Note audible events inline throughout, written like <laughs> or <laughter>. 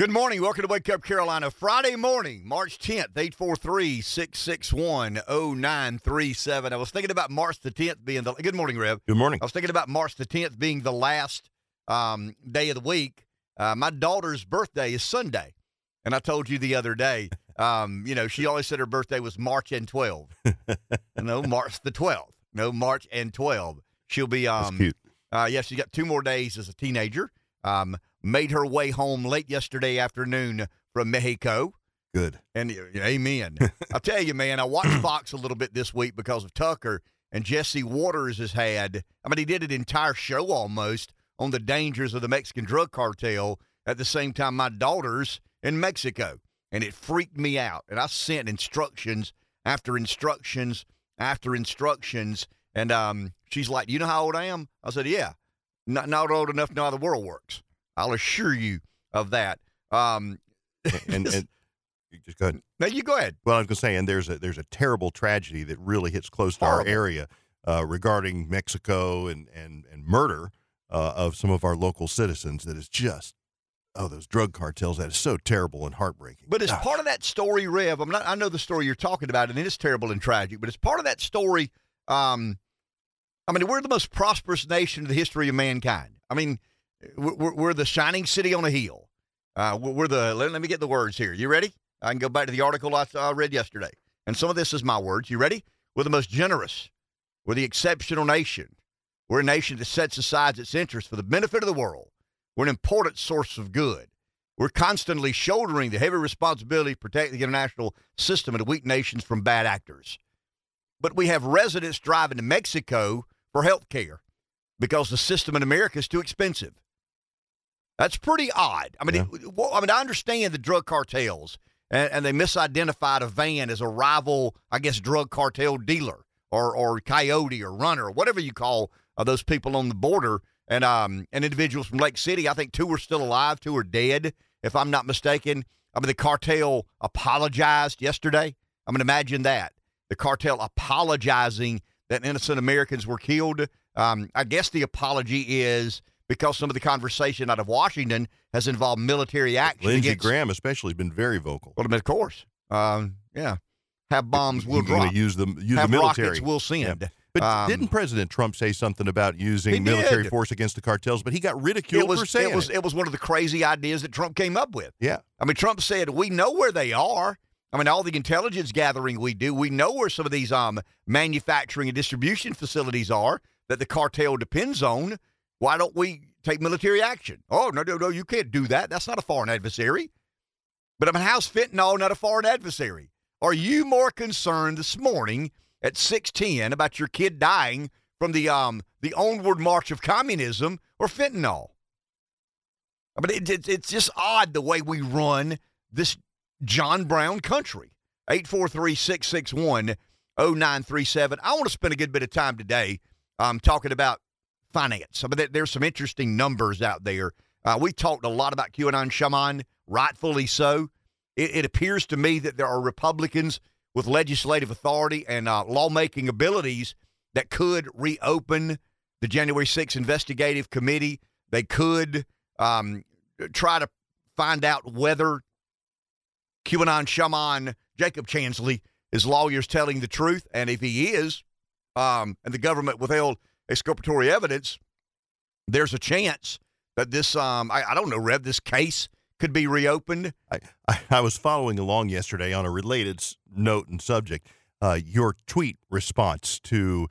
Good morning. Welcome to Wake Up Carolina. Friday morning, March 10th, 843 661 0937. I was thinking about March the 10th being the. Good morning, Rev. Good morning. I was thinking about March the 10th being the last um, day of the week. Uh, my daughter's birthday is Sunday. And I told you the other day, um, you know, she always said her birthday was March and 12. <laughs> no, March the 12th. No, March and 12. She'll be. Um, That's cute. Uh, yeah, she's got two more days as a teenager. Um, made her way home late yesterday afternoon from Mexico. Good. And amen. <laughs> I'll tell you, man, I watched Fox a little bit this week because of Tucker and Jesse Watters has had. I mean, he did an entire show almost on the dangers of the Mexican drug cartel at the same time my daughter's in Mexico. And it freaked me out. And I sent instructions after instructions after instructions. And um, she's like, You know how old I am? I said, Yeah. Not, not old enough to know how the world works. I'll assure you of that. Um, And, <laughs> and just go ahead. now you go ahead. Well, I was going to say, and there's a there's a terrible tragedy that really hits close to Horrible. our area uh, regarding Mexico and and and murder uh, of some of our local citizens. That is just oh, those drug cartels. That is so terrible and heartbreaking. But as Gosh. part of that story, Rev, I'm not. I know the story you're talking about, and it is terrible and tragic. But as part of that story, um, I mean, we're the most prosperous nation in the history of mankind. I mean, we're, we're- the shining city on a hill. Uh, we're the. Let, let me get the words here. You ready? I can go back to the article I read yesterday, and some of this is my words. You ready? We're the most generous. We're the exceptional nation. We're a nation that sets aside its interests for the benefit of the world. We're an important source of good. We're constantly shouldering the heavy responsibility to protect the international system and the weak nations from bad actors. But we have residents driving to Mexico for health care because the system in America is too expensive. That's pretty odd. I mean, Yeah. it, well, I mean, I understand the drug cartels, and, and they misidentified a van as a rival, I guess, drug cartel dealer or or coyote or runner or whatever you call uh, those people on the border. And um and individuals from Lake City, I think two are still alive, two are dead, if I'm not mistaken. I mean, the cartel apologized yesterday. I mean, imagine that the cartel apologizing that innocent Americans were killed. Um, I guess the apology is because some of the conversation out of Washington has involved military action. Lindsey against, Graham especially has been very vocal. Well, of course. Um, yeah. Have bombs, we'll drop. use the use Have the military. rockets, we'll send. But Um, didn't President Trump say something about using military force against the cartels? But he got ridiculed It was for saying it was it. it was one of the crazy ideas that Trump came up with. Yeah. I mean, Trump said we know where they are. I mean, all the intelligence gathering we do, we know where some of these um manufacturing and distribution facilities are that the cartel depends on. Why don't we take military action? Oh no, no, no, you can't do that. That's not a foreign adversary. But I mean, how's fentanyl not a foreign adversary? Are you more concerned this morning at six ten about your kid dying from the um the onward march of communism or fentanyl? I mean, it, it, it's just odd the way we run this John Brown country. 843 661 0937. I want to spend a good bit of time today um, talking about finance. I mean, there- there's some interesting numbers out there. Uh, we talked a lot about QAnon shaman, rightfully so. It, it appears to me that there are Republicans with legislative authority and uh, lawmaking abilities that could reopen the January 6th investigative committee. They could um, try to find out whether QAnon shaman Jacob Chansley is lawyers telling the truth, and if he is, um, and the government withheld exculpatory evidence, there's a chance that this um, I, I don't know, Rev, this case could be reopened. I, I, I was following along yesterday on a related note and subject. Uh, your tweet response to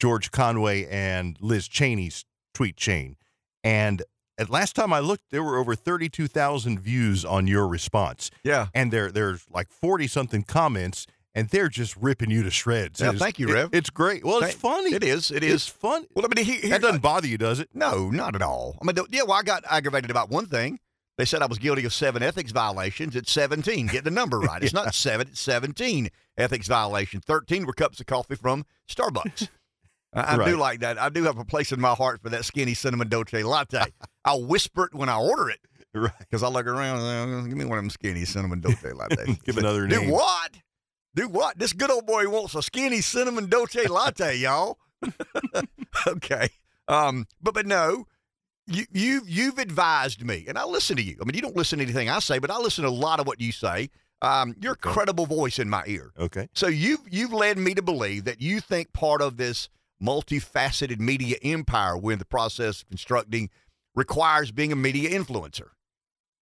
George Conway and Liz Cheney's tweet chain, and at last time I looked, there were over thirty-two thousand views on your response, Yeah. and there there's like forty something comments, and they're just ripping you to shreds. Yeah, thank you, it- Rev. it's great. Well, it's funny. It is. It It's fun. Well, I mean, he, he, That doesn't bother you, does it? No, not at all. I mean, yeah, well, I got aggravated about one thing. They said I was guilty of seven ethics violations. It's 17. Get the number right. It's <laughs> not seven, it's 17 ethics violations. 13 were cups of coffee from Starbucks. I, I do like that. I do have a place in my heart for that skinny cinnamon dolce latte. I'll whisper it when I order it <laughs> Right. because I look around. uh, Give me one of them skinny cinnamon dolce lattes. <laughs> Give another name. Do what? Do what? This good old boy wants a skinny cinnamon dolce latte, <laughs> y'all. <laughs> okay. Um, but but no, you, you you've advised me, and I listen to you. I mean, you don't listen to anything I say, but I listen to a lot of what you say. Um, you're a credible voice in my ear. Okay. So you've you've led me to believe that you think part of this multifaceted media empire we're in the process of constructing requires being a media influencer.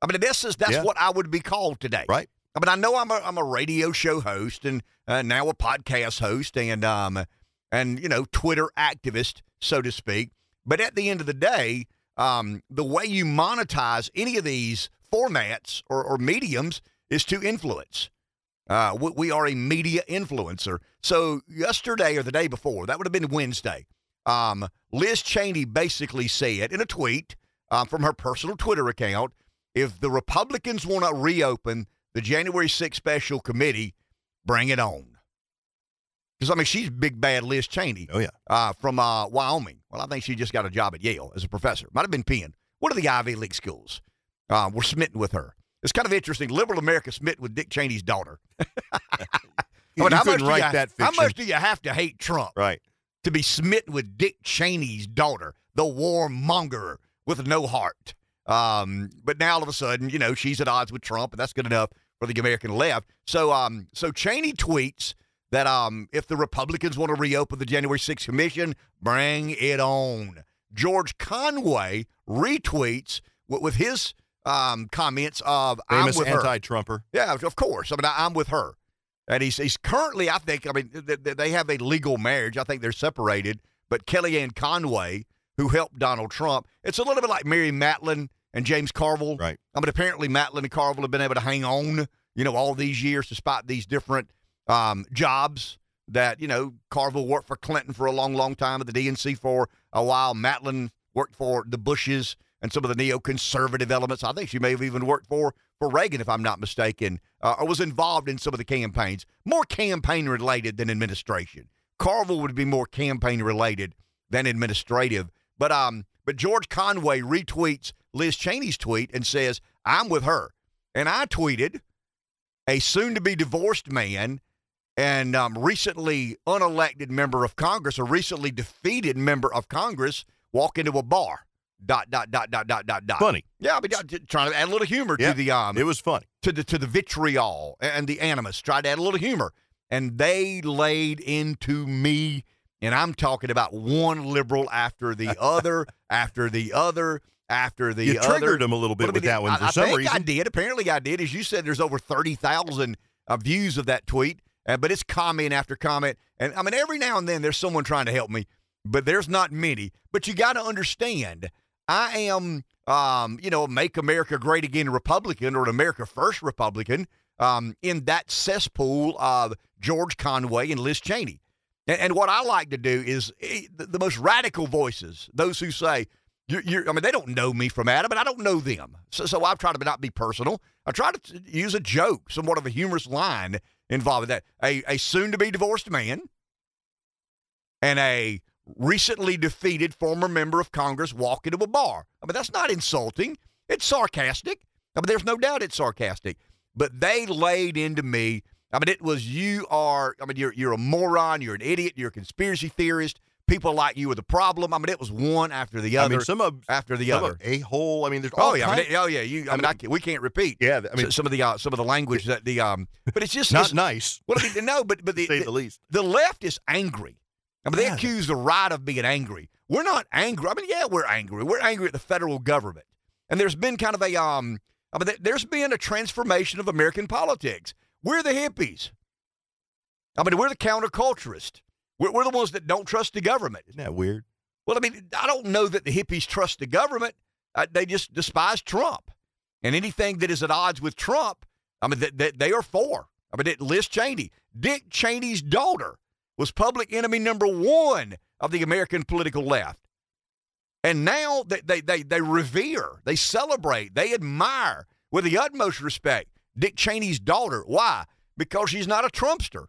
I mean, this is that's Yeah. what I would be called today. Right. I mean, I know I'm a I'm a radio show host and uh, now a podcast host and um and you know Twitter activist, so to speak. But at the end of the day, um, the way you monetize any of these formats or, or mediums is to influence. Uh, we, we are a media influencer. So yesterday or the day before, that would have been Wednesday. Um, Liz Cheney basically said in a tweet uh, from her personal Twitter account, if the Republicans want to reopen the January 6th special committee, bring it on. Because I mean, she's big bad Liz Cheney Oh yeah. uh, from uh, Wyoming. Well, I think she just got a job at Yale as a professor. Might have been Penn. One of the Ivy League schools. Uh, we're smitten with her. It's kind of interesting. Liberal America smitten with Dick Cheney's daughter. You, <laughs> I mean, how much do write you- that How much do you have to hate Trump right. to be smitten with Dick Cheney's daughter, the warmonger with no heart? Um, but now all of a sudden, you know, she's at odds with Trump, and that's good enough for the American left. So, um, so Cheney tweets that um, if the Republicans want to reopen the January 6th commission, bring it on. George Conway retweets with, with his um, comments of Famous I'm with her. anti-Trumper. Yeah, of course. I mean, I, I'm with her. And he's, he's currently, I think, I mean, th- th- they have a legal marriage. I think they're separated. But Kellyanne Conway, who helped Donald Trump, it's a little bit like Mary Matalin and James Carville. Right. I mean, apparently Matalin and Carville have been able to hang on, you know, all these years despite these different um, jobs that, you know, Carville worked for Clinton for a long, long time at the DNC for a while. Matalin worked for the Bushes and some of the neoconservative elements. I think she may have even worked for for Reagan, if I'm not mistaken, uh, or was involved in some of the campaigns. More campaign related than administration. Carville would be more campaign related than administrative. But um, but George Conway retweets Liz Cheney's tweet and says, "I'm with her." And I tweeted, a soon-to-be divorced man and um, recently unelected member of Congress, a recently defeated member of Congress, walk into a bar. Dot dot dot dot dot dot dot. Funny. Yeah, I mean, trying to add a little humor Yeah, to the um It was funny. to the to the vitriol and the animus. Tried to add a little humor, and they laid into me. And I'm talking about one liberal after the <laughs> other, after the other, after the You other. triggered him a little bit with that one I- for I some think reason. I did. Apparently, I did. As you said, there's over thirty thousand uh, views of that tweet, uh, but it's comment after comment. And I mean, every now and then there's someone trying to help me, but there's not many. But you got to understand, I am, um, you know, make America great again Republican or an America first Republican um, in that cesspool of George Conway and Liz Cheney. And, and what I like to do is eh, the, the most radical voices, those who say, you're, you're, I mean, they don't know me from Adam, and I don't know them. So, so I've tried to not be personal. I try to use a joke, somewhat of a humorous line involving that. A, a soon to be divorced man and a recently defeated former member of Congress walk into a bar. I mean, that's not insulting. It's sarcastic. I mean, there's no doubt it's sarcastic. But they laid into me. I mean, it was you are. I mean, you're you're a moron. You're an idiot. You're a conspiracy theorist. People like you are the problem. I mean, it was one after the other. I mean, some of after the other. a hole. I mean, there's all Oh yeah, I mean, oh yeah. You, I mean, I can, we can't repeat. yeah. I mean, some of the uh, some of the language that the um. But it's just not it's, nice well, I mean, no, but but the, say the, the least. the left is angry. I mean, they Yeah. accuse the right of being angry. We're not angry. I mean, yeah, we're angry. We're angry at the federal government. And there's been kind of a um. I mean, there- there's been a transformation of American politics. We're the hippies. I mean, we're the counterculturists. We're, we're the ones that don't trust the government. Isn't that weird? Well, I mean, I don't know that the hippies trust the government. Uh, they just despise Trump. And anything that is at odds with Trump, I mean, that, that they are for. I mean, Liz Cheney, Dick Cheney's daughter, was public enemy number one of the American political left. And now they, they, they, they revere, they celebrate, they admire with the utmost respect Dick Cheney's daughter. Why? Because she's not a Trumpster.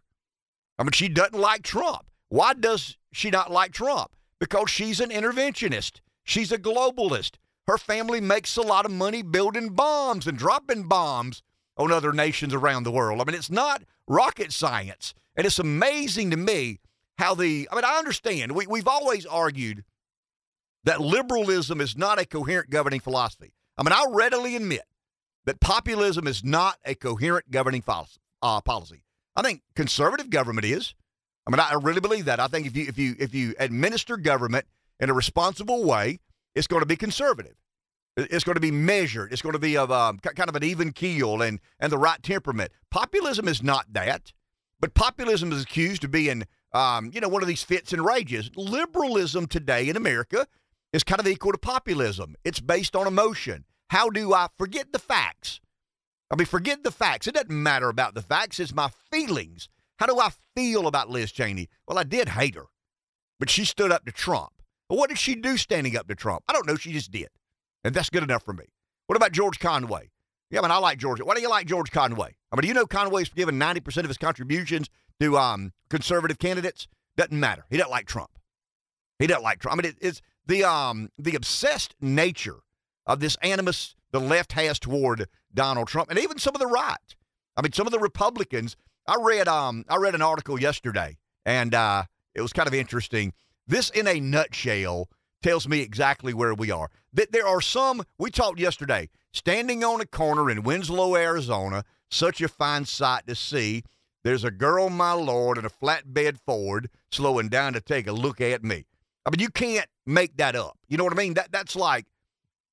I mean, she doesn't like Trump. Why does she not like Trump? Because she's an interventionist. She's a globalist. Her family makes a lot of money building bombs and dropping bombs on other nations around the world. I mean, it's not rocket science. And it's amazing to me how the, I mean, I understand. We, we've always argued that liberalism is not a coherent governing philosophy. I mean, I'll readily admit that populism is not a coherent governing policy. Uh, policy. I think conservative government is. I mean, I really believe that. I think if you if you if you administer government in a responsible way, it's going to be conservative. It's going to be measured. It's going to be of um, kind of an even keel and and the right temperament. Populism is not that, but populism is accused of being um, you know one of these fits and rages. Liberalism today in America is kind of equal to populism. It's based on emotion. How do I forget the facts? I mean, forget the facts. It doesn't matter about the facts. It's my feelings. How do I feel about Liz Cheney? Well, I did hate her, but she stood up to Trump. But what did she do standing up to Trump? I don't know. She just did. And that's good enough for me. What about George Conway? Yeah, I mean, I like George. Why do you like George Conway? I mean, do you know Conway's given 90% of his contributions to um, conservative candidates? Doesn't matter. He doesn't like Trump. He doesn't like Trump. I mean, it, it's the um the obsessed nature of this animus the left has toward Donald Trump and even some of the right. I mean, some of the Republicans I read um I read an article yesterday, and uh, it was kind of interesting. This, in a nutshell, tells me exactly where we are. That there are some we talked yesterday standing on a corner in Winslow, Arizona. Such a fine sight to see. There's a girl, my lord, in a flatbed Ford slowing down to take a look at me. I mean, you can't make that up. You know what I mean? That that's like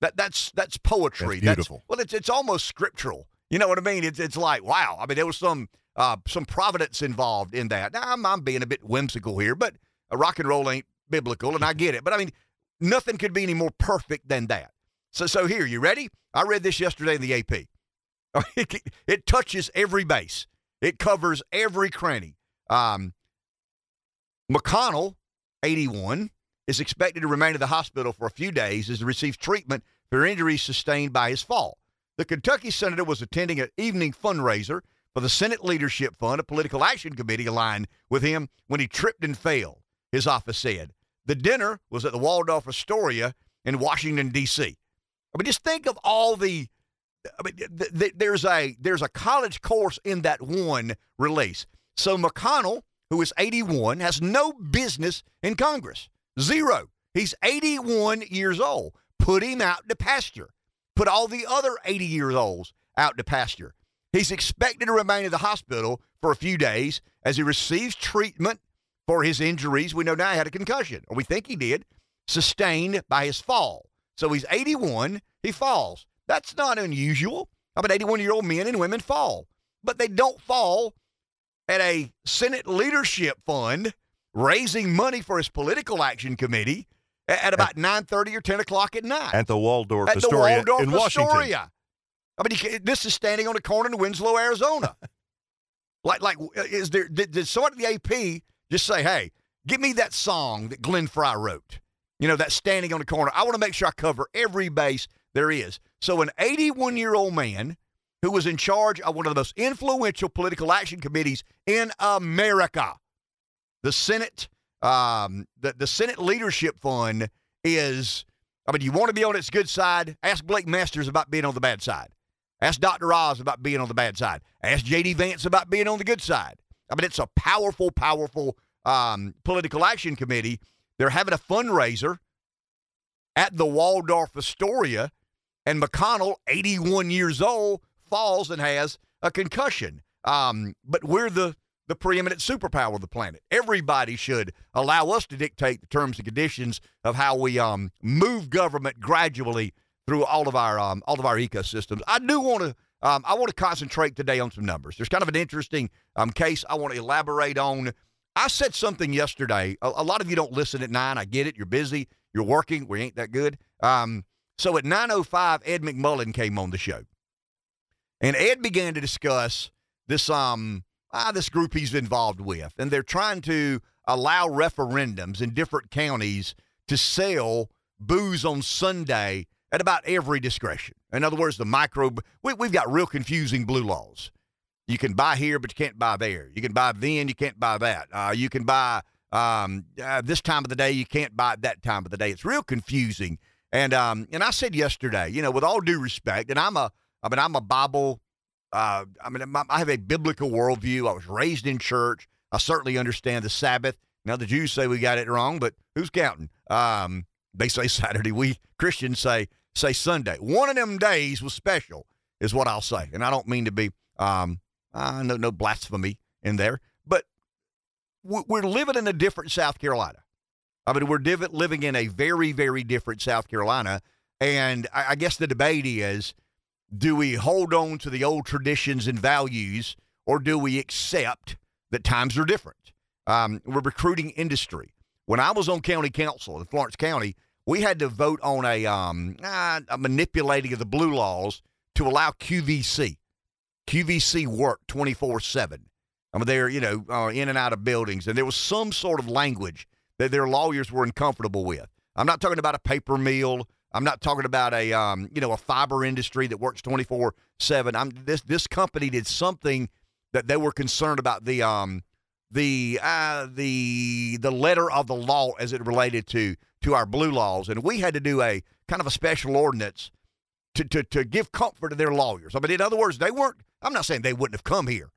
that that's that's poetry. That's beautiful. That's, well, it's it's almost scriptural. You know what I mean? It's it's like wow. I mean, there was some uh, some providence involved in that. Now, I'm, I'm being a bit whimsical here, but rock and roll ain't biblical, and I get it. But I mean, nothing could be any more perfect than that. So, so here, you ready? I read this yesterday in the AP. <laughs> It, it touches every base. It covers every cranny. Um, McConnell, 81, is expected to remain in the hospital for a few days as he receives treatment for injuries sustained by his fall. The Kentucky senator was attending an evening fundraiser for the Senate Leadership Fund, a political action committee aligned with him when he tripped and fell, his office said. The dinner was at the Waldorf Astoria in Washington, D.C. I mean, just think of all the. I mean, th- th- there's a there's a college course in that one release. So McConnell, who is 81, has no business in Congress. Zero. He's 81 years old. Put him out to pasture. Put all the other 80 years olds out to pasture. He's expected to remain in the hospital for a few days as he receives treatment for his injuries. We know now he had a concussion, or we think he did, sustained by his fall. So he's 81, he falls. That's not unusual. I mean, 81 year old men and women fall, but they don't fall at a Senate leadership fund raising money for his political action committee at about 9.30 or 10 o'clock at night. At the Waldorf at Astoria the Waldorf in Washington. Astoria. I mean, this is standing on a corner in Winslow, Arizona. <laughs> like, like, uh, is there? Did, did somebody at the AP just say, "Hey, give me that song that Glenn Frey wrote"? You know, that standing on the corner. I want to make sure I cover every base there is. So, an 81 year old man who was in charge of one of the most influential political action committees in America, the Senate, um, the the Senate Leadership Fund is. I mean, you want to be on its good side? Ask Blake Masters about being on the bad side. Ask Dr. Oz about being on the bad side. Ask J.D. Vance about being on the good side. I mean, it's a powerful, powerful um, political action committee. They're having a fundraiser at the Waldorf Astoria, and McConnell, 81 years old, falls and has a concussion. Um, but we're the the preeminent superpower of the planet. Everybody should allow us to dictate the terms and conditions of how we um, move government gradually through all of our um, all of our ecosystems. I do want to um, I want to concentrate today on some numbers. There's kind of an interesting um, case I want to elaborate on. I said something yesterday. A, a, lot of you don't listen at nine. I get it. You're busy. You're working. We ain't that good. Um, so at 9:05, Ed McMullen came on the show, and Ed began to discuss this um ah, this group he's involved with, and they're trying to allow referendums in different counties to sell booze on Sunday at about every discretion. In other words, the micro, we, we've got real confusing blue laws. You can buy here, but you can't buy there. You can buy then, you can't buy that. Uh, you can buy um, uh, this time of the day, you can't buy that time of the day. It's real confusing. And um, and I said yesterday, you know, with all due respect, and I'm a, I mean, I'm a Bible, uh, I mean, I have a biblical worldview. I was raised in church. I certainly understand the Sabbath. Now the Jews say we got it wrong, but who's counting? Um, They say <laughs> Saturday. We Christians say say Sunday. One of them days was special, is what I'll say. And I don't mean to be um, uh, no no blasphemy in there, but we're living in a different South Carolina. I mean, we're div- living in a very very different South Carolina, and I, I guess the debate is: Do we hold on to the old traditions and values, or do we accept that times are different? Um, we're recruiting industry. When I was on county council in Florence County, we had to vote on a, um, uh, a manipulating of the blue laws to allow QVC. QVC work 24 7. I mean, they're, you know, uh, in and out of buildings. And there was some sort of language that their lawyers were uncomfortable with. I'm not talking about a paper mill. I'm not talking about a, um, you know, a fiber industry that works 24 7. I'm this, this company did something that they were concerned about the, um, the, uh, the, the letter of the law as it related to, to our blue laws. And we had to do a kind of a special ordinance to, to, to give comfort to their lawyers. I mean, in other words, they weren't, I'm not saying they wouldn't have come here,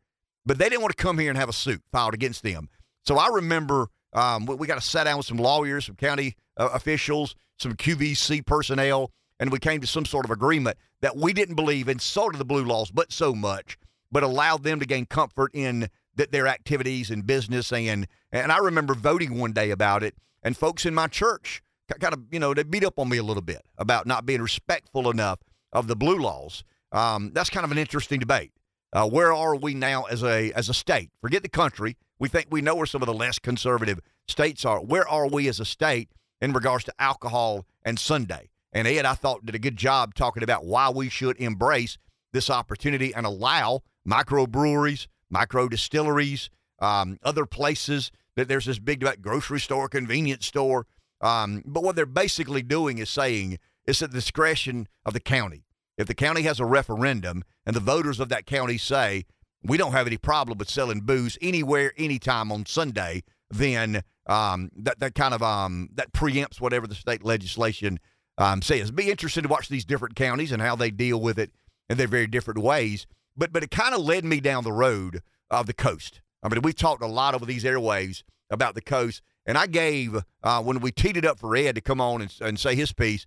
but they didn't want to come here and have a suit filed against them. So I remember um, we, we, got to sit down with some lawyers, some county uh, officials, some QVC personnel, and we came to some sort of agreement that we didn't believe in sort of the blue laws, but so much, but allowed them to gain comfort in that their activities and business. And and I remember voting one day about it, and folks in my church kind of, you know, they beat up on me a little bit about not being respectful enough of the blue laws. Um, that's kind of an interesting debate. Uh, where are we now as a as a state? Forget the country. We think we know where some of the less conservative states are. Where are we as a state in regards to alcohol and Sunday? And Ed, I thought, did a good job talking about why we should embrace this opportunity and allow microbreweries, micro distilleries, um, other places that there's this big debate, grocery store, convenience store, um, but what they're basically doing is saying it's at the discretion of the county. If the county has a referendum and the voters of that county say, we don't have any problem with selling booze anywhere, anytime on Sunday, then um, that, that kind of um, that preempts whatever the state legislation um, says. Be interested to watch these different counties and how they deal with it in their very different ways. But but it kind of led me down the road of the coast. I mean, we've talked a lot over these airwaves about the coast. And I gave, uh, when we teed it up for Ed to come on and, and say his piece,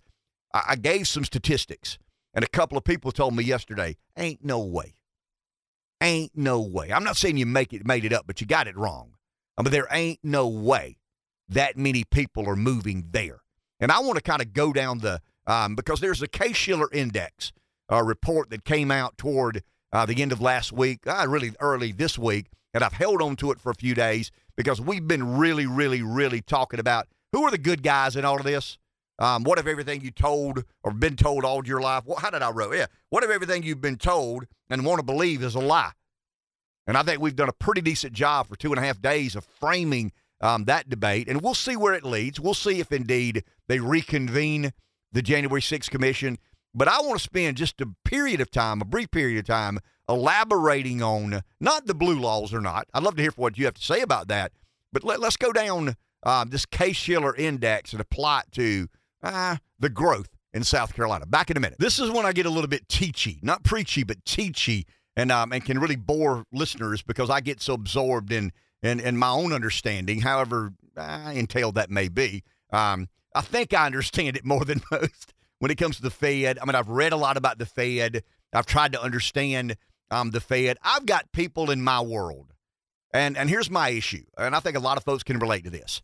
I, I gave some statistics. And a couple of people told me yesterday, ain't no way. Ain't no way. I'm not saying you make it made it up, but you got it wrong. I mean, there ain't no way that many people are moving there. And I want to kind of go down the um, because there's a Case Shiller Index uh, report that came out toward uh, the end of last week, uh, really early this week, and I've held on to it for a few days because we've been really, really, really talking about who are the good guys in all of this. Um, what if everything you told or been told all your life? Well, how did I wrote? Yeah. What if everything you've been told and want to believe is a lie? And I think we've done a pretty decent job for two and a half days of framing um, that debate. And we'll see where it leads. We'll see if indeed they reconvene the January 6th commission. But I want to spend just a period of time, a brief period of time, elaborating on not the blue laws or not. I'd love to hear what you have to say about that. But let, us go down uh, this Case Shiller index and apply it to uh, the growth in South Carolina. Back in a minute. This is when I get a little bit teachy, not preachy, but teachy, and um, and can really bore listeners because I get so absorbed in in, in my own understanding, however uh, entailed that may be. Um, I think I understand it more <laughs> than most when it comes to the Fed. I mean, I've read a lot about the Fed. I've tried to understand um, the Fed. I've got people in my world, and and here's my issue, and I think a lot of folks can relate to this.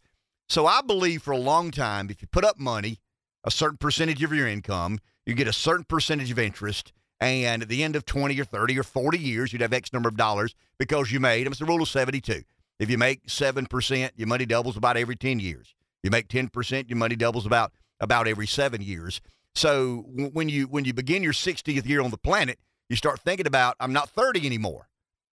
So I believe for a long time, if you put up money, a certain percentage of your income, you get a certain percentage of interest, and at the end of 20 or 30 or 40 years, you'd have X number of dollars because you made, it's the rule of 72. If you make 7%, your money doubles about every 10 years. You make 10%, your money doubles about about every 7 years. So when you when you begin your 60th year on the planet, you start thinking about I'm not 30 anymore.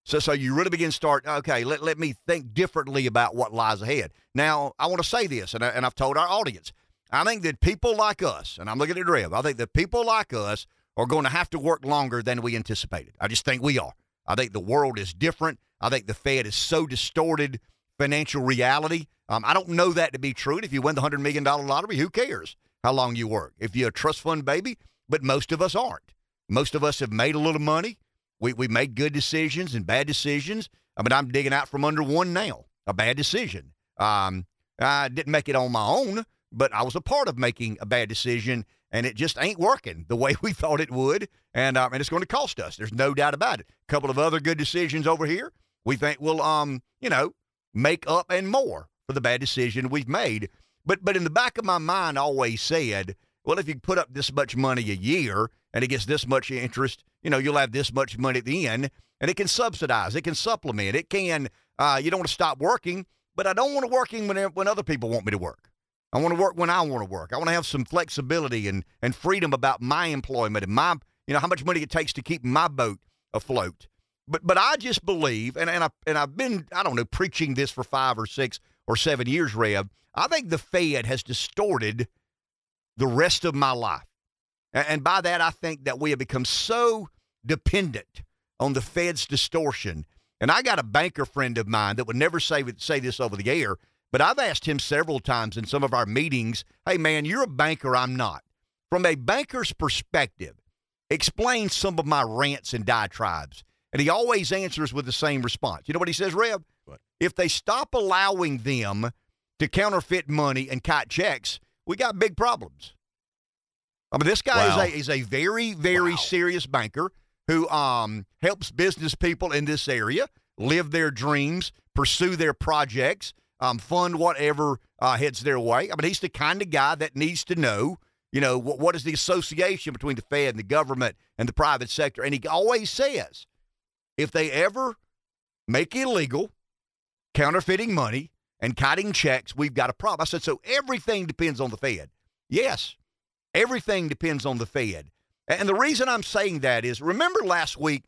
So so you really begin to start okay, let, let me think differently about what lies ahead. Now, I want to say this and I, and I've told our audience. I think that people like us, and I'm looking at Rev, I think that people like us are going to have to work longer than we anticipated. I just think we are. I think the world is different. I think the Fed is so distorted financial reality. Um, I don't know that to be true. And if you win the $100 million lottery, who cares how long you work? If you're a trust fund baby, but most of us aren't. Most of us have made a little money. We, we made good decisions and bad decisions. I mean, I'm digging out from under one now, a bad decision. Um, I didn't make it on my own, but I was a part of making a bad decision, and it just ain't working the way we <laughs> thought it would, and um, and it's going to cost us. There's no doubt about it. A couple of other good decisions over here we think we'll um you know make up and more for the bad decision we've made. But but in the back of my mind, I always said, well, if you put up this much money a year and it gets this much interest, you know, you'll have this much money at the end, and it can subsidize, it can supplement, it can. Uh, you don't want to stop working, but I don't want to working when when other people want me to work. I want to work when I want to work. I want to have some flexibility and and freedom about my employment and my you know how much money it takes to keep my boat afloat. But but I just believe, and and I and I've been I don't know preaching this for five or six or seven years, Rev. I think the Fed has distorted the rest of my life, and, and by that I think that we have become so dependent on the Fed's distortion. And I got a banker friend of mine that would never say say this over the air, but I've asked him several times in some of our meetings, "Hey man, you're a banker, I'm not." From a banker's perspective, explain some of my rants and diatribes. And he always answers with the same response. You know what he says, Rev? What? If they stop allowing them to counterfeit money and cut checks, we got big problems. I mean, this guy Wow. is a is a very very Wow. serious banker who um, helps business people in this area live their dreams, pursue their projects, um, fund whatever uh, heads their way. I mean, he's the kind of guy that needs to know, you know, what, what is the association between the Fed and the government and the private sector. And he always says, if they ever make illegal counterfeiting money and kiting checks, we've got a problem. I said, so everything depends on the Fed. Yes, everything depends on the Fed. And the reason I'm saying that is remember last week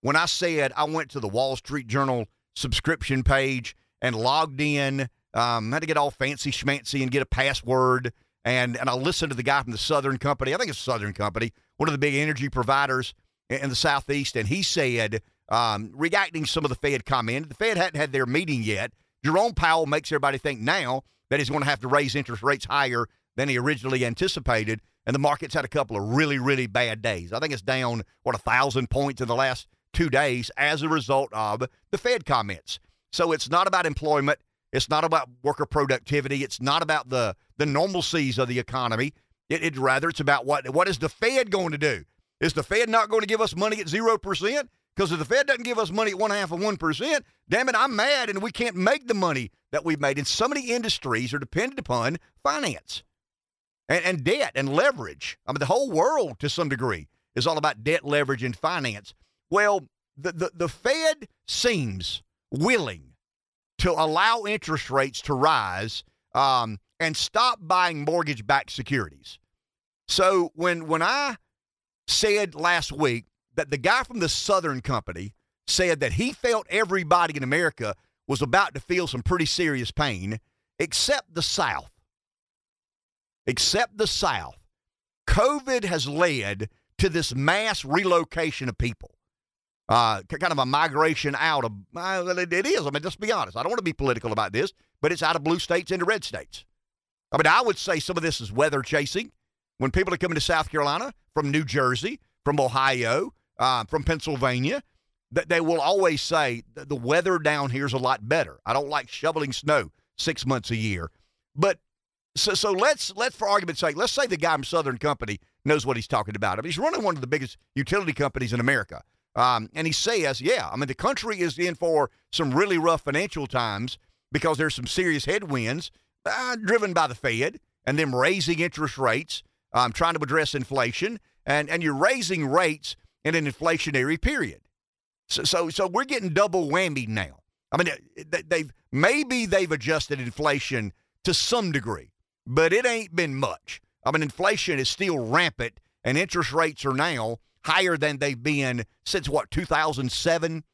when I said I went to the Wall Street Journal subscription page and logged in, um, had to get all fancy schmancy and get a password. And, and I listened to the guy from the Southern Company. I think it's Southern Company, one of the big energy providers in the Southeast. And he said, um, reacting some of the Fed comment, the Fed hadn't had their meeting yet. Jerome Powell makes everybody think now that he's going to have to raise interest rates higher than he originally anticipated. And the market's had a couple of really, really bad days. I think it's down, what, a thousand points in the last two days as a result of the Fed comments. So it's not about employment. It's not about worker productivity. It's not about the, the normalcies of the economy. It, it rather it's about what what is the Fed going to do? Is the Fed not going to give us money at zero percent? Because if the Fed doesn't give us money at one half of one percent, damn it, I'm mad, and we can't make the money that we've made. And so many industries are dependent upon finance and, and debt and leverage. I mean, the whole world, to some degree, is all about debt, leverage, and finance. Well, the, the, the Fed seems willing to allow interest rates to rise um, and stop buying mortgage backed securities. So when, when I said last week that the guy from the Southern Company said that he felt everybody in America was about to feel some pretty serious pain, except the South except the South, COVID has led to this mass relocation of people. Uh, kind of a migration out of, it, it is. I mean, just be honest. I don't want to be political about this, but it's out of blue states into red states. I mean, I would say some of this is weather chasing. When people are coming to South Carolina from New Jersey, from Ohio, uh, from Pennsylvania, that they will always say the weather down here is a lot better. I don't like shoveling snow six months a year, but so so let's let's for argument's sake, let's say the guy from Southern Company knows what he's talking about. I mean, he's running one of the biggest utility companies in America. Um, and he says, yeah, I mean, the country is in for some really rough financial times because there's some serious headwinds uh, driven by the Fed and them raising interest rates, um, trying to address inflation, and and you're raising rates in an inflationary period. So so, so we're getting double whammy now. I mean, they- they've maybe they've adjusted inflation to some degree, but it ain't been much. I mean, inflation is still rampant, and interest rates are now higher than they've been since what 2007.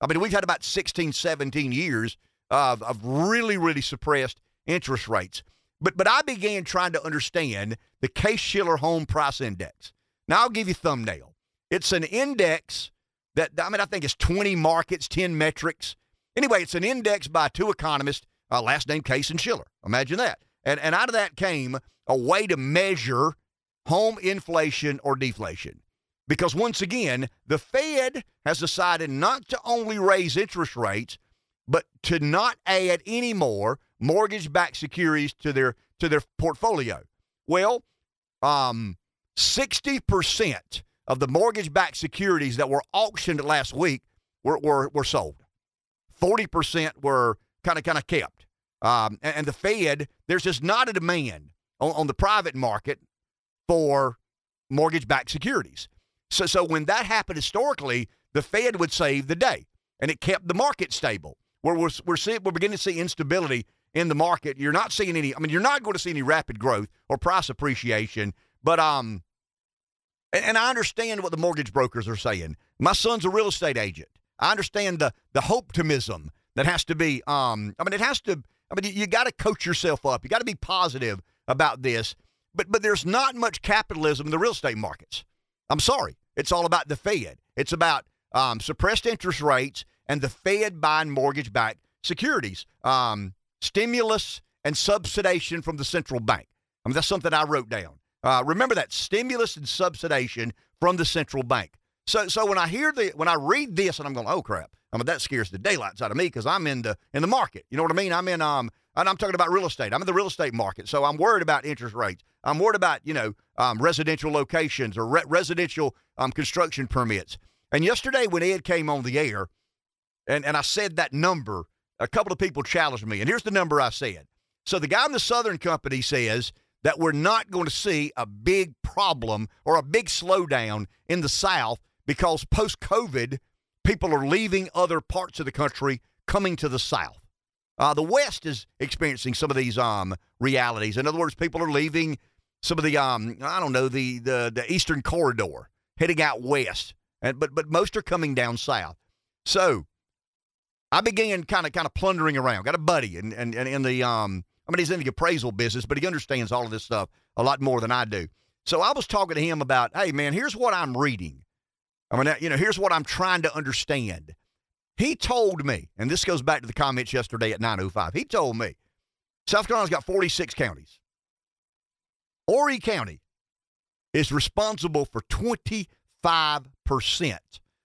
I mean, we've had about 16, 17 years of, of really, really suppressed interest rates. But but I began trying to understand the Case Shiller Home Price Index. Now I'll give you thumbnail. It's an index that I mean I think it's 20 markets, 10 metrics. Anyway, it's an index by two economists, uh, last name Case and Shiller. Imagine that. And and out of that came a way to measure home inflation or deflation. Because once again, the Fed has decided not to only raise interest rates, but to not add any more mortgage-backed securities to their to their portfolio. Well, um, 60% of the mortgage backed securities that were auctioned last week were, were, were sold. 40% were kind of kind of kept. Um, and, and, the Fed, there's just not a demand on, on the private market for mortgage backed securities. So, so when that happened historically, the Fed would save the day and it kept the market stable. Where we're, we're, see, we're beginning to see instability in the market. You're not seeing any, I mean, you're not going to see any rapid growth or price appreciation, but, um, and, and I understand what the mortgage brokers are saying. My son's a real estate agent. I understand the, the optimism that has to be, um, I mean, it has to, I mean, you, you got to coach yourself up. You got to be positive about this. But, but there's not much capitalism in the real estate markets. I'm sorry. It's all about the Fed. It's about um, suppressed interest rates and the Fed buying mortgage backed securities, um, stimulus and subsidization from the central bank. I mean, that's something I wrote down. Uh, remember that stimulus and subsidization from the central bank. So, so when I hear the when I read this and I'm going, oh crap, I mean that scares the daylights out of me because I'm in the in the market. You know what I mean? I'm in um and I'm talking about real estate. I'm in the real estate market, so I'm worried about interest rates. I'm worried about you know um, residential locations or re- residential um, construction permits. And yesterday when Ed came on the air, and and I said that number, a couple of people challenged me, and here's the number I said. So the guy in the Southern Company says that we're not going to see a big problem or a big slowdown in the South because post COVID, people are leaving other parts of the country, coming to the South. Uh, the West is experiencing some of these um, realities. In other words, people are leaving some of the um, I don't know the the the Eastern Corridor, heading out west, and but but most are coming down south. So I began kind of kind of plundering around. Got a buddy, and and, and in the um, I mean he's in the appraisal business, but he understands all of this stuff a lot more than I do. So I was talking to him about, hey man, here's what I'm reading. I mean, you know, here's what I'm trying to understand. He told me, and this goes back to the comments yesterday at 905. He told me South Carolina's got 46 counties. Horry County is responsible for 25%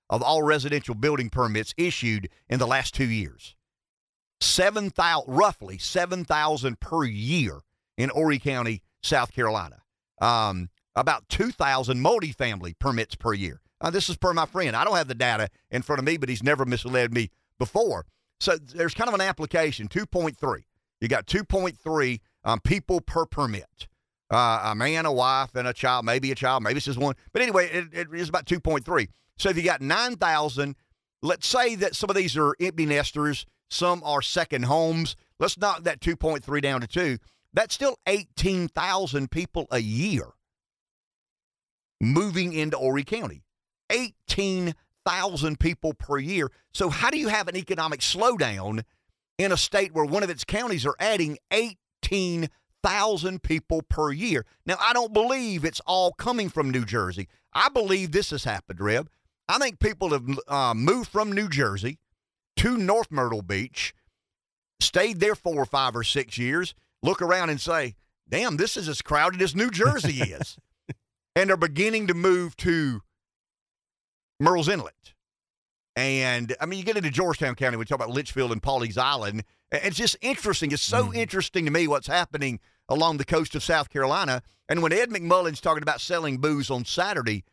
of all residential building permits issued in the last two years. 7,000, roughly 7,000 per year in Horry County, South Carolina. Um, about 2,000 multifamily permits per year. Uh, this is per my friend. I don't have the data in front of me, but he's never misled me before. So there's kind of an application 2.3. You got 2.3 um, people per permit. Uh, a man, a wife, and a child, maybe a child, maybe it's just one. But anyway, it, it is about 2.3. So if you got 9,000, let's say that some of these are empty nesters, some are second homes. Let's knock that 2.3 down to two. That's still 18,000 people a year moving into Horry County. 18,000 people per year. So, how do you have an economic slowdown in a state where one of its counties are adding 18,000 people per year? Now, I don't believe it's all coming from New Jersey. I believe this has happened, Reb. I think people have uh, moved from New Jersey to North Myrtle Beach, stayed there four or five or six years, look around and say, damn, this is as crowded as New Jersey is. <laughs> and are beginning to move to Murrells Inlet. And I mean, you get into Georgetown County, we talk about Litchfield and Pawleys Island. It's just interesting. It's so mm. interesting to me what's happening along the coast of South Carolina. And when Ed McMullen's talking about selling booze on Saturday,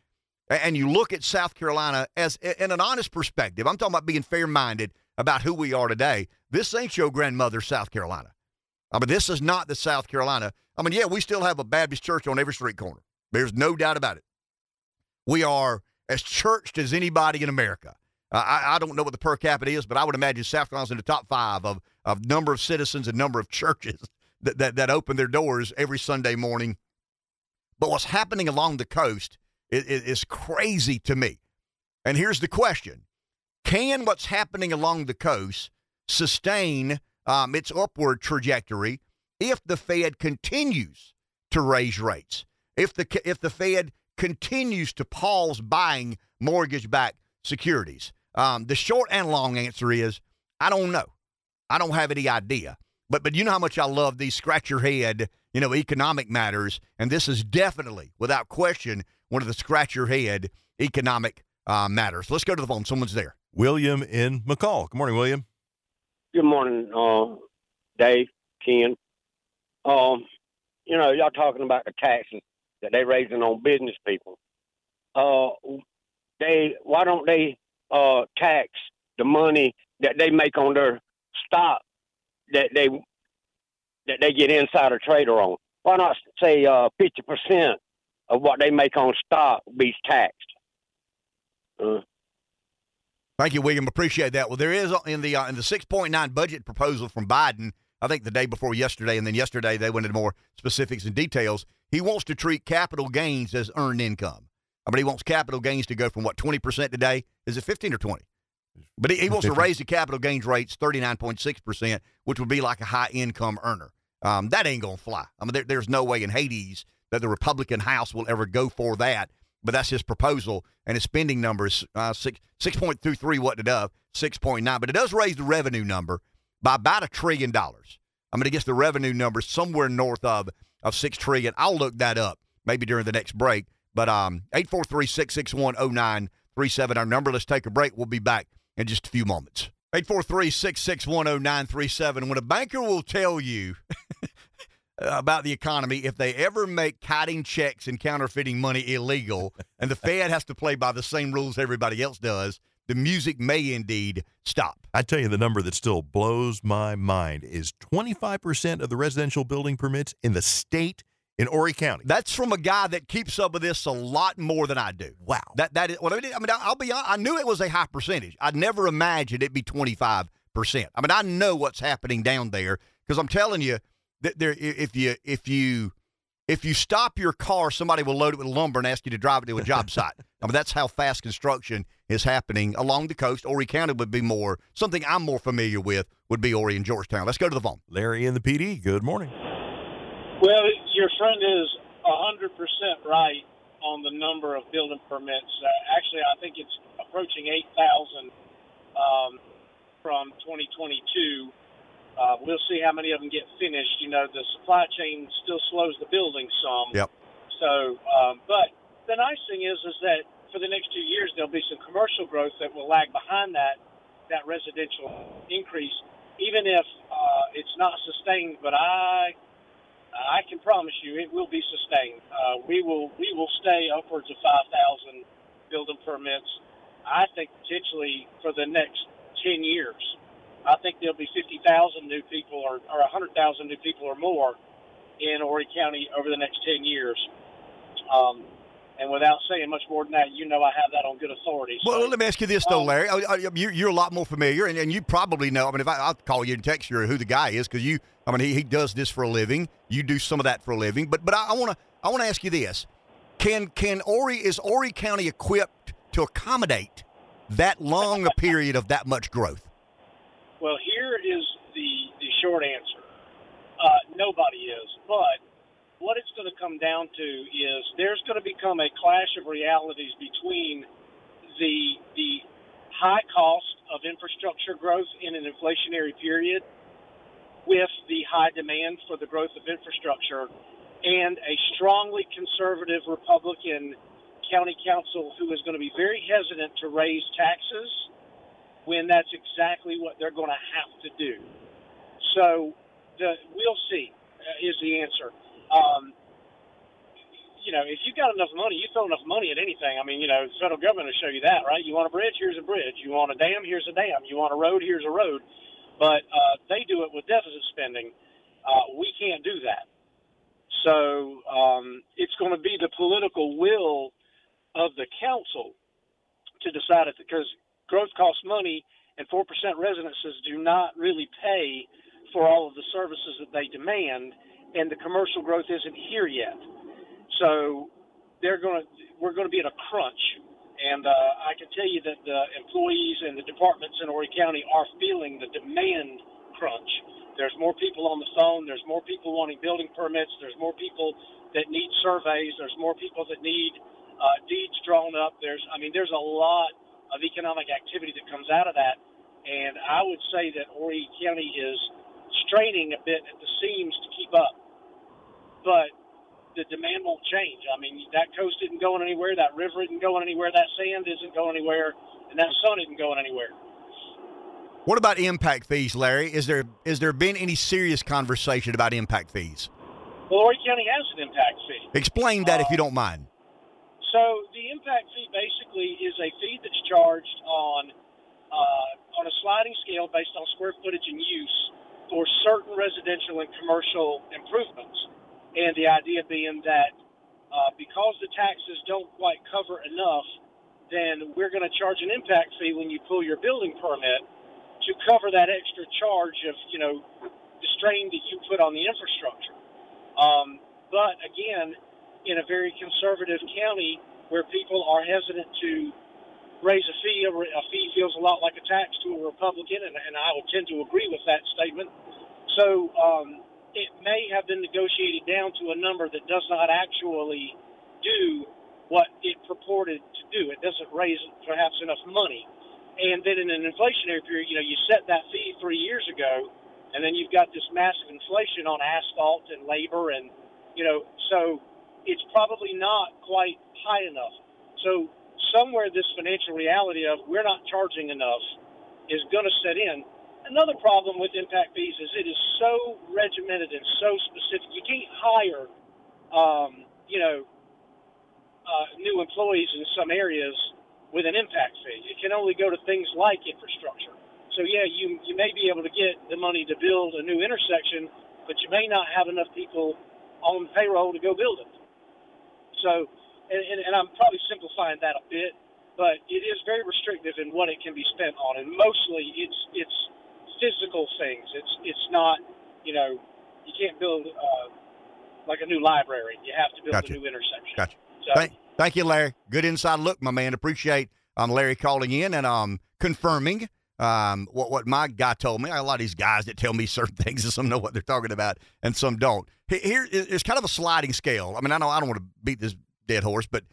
and you look at South Carolina as in an honest perspective, I'm talking about being fair minded about who we are today. This ain't your grandmother, South Carolina. I mean, this is not the South Carolina. I mean, yeah, we still have a Baptist church on every street corner. There's no doubt about it. We are as churched as anybody in America. Uh, I, I, don't know what the per capita is, but I would imagine South Carolina's in the top five of, of number of citizens and number of churches <laughs> that, that, that open their doors every Sunday morning. But what's happening along the coast is, is crazy to me. And here's the question Can what's happening along the coast sustain um, its upward trajectory if the Fed continues to raise rates? If the, if the Fed continues to pause buying mortgage backed securities? Um, the short and long answer is I don't know. I don't have any idea. But but you know how much I love these scratch your head, you know, economic matters, and this is definitely, without question, one of the scratch your head economic uh, matters. Let's go to the phone. Someone's there. William in McColl. Good morning, William. Good morning, uh, Dave, Ken. Um, you know, y'all talking about the taxes that they raising on business people. Uh, they why don't they uh tax the money that they make on their stock that they that they get insider trader on? Why not say uh fifty percent of what they make on stock be taxed? Uh, Thank you, William. Appreciate that. Well, there is in the uh, in the six point nine budget proposal from Biden. I think the day before yesterday, and then yesterday they went into more specifics and details. He wants to treat capital gains as earned income. I mean, he wants capital gains to go from what twenty percent today. Is it fifteen or twenty? But he, he wants to raise the capital gains rates thirty nine point six percent, which would be like a high income earner. Um, that ain't gonna fly. I mean, there, there's no way in Hades that the Republican House will ever go for that but that's his proposal, and his spending number is uh, six six point two three. What it does six point nine, but it does raise the revenue number by about a trillion dollars. I'm going to guess the revenue number somewhere north of of six trillion. I'll look that up maybe during the next break. But um, eight four three six six one zero nine three seven. Our number. Let's take a break. We'll be back in just a few moments. 843 661 0937. When a banker will tell you <laughs> about the economy if they ever make kiting checks and counterfeiting money illegal and the Fed has to play by the same rules everybody else does, the music may indeed stop. I tell you, the number that still blows my mind is 25% of the residential building permits in the state in Horry County. That's from a guy that keeps up with this a lot more than I do. Wow. That that is what I mean. I mean, I'll be honest, I knew it was a high percentage. I never imagined it'd be 25%. I mean, I know what's happening down there because I'm telling you that – there if you if you if you stop your car, somebody will load it with lumber and ask you to drive it to a job <laughs> site. I mean, that's how fast construction is happening along the coast. Horry County would be more something I'm more familiar with would be Horry and Georgetown. Let's go to the phone. Larry in the Pee Dee. Good morning. Well, your friend is hundred percent right on the number of building permits. Uh, actually, I think it's approaching eight thousand um, from 2022 uh, we'll see how many of them get finished. You know, the supply chain still slows the building some. Yep. So, um, but the nice thing is, is that for the next two years there'll be some commercial growth that will lag behind that that residential increase, even if uh, it's not sustained. But I, I can promise you, it will be sustained. Uh, we will we will stay upwards of five thousand building permits. I think potentially for the next ten years. I think there'll be 50,000 new people or, or 100,000 new people or more in Horry County over the next 10 years. Um, and without saying much more than that, you know I have that on good authority. So, well, let me ask you this, though, um, Larry. You're a lot more familiar, and, and you probably know. I mean, if I, will call you and text you who the guy is, because you, I mean, he, he does this for a living. You do some of that for a living. But but I want to I want to ask you this: Can can Horry is Horry County equipped to accommodate that long a period of that much growth? Well, here is the, the short answer. Uh, nobody is. But what it's going to come down to is there's going to become a clash of realities between the the high cost of infrastructure growth in an inflationary period with the high demand for the growth of infrastructure and a strongly conservative Republican county council who is going to be very hesitant to raise taxes when that's exactly what they're going to have to do. So the, we'll see uh, is the answer. Um, you know, if you've got enough money, you throw enough money at anything. I mean, you know, the federal government will show you that, right? You want a bridge, here's a bridge. You want a dam, here's a dam. You want a road, here's a road. But uh, they do it with deficit spending. Uh, we can't do that. So um, it's going to be the political will of the council to decide it because growth costs money, and 4% residences do not really pay for all of the services that they demand, and the commercial growth isn't here yet. So they're going to we're going to be in a crunch, and uh, I can tell you that the employees and the departments in Horry County are feeling the demand crunch. There's more people on the phone. There's more people wanting building permits. There's more people that need surveys. There's more people that need uh, deeds drawn up. There's, I mean, there's a lot of economic activity that comes out of that. And I would say that Horry County is straining a bit at the seams to keep up. But the demand won't change. I mean, that coast isn't going anywhere, that river isn't going anywhere, that sand isn't going anywhere, and that sun isn't going anywhere. What about impact fees, Larry? Is there is there been any serious conversation about impact fees? Well, Horry County has an impact fee. Explain that if you don't mind. So the impact fee basically is a fee that's charged on uh, on a sliding scale based on square footage and use for certain residential and commercial improvements. And the idea being that uh, because the taxes don't quite cover enough, then we're going to charge an impact fee when you pull your building permit to cover that extra charge of you know the strain that you put on the infrastructure. Um, but again, in a very conservative county where people are hesitant to raise a fee, a fee feels a lot like a tax to a Republican, and, and I would tend to agree with that statement. So um, it may have been negotiated down to a number that does not actually do what it purported to do. It doesn't raise perhaps enough money. And then in an inflationary period, you know, you set that fee three years ago, and then you've got this massive inflation on asphalt and labor, and you know, so it's probably not quite high enough. So somewhere this financial reality of we're not charging enough is going to set in. Another problem with impact fees is it is so regimented and so specific. You can't hire, um, you know, uh, new employees in some areas with an impact fee. It can only go to things like infrastructure. So yeah, you you may be able to get the money to build a new intersection, but you may not have enough people on payroll to go build it. So, and, and, and I'm probably simplifying that a bit, but it is very restrictive in what it can be spent on, and mostly it's it's physical things. It's it's not, you know, you can't build uh, like a new library. You have to build Gotcha. a new intersection. Gotcha. So, Thank, thank you, Larry. Good inside look, my man. Appreciate um, Larry calling in and um, confirming um, what what my guy told me. I have a lot of these guys that tell me <laughs> certain things, and some know what they're talking about, and some don't. He- Here is kind of a sliding scale. I mean, I know I don't want to beat this dead horse, but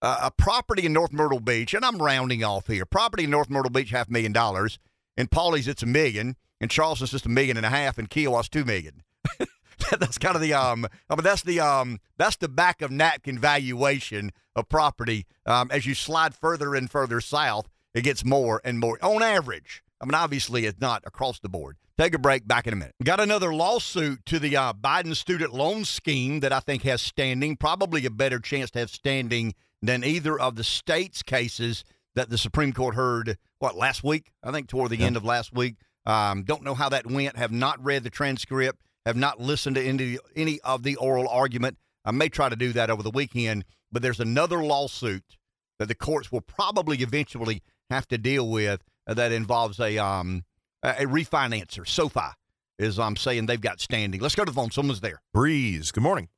uh, a property in North Myrtle Beach, and I'm rounding off here. Property in North Myrtle Beach, half million dollars. In Pawleys, it's a million. In Charleston's, just a million and a half. In Kiawah's, two million. <laughs> that's kind of the um. I mean, that's the um. That's the back of napkin valuation of property. Um, as you slide further and further south, it gets more and more on average. I mean, obviously, it's not across the board. Take a break. Back in a minute. Got another lawsuit to the uh, Biden student loan scheme that I think has standing. Probably a better chance to have standing than either of the state's cases that the Supreme Court heard. What last week? I think toward the end of last week. Um, don't know how that went. Have not read the transcript. Have not listened to any any of the oral argument. I may try to do that over the weekend. But there's another lawsuit that the courts will probably eventually have to deal with uh, that involves a um a a refinancer. SoFi is um saying they've got standing. Let's go to the phone. Someone's there. Breeze. Good morning.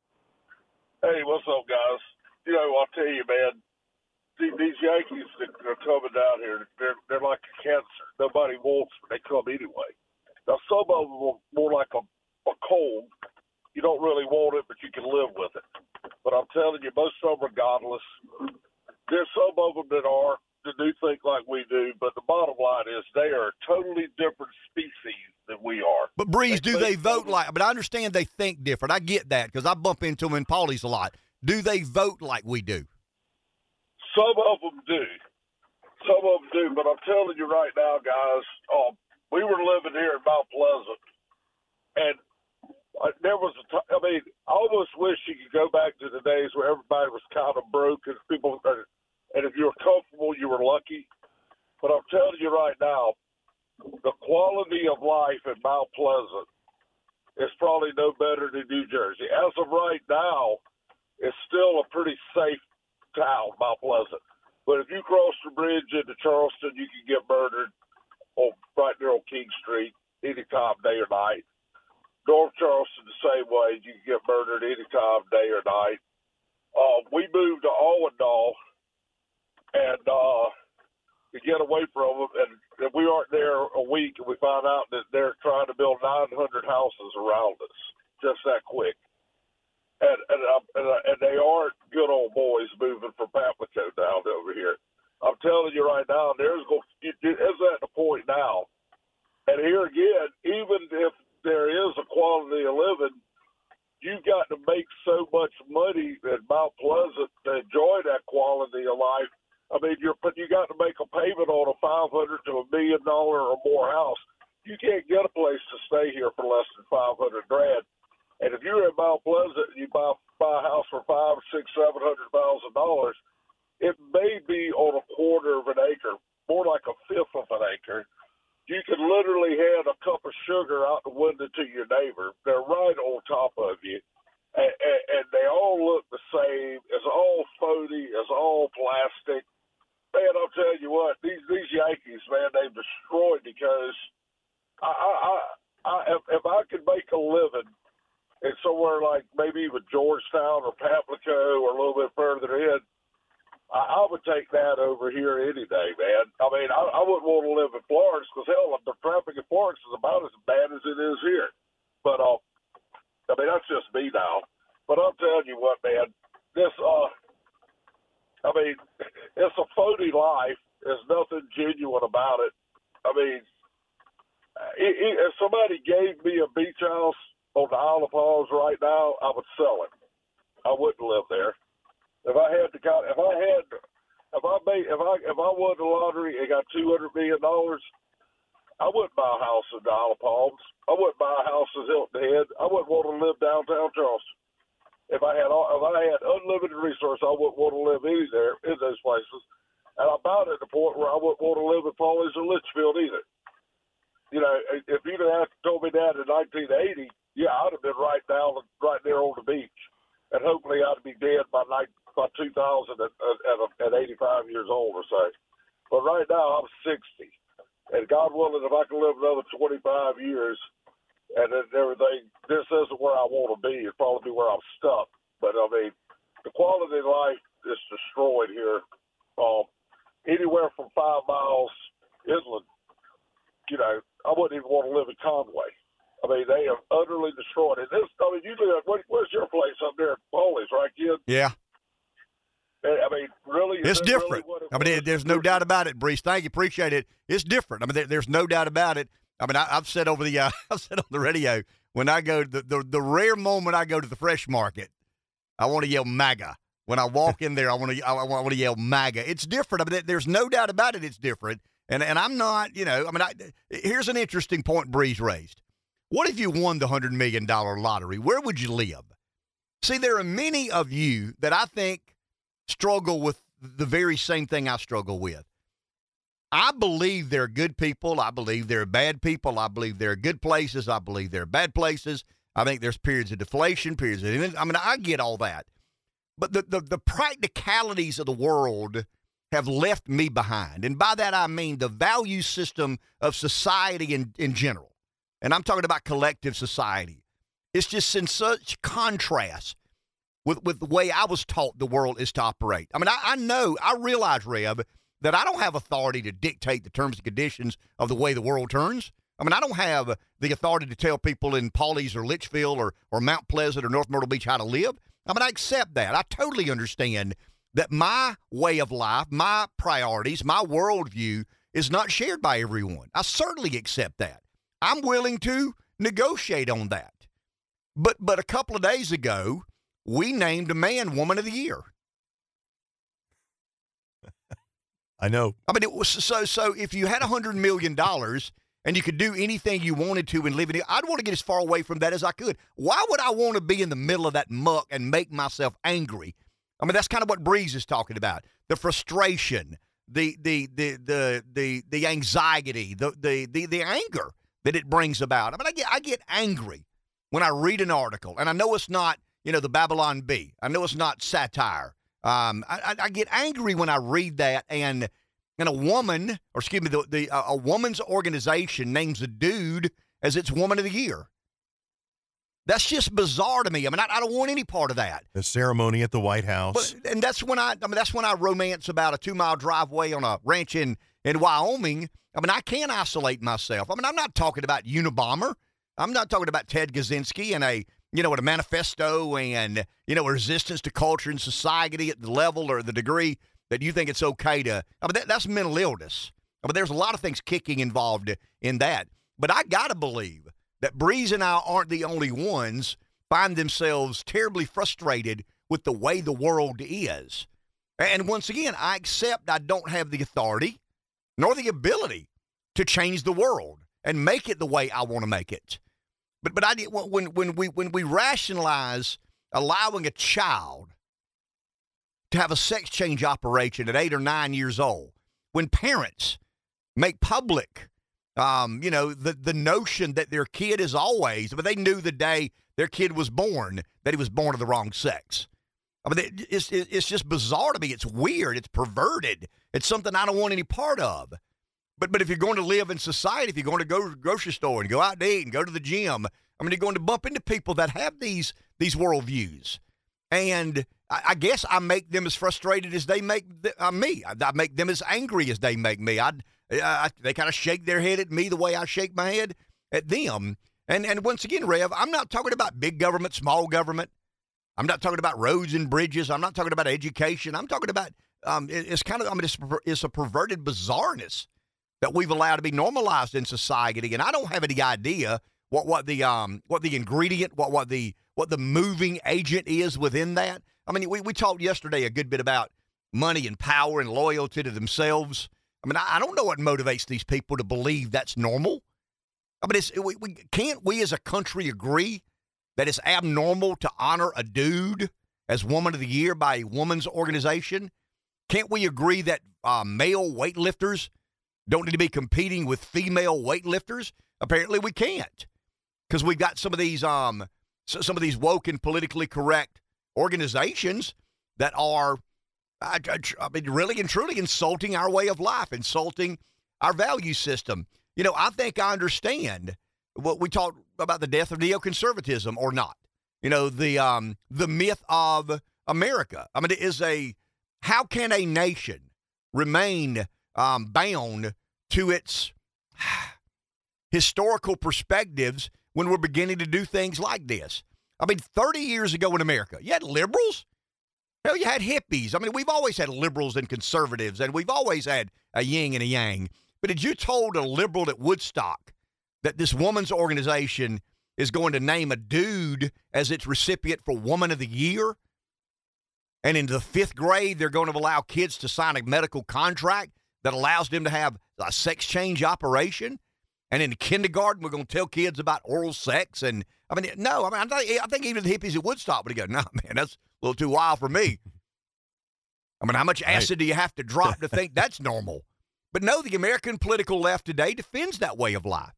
Hey, what's up, guys? You know, I'll tell you, man. These Yankees that are coming down here, they're they're like a cancer. Nobody wants them. They come anyway. Now, some of them are more like a, a cold. You don't really want it, but you can live with it. But I'm telling you, most of them are godless. There's some of them that are that do think like we do, but the bottom line is they are a totally different species than we are. But Breeze, They do they vote like? But I understand they think different. I get that because I bump into them in Pawleys a lot. Do they vote like we do? Some of them do. Some of them do, but I'm telling you right now, guys, um, we were living here in Mount Pleasant, and uh, there was a t- I mean, I almost wish you could go back to the days where everybody was kind of broke and people, uh, and if you were comfortable, you were lucky. But I'm telling you right now, the quality of life in Mount Pleasant is probably no better than New Jersey. As of right now, it's still a pretty safe town, Mount Pleasant. But if you cross the bridge into Charleston, you can get murdered on right there on King Street anytime, day or night. North Charleston the same way. You can get murdered anytime, day or night. Uh, we moved to Allendale and uh, to get away from them, and, and we aren't there a week, and we found out that they're trying to build 900 houses around us just that quick and and, and, and they aren't good old boys moving from Pamplico down over here. I'm telling you right now, there's going is at the point now, and here again, even if there is a quality of living, you've got to make so much money at Mount Pleasant to enjoy that quality of life. I mean, you're but you got to make a payment on a five hundred to a million dollar or more house. You can't get a place to stay here for less than five hundred grand And if you're in Mount Pleasant and you buy buy a house for five, six, seven hundred thousand dollars, it may be on a quarter of an acre, more like a fifth of an acre. You can literally hand a cup of sugar out the window to your neighbor. They're right on top of you. And, and, and they all look the same. It's all phony. It's all plastic. Man, I'll tell you what, these these Yankees, man, they've destroyed because I, I, I, I if, if I could make a living in somewhere like maybe even Georgetown or Pamplico or a little bit further in, I, I would take that over here any day, man. I mean, I, I wouldn't want to live in Florence because hell, the traffic in Florence is about as bad as it is here. But uh, I mean, that's just me now. But I'm telling you what, man, this uh, I mean, <laughs> it's a phony life. There's nothing genuine about it. I mean, if somebody gave me a beach house on the Isle of Palms right now, I would sell it. I wouldn't live there. If I had to, if I had, if I made, if I if I won the lottery and got two hundred million dollars, I wouldn't buy a house in the Isle of Palms. I wouldn't buy a house in Hilton Head. I wouldn't want to live downtown Charleston. If I had if I had unlimited resource, I wouldn't want to live any there in those places. And I'm about at the point where I wouldn't want to live in Pawleys or Litchfield either. You know, if you'd have told me that in 1980, yeah, I'd have been right down, right there on the beach, and hopefully I'd be dead by night by 2000 at, at, at 85 years old or so. But right now I'm 60, and God willing, if I can live another 25 years, and everything, this isn't where I want to be. It'd probably be where I'm stuck. But I mean, the quality of life is destroyed here. Um, anywhere from five miles inland, you know, I wouldn't even want to live in Conway. I mean, they have utterly destroyed it. This, I mean, you live. What, where's your place up there? Pawleys, right, kid? Yeah. I mean, really, it's different. Really it I mean, there's no doubt about it, Breeze. Thank you, appreciate it. It's different. I mean, there, there's no doubt about it. I mean, I, have said over the, uh, <laughs> I've said on the radio when I go the, the the rare moment I go to the fresh market, I want to yell MAGA. When I walk in there, I want to I want to yell MAGA. It's different. I mean, there's no doubt about it. It's different. And and I'm not, you know, I mean, I, here's an interesting point Breeze raised. What if you won the hundred million dollar lottery? Where would you live? See, there are many of you that I think struggle with the very same thing I struggle with. I believe there are good people. I believe there are bad people. I believe there are good places. I believe there are bad places. I think there's periods of deflation, periods of. I mean, I get all that. But the, the, the practicalities of the world have left me behind. And by that, I mean the value system of society in, in general. And I'm talking about collective society. It's just in such contrast with, with the way I was taught the world is to operate. I mean, I, I know, I realize, Rev, that I don't have authority to dictate the terms and conditions of the way the world turns. I mean, I don't have the authority to tell people in Pawleys or Litchfield or, or Mount Pleasant or North Myrtle Beach how to live. I mean, I accept that. I totally understand that my way of life, my priorities, my worldview is not shared by everyone. I certainly accept that. I'm willing to negotiate on that. But but a couple of days ago, we named a man Woman of the Year. I know. I mean, it was so. So if you had a hundred million dollars and you could do anything you wanted to and live in it, I'd want to get as far away from that as I could. Why would I want to be in the middle of that muck and make myself angry? I mean, that's kind of what Breeze is talking about: the frustration, the the the the the the anxiety, the the the, the anger that it brings about. I mean, I get I get angry when I read an article, and I know it's not you know, the Babylon Bee. I know it's not satire. Um, I, I, get angry when I read that, and and a woman, or excuse me, the, the uh, a woman's organization names a dude as its Woman of the Year. That's just bizarre to me. I mean, I, I don't want any part of that. The ceremony at the White House, but, and that's when I, I mean, that's when I romance about a two mile driveway on a ranch in in Wyoming. I mean, I can't isolate myself. I mean, I'm not talking about Unabomber. I'm not talking about Ted Kaczynski and a you know, a manifesto and, you know, resistance to culture and society at the level or the degree that you think it's okay to, I mean, that, that's mental illness. I mean, there's a lot of things kicking involved in that. But I got to believe that Breeze and I aren't the only ones find themselves terribly frustrated with the way the world is. And once again, I accept I don't have the authority nor the ability to change the world and make it the way I want to make it. But but I did when when we when we rationalize allowing a child to have a sex change operation at eight or nine years old, when parents make public, um, you know, the the notion that their kid is always, but they knew the day their kid was born that he was born of the wrong sex. I mean, it's it's just bizarre to me. It's weird. It's perverted. It's something I don't want any part of. But but if you're going to live in society, if you're going to go to the grocery store and go out to eat and go to the gym, I mean, you're going to bump into people that have these these worldviews, and I, I guess I make them as frustrated as they make uh, me. I, I, make them as angry as they make me. I, I they kind of shake their head at me the way I shake my head at them. And and once again, Rev, I'm not talking about big government, small government. I'm not talking about roads and bridges. I'm not talking about education. I'm talking about um, it, it's kind of I mean it's, it's a perverted bizarreness that we've allowed to be normalized in society. And I don't have any idea what what the um what the ingredient, what what the what the moving agent is within that. I mean, we, we talked yesterday a good bit about money and power and loyalty to themselves. I mean, I, I don't know what motivates these people to believe that's normal. I mean, we, we can't we as a country agree that it's abnormal to honor a dude as Woman of the Year by a woman's organization? Can't we agree that uh, male weightlifters don't need to be competing with female weightlifters? Apparently, we can't because we've got some of these um some of these woke and politically correct organizations that are, I, I mean, really and truly insulting our way of life, insulting our value system. You know, I think I understand what we talked about the death of neoconservatism or not. You know, the um, the myth of America. I mean, it is a how can a nation remain um, bound to its <sighs> historical perspectives when we're beginning to do things like this? I mean, 30 years ago in America, you had liberals. Hell, you had hippies. I mean, we've always had liberals and conservatives, and we've always had a yin and a yang. But had you told a liberal at Woodstock that this woman's organization is going to name a dude as its recipient for Woman of the Year? And in the fifth grade, they're going to allow kids to sign a medical contract that allows them to have a sex change operation. And in kindergarten, we're going to tell kids about oral sex. And I mean, no, I mean, I think, I think even the hippies at Woodstock would go, <laughs> no, man, that's a little too wild for me. I mean, how much acid right. do you have to drop to think that's normal? But no, the American political left today defends that way of life.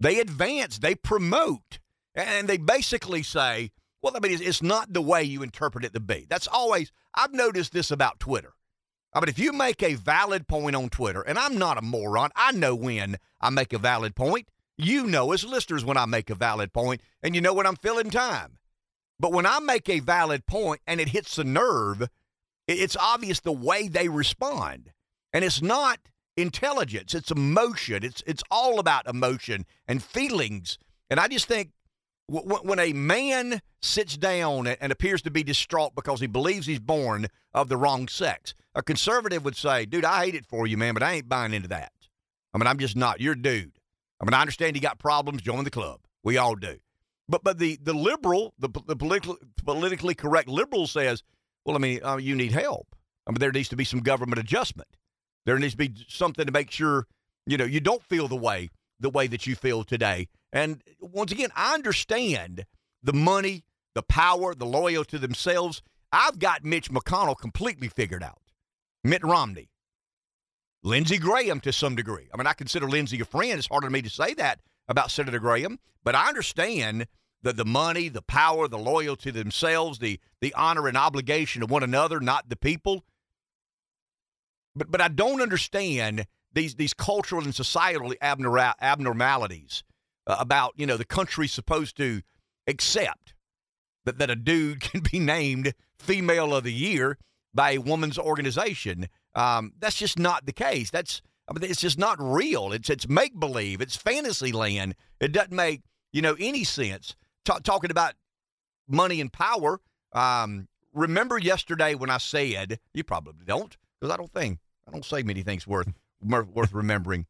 They advance, they promote, and they basically say, well, I mean, it's not the way you interpret it to be. That's always, I've noticed this about Twitter. I mean, if you make a valid point on Twitter, and I'm not a moron, I know when I make a valid point. You know, as listeners, when I make a valid point, and you know when I'm filling time. But when I make a valid point and it hits the nerve, it's obvious the way they respond. And it's not intelligence, it's emotion. It's, it's all about emotion and feelings. And I just think when a man sits down and appears to be distraught because he believes he's born of the wrong sex, a conservative would say, dude, I hate it for you, man, but I ain't buying into that. I mean, I'm just not. You're a dude. I mean, I understand you got problems. Join the club. We all do. But but the the liberal, the, the politically politically correct liberal says, well, I mean, uh, you need help. I mean, there needs to be some government adjustment. There needs to be something to make sure you know you don't feel the way the way that you feel today. And once again, I understand the money, the power, the loyalty to themselves. I've got Mitch McConnell completely figured out. Mitt Romney, Lindsey Graham to some degree. I mean, I consider Lindsey a friend. It's harder for me to say that about Senator Graham, but I understand that the money, the power, the loyalty to themselves, the the honor and obligation to one another, not the people. But but I don't understand these these cultural and societal abnormalities uh, about you know the country's supposed to accept that that a dude <laughs> can be named female of the year by a woman's organization. Um, that's just not the case. That's I mean, it's just not real. It's it's make believe. It's fantasy land. It doesn't make you know any sense. T- talking about money and power. Um, remember yesterday when I said you probably don't because I don't think I don't say many things worth worth remembering.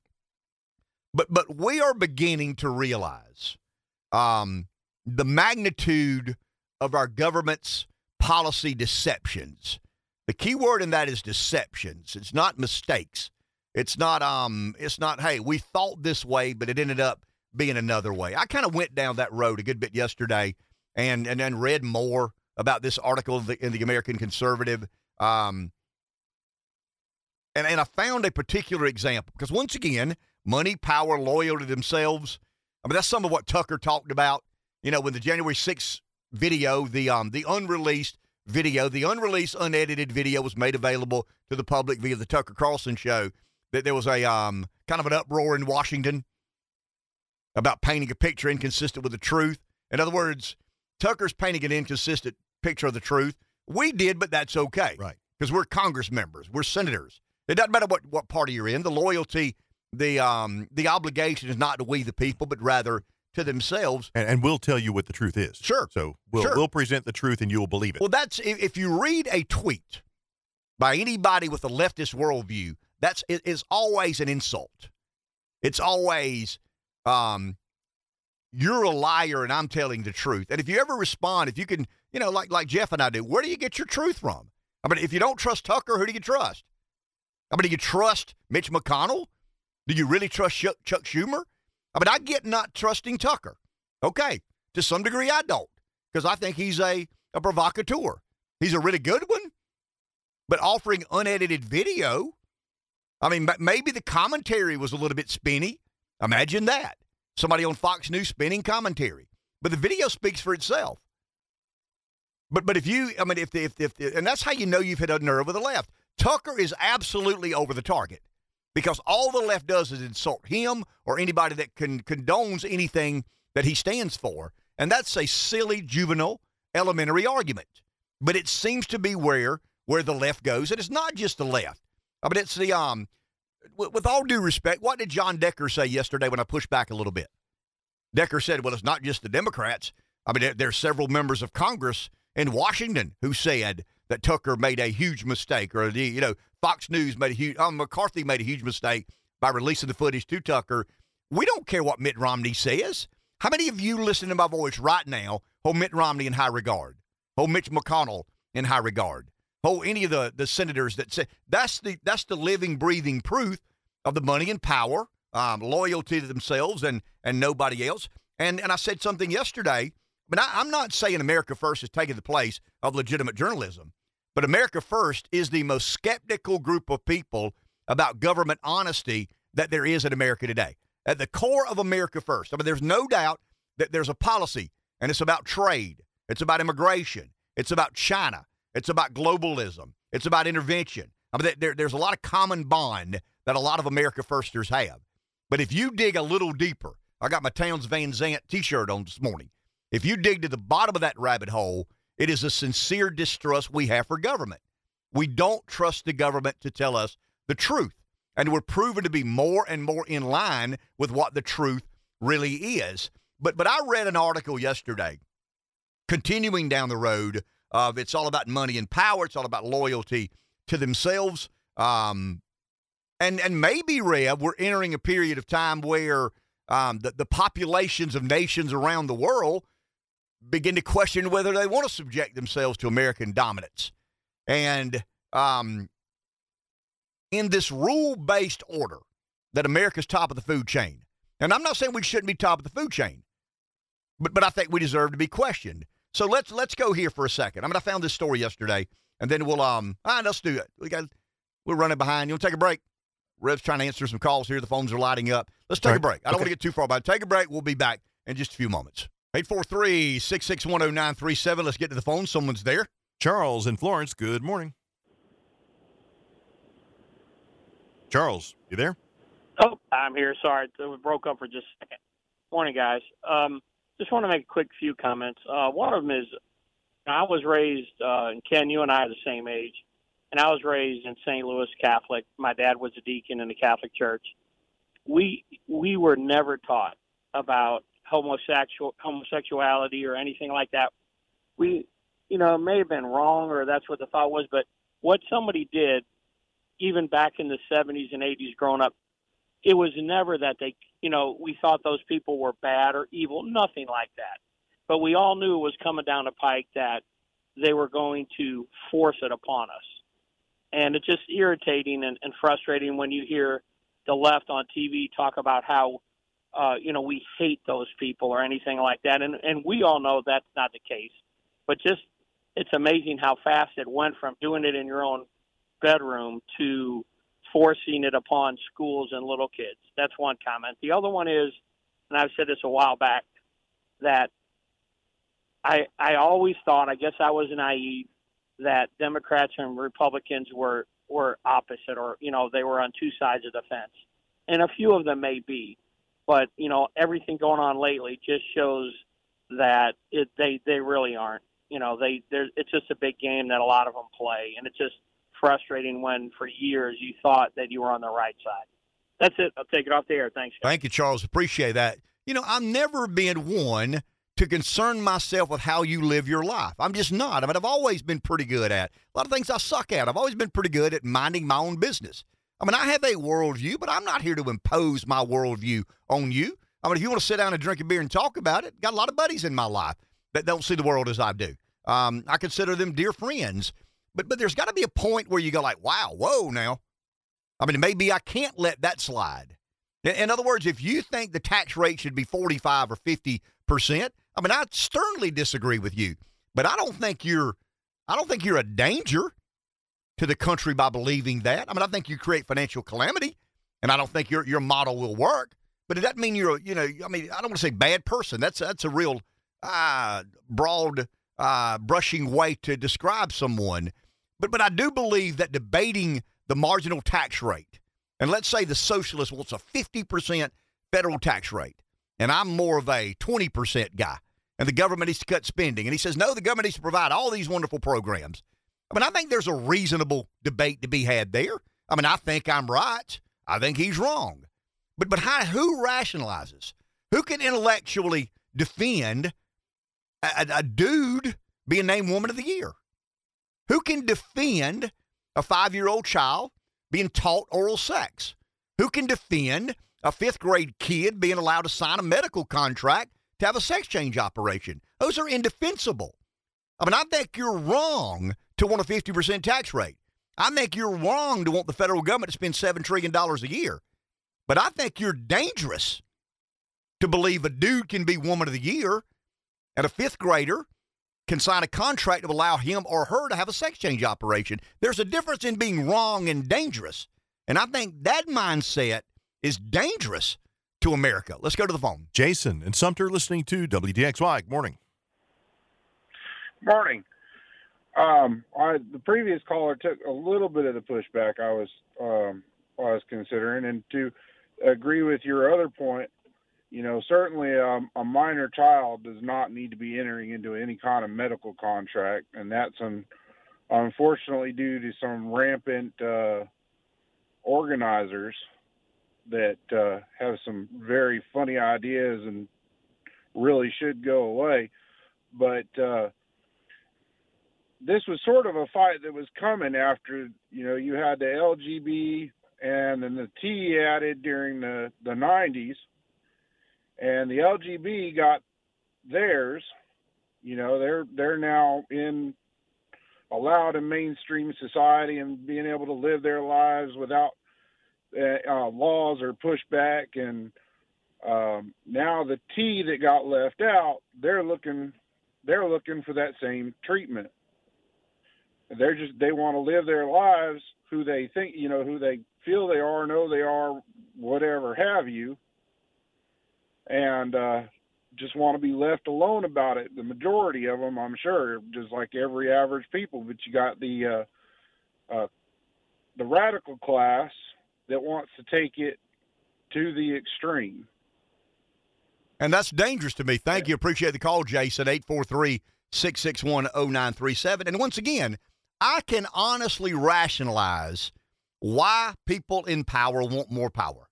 But but we are beginning to realize um, the magnitude of our government's policy deceptions. The key word in that is deceptions. It's not mistakes. It's not um it's not hey, we thought this way but it ended up being another way. I kind of went down that road a good bit yesterday, and and then read more about this article in the, in the American Conservative. Um, and, and I found a particular example because once again, money, power, loyalty to themselves. I mean, that's some of what Tucker talked about. You know, when the January 6th video, the um, the unreleased video, the unreleased, unedited video was made available to the public via the Tucker Carlson show. That there was a um, kind of an uproar in Washington about painting a picture inconsistent with the truth. In other words, Tucker's painting an inconsistent picture of the truth. We did, but that's okay. Right. Because we're Congress members, we're senators. It doesn't matter what, what party you're in. The loyalty, the um, the obligation is not to we the people, but rather to themselves. And, and we'll tell you what the truth is. Sure. So we'll Sure. we'll present the truth and you'll believe it. Well, that's if, if you read a tweet by anybody with a leftist worldview, that's it is always an insult. It's always um, you're a liar and I'm telling the truth. And if you ever respond, if you can, you know, like like Jeff and I do, where do you get your truth from? I mean, if you don't trust Tucker, who do you trust? I mean, do you trust Mitch McConnell? Do you really trust Chuck, Schumer? I mean, I get not trusting Tucker. Okay, to some degree, I don't because I think he's a a provocateur. He's a really good one, but offering unedited video. I mean, maybe the commentary was a little bit spinny. Imagine that. Somebody on Fox News spinning commentary. But the video speaks for itself. But but if you, I mean, if the, if, if and that's how you know you've hit a nerve with the left. Tucker is absolutely over the target because all the left does is insult him or anybody that con- condones anything that he stands for, and that's a silly, juvenile, elementary argument. But it seems to be where where the left goes, and it's not just the left. I mean, it's the um. With, with all due respect, what did John Decker say yesterday when I pushed back a little bit? Decker said, "Well, it's not just the Democrats. I mean, there, there are several members of Congress in Washington who said that Tucker made a huge mistake, or you know Fox News made a huge, um, McCarthy made a huge mistake by releasing the footage to Tucker. We don't care what Mitt Romney says. How many of you listening to my voice right now hold Mitt Romney in high regard? Hold Mitch McConnell in high regard? Hold any of the the senators that say that's the that's the living, breathing proof of the money and power, um, loyalty to themselves and and nobody else. And and I said something yesterday. But I, I'm not saying America First is taking the place of legitimate journalism, but America First is the most skeptical group of people about government honesty that there is in America today. At the core of America First, I mean, there's no doubt that there's a policy, and it's about trade, it's about immigration, it's about China, it's about globalism, it's about intervention. I mean, there, there's a lot of common bond that a lot of America Firsters have. But if you dig a little deeper, I got my Townes Van Zandt T-shirt on this morning. If you dig to the bottom of that rabbit hole, it is a sincere distrust we have for government. We don't trust the government to tell us the truth. And we're proven to be more and more in line with what the truth really is. But but I read an article yesterday, continuing down the road of it's all about money and power, it's all about loyalty to themselves. Um, and and maybe Rev, we're entering a period of time where um, the, the populations of nations around the world begin to question whether they want to subject themselves to American dominance. And um, in this rule based order that America's top of the food chain, and I'm not saying we shouldn't be top of the food chain, but, but I think we deserve to be questioned. So let's let's go here for a second. I mean, I found this story yesterday, and then we'll um, all right, let's do it. We got we're running behind. You want to take a break? Rev's trying to answer some calls here. The phones are lighting up. Let's take Right. a break. I don't Okay. want to get too far but Take a break. We'll be back in just a few moments. 843 661 0937. Let's get to the phone. Someone's there. Charles in Florence, good morning. Charles, you there? Oh, I'm here. Sorry, it broke up for just a second. Morning, guys. Um, just want to make a quick few comments. Uh, one of them is I was raised, uh, and Ken, you and I are the same age, and I was raised in St. Louis Catholic. My dad was a deacon in the Catholic Church. We we were never taught about homosexual homosexuality or anything like that. We, you know, may have been wrong or that's what the thought was, but what somebody did, even back in the 70s and 80s, growing up, it was never that they, you know, we thought those people were bad or evil, nothing like that. But we all knew it was coming down the pike that they were going to force it upon us. And it's just irritating and, and frustrating when you hear the left on TV talk about how uh, you know, we hate those people or anything like that. And and we all know that's not the case. But just it's amazing how fast it went from doing it in your own bedroom to forcing it upon schools and little kids. That's one comment. The other one is, and I've said this a while back, that I I always thought, I guess I was naive, that Democrats and Republicans were were opposite, or you know, they were on two sides of the fence, and a few of them may be, but you know, everything going on lately just shows that it they they really aren't. You know, they it's just a big game that a lot of them play, and it's just frustrating when for years you thought that you were on the right side. That's it. I'll take it off the air. Thanks. Guys. Thank you, Charles. Appreciate that. You know, I've never been one to concern myself with how you live your life. I'm just not. I mean, I've always been pretty good at a lot of things I suck at. I've always been pretty good at minding my own business. I mean, I have a worldview, but I'm not here to impose my worldview on you. I mean, if you want to sit down and drink a beer and talk about it, got a lot of buddies in my life that don't see the world as I do. Um, I consider them dear friends, but but there's got to be a point where you go like, wow, whoa, now. I mean, maybe I can't let that slide. In, other words, if you think the tax rate should be 45 or 50 percent, I mean, I sternly disagree with you, but I don't think you're, I don't think you're a danger to the country by believing that. I mean, I think you create financial calamity, and I don't think your your model will work. But it doesn't mean you're, a, you know, I mean, I don't want to say bad person. That's that's a real uh, broad uh, brushing way to describe someone. But but I do believe that debating the marginal tax rate, and let's say the socialist wants a 50% federal tax rate, and I'm more of a 20% guy and the government needs to cut spending. And he says, no, the government needs to provide all these wonderful programs. I mean, I think there's a reasonable debate to be had there. I mean, I think I'm right. I think he's wrong. But but how, who rationalizes? Who can intellectually defend a, a, a dude being named Woman of the Year? Who can defend a five year old child being taught oral sex? Who can defend a fifth grade kid being allowed to sign a medical contract to have a sex change operation. Those are indefensible. I mean, I think you're wrong to want a 50% tax rate. I think you're wrong to want the federal government to spend $7 trillion a year. But I think you're dangerous to believe a dude can be woman of the year and a fifth grader can sign a contract to allow him or her to have a sex change operation. There's a difference in being wrong and dangerous. And I think that mindset is dangerous to America. Let's go to the phone. Jason and Sumter listening to WDXY. Good morning. Morning. Um, I, the previous caller took a little bit of the pushback I was um, I was considering, and to agree with your other point, you know, certainly um, a minor child does not need to be entering into any kind of medical contract, and that's un- unfortunately due to some rampant uh, organizers that uh, have some very funny ideas and really should go away. But uh, this was sort of a fight that was coming after you know you had the LGB and then the T added during the the 90s, and the LGB got theirs. You know they're they're now in allowed in mainstream society and being able to live their lives without uh, laws are pushed back, and um, now the T that got left out, they're looking they're looking for that same treatment. They're just they want to live their lives who they think you know who they feel they are, know they are, whatever have you, and uh, just want to be left alone about it. The majority of them, I'm sure, just like every average people. But you got the uh, uh, the radical class that wants to take it to the extreme. And that's dangerous to me. Thank yeah. you. Appreciate the call, Jason. 843 661 0937. And once again, I can honestly rationalize why people in power want more power.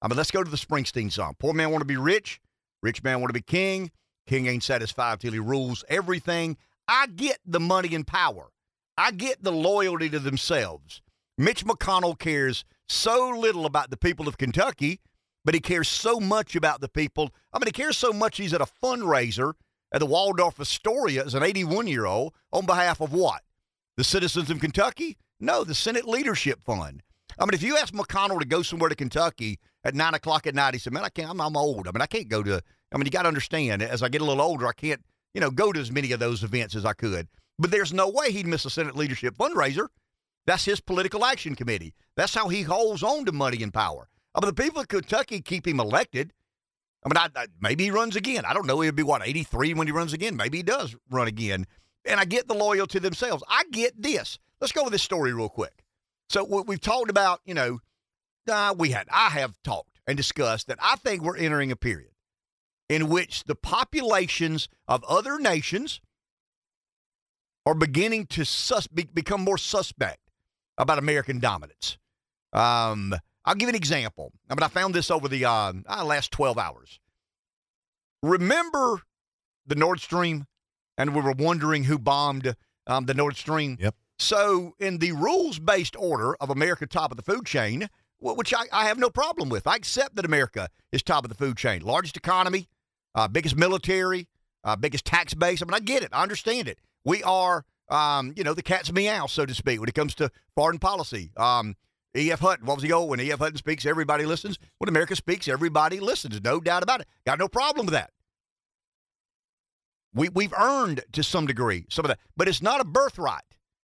I mean, let's go to the Springsteen song. Poor man want to be rich, rich man want to be king. King ain't satisfied till he rules everything. I get the money and power. I get the loyalty to themselves. Mitch McConnell cares so little about the people of Kentucky, but he cares so much about the people. I mean, he cares so much he's at a fundraiser at the Waldorf Astoria as an 81 year old on behalf of what? The citizens of Kentucky? No, the Senate Leadership Fund. I mean, if you ask McConnell to go somewhere to Kentucky at nine o'clock at night. He said, "Man, I can't. I'm, I'm old. I mean, I can't go to. I mean, you got to understand. As I get a little older, I can't, you know, go to as many of those events as I could. But there's no way he'd miss a Senate leadership fundraiser. That's his political action committee. That's how he holds on to money and power. I mean, the people of Kentucky keep him elected. I mean, I, I, maybe he runs again. I don't know. He'll be what 83 when he runs again. Maybe he does run again. And I get the loyalty themselves. I get this. Let's go with this story real quick. So what we've talked about, you know, uh, we had, I have talked and discussed that I think we're entering a period in which the populations of other nations are beginning to sus- become more suspect about American dominance. Um, I'll give an example. I mean, I found this over the uh, uh, last 12 hours. Remember the Nord Stream? And we were wondering who bombed um, the Nord Stream. Yep. So, in the rules based order of America top of the food chain, which I, I, have no problem with, I accept that America is top of the food chain. Largest economy, uh, biggest military, uh, biggest tax base. I mean, I get it. I understand it. We are, um, you know, the cat's meow, so to speak, when it comes to foreign policy. Um, E.F. Hutton, what was the old when E.F. Hutton speaks, everybody listens? When America speaks, everybody listens. No doubt about it. Got no problem with that. We, we've earned to some degree some of that, but it's not a birthright.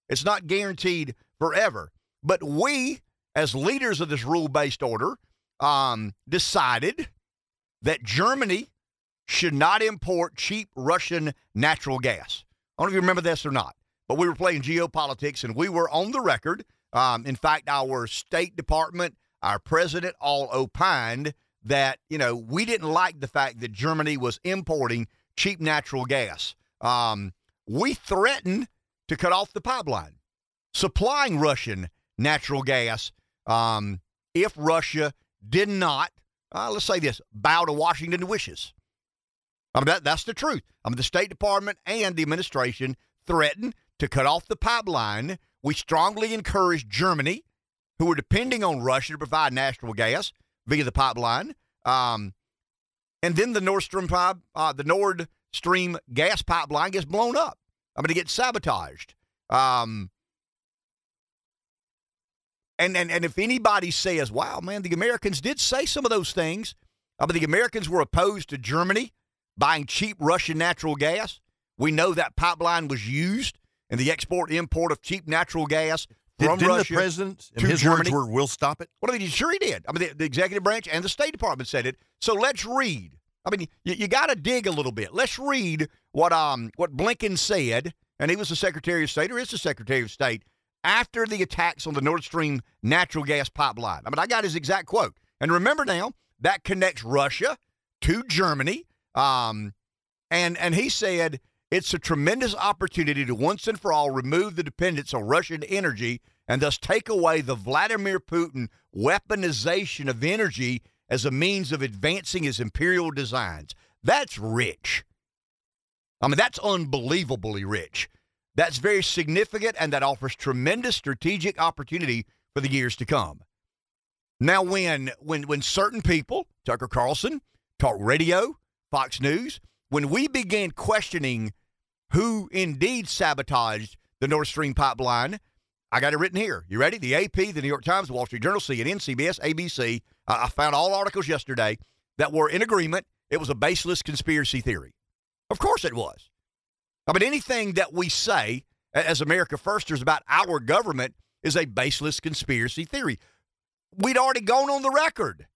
It's not guaranteed forever. But we, as leaders of this rule based order, um, decided that Germany should not import cheap Russian natural gas. I don't know if you remember this or not, but we were playing geopolitics and we were on the record. Um, in fact, our State Department, our president all opined that, you know, we didn't like the fact that Germany was importing cheap natural gas. Um, we threatened to cut off the pipeline supplying Russian natural gas um, if Russia did not, uh, let's say this, bow to Washington wishes. I mean, that, that's the truth. I mean, the State Department and the administration threatened to cut off the pipeline. We strongly encourage Germany, who are depending on Russia to provide natural gas via the pipeline. Um, and then the Nord Stream pipe, uh, the Nord Stream gas pipeline gets blown up. I mean, it gets sabotaged. Um, and, and, and if anybody says, wow, man, the Americans did say some of those things, I mean, the Americans were opposed to Germany buying cheap Russian natural gas. We know that pipeline was used in the export import of cheap natural gas from Did, Russia. the president and to his Germany. words were, "We'll stop it." Well, I mean, sure he did. I mean, the, the executive branch and the State Department said it. So let's read. I mean, you, you got to dig a little bit. Let's read what um what Blinken said, and he was the Secretary of State, or is the Secretary of State, after the attacks on the Nord Stream natural gas pipeline. I mean, I got his exact quote. And remember now, that connects Russia to Germany. Um, and and he said it's a tremendous opportunity to once and for all remove the dependence on Russian energy and thus take away the Vladimir Putin weaponization of energy as a means of advancing his imperial designs. That's rich. I mean, that's unbelievably rich. That's very significant, and that offers tremendous strategic opportunity for the years to come. Now, when when when certain people, Tucker Carlson, talk radio, Fox News, when we began questioning who indeed sabotaged the Nord Stream pipeline, I got it written here. You ready? The AP, the New York Times, the Wall Street Journal, CNN, CBS, ABC. I found all articles yesterday that were in agreement. It was a baseless conspiracy theory. Of course it was. I mean, anything that we say as America Firsters about our government is a baseless conspiracy theory. We'd already gone on the record.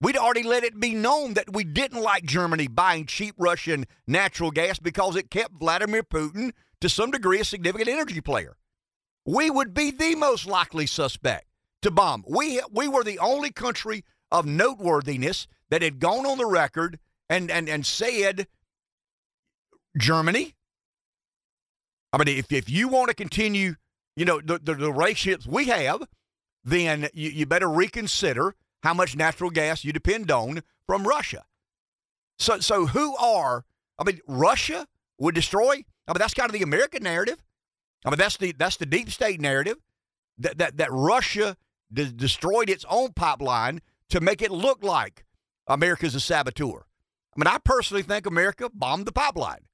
We'd already let it be known that we didn't like Germany buying cheap Russian natural gas because it kept Vladimir Putin, to some degree, a significant energy player. We would be the most likely suspect to bomb. We, we were the only country of noteworthiness that had gone on the record and, and, and said Germany, I mean, if, if you want to continue, you know, the, the, the relationships we have, then you, you better reconsider how much natural gas you depend on from Russia. So, so who are, I mean, Russia would destroy, I mean, that's kind of the American narrative. I mean, that's the, that's the deep state narrative that, that, that Russia de- destroyed its own pipeline to make it look like America's a saboteur. I mean, I personally think America bombed the pipeline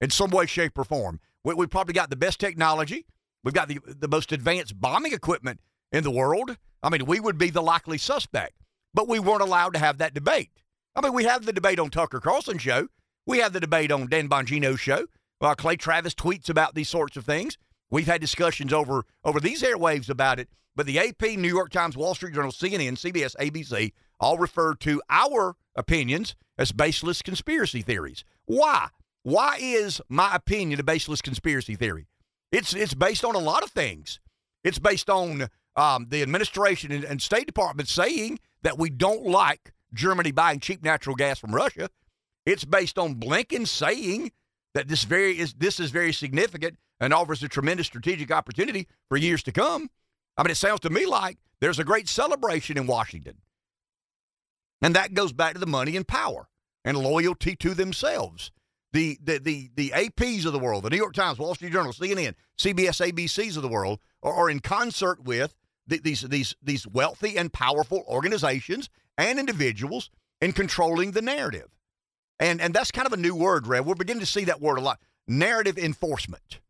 in some way, shape, or form. We, we probably got the best technology. We've got the, the most advanced bombing equipment in the world. I mean, we would be the likely suspect. but we weren't allowed to have that debate. I mean, we have the debate on Tucker Carlson show. We have the debate on Dan Bongino's show. Uh, Clay Travis tweets about these sorts of things. We've had discussions over over these airwaves about it. But the AP, New York Times, Wall Street Journal, CNN, CBS, ABC all refer to our opinions as baseless conspiracy theories. Why? Why is my opinion a baseless conspiracy theory? It's it's based on a lot of things. It's based on um, the administration and, and State Department saying that we don't like Germany buying cheap natural gas from Russia. It's based on Blinken saying that this very is this is very significant and offers a tremendous strategic opportunity for years to come. I mean, it sounds to me like there's a great celebration in Washington. And that goes back to the money and power and loyalty to themselves. The, the, the, the APs of the world, the New York Times, Wall Street Journal, CNN, CBS, ABCs of the world are, are in concert with the, these, these, these wealthy and powerful organizations and individuals in controlling the narrative. And, and that's kind of a new word, Rev. We're beginning to see that word a lot. Narrative enforcement.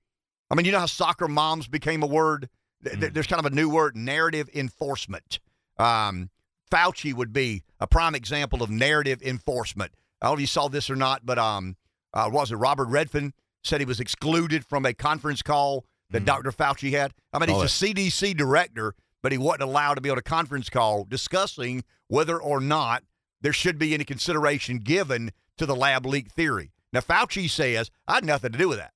I mean, you know how soccer moms became a word? Mm. There's kind of a new word, narrative enforcement. Um, Fauci would be a prime example of narrative enforcement. I don't know if you saw this or not, but um, uh, was it Robert Redfield said he was excluded from a conference call that mm. Dr. Fauci had? I mean, he's oh, a CDC director, but he wasn't allowed to be on a conference call discussing whether or not there should be any consideration given to the lab leak theory. Now, Fauci says, I had nothing to do with that.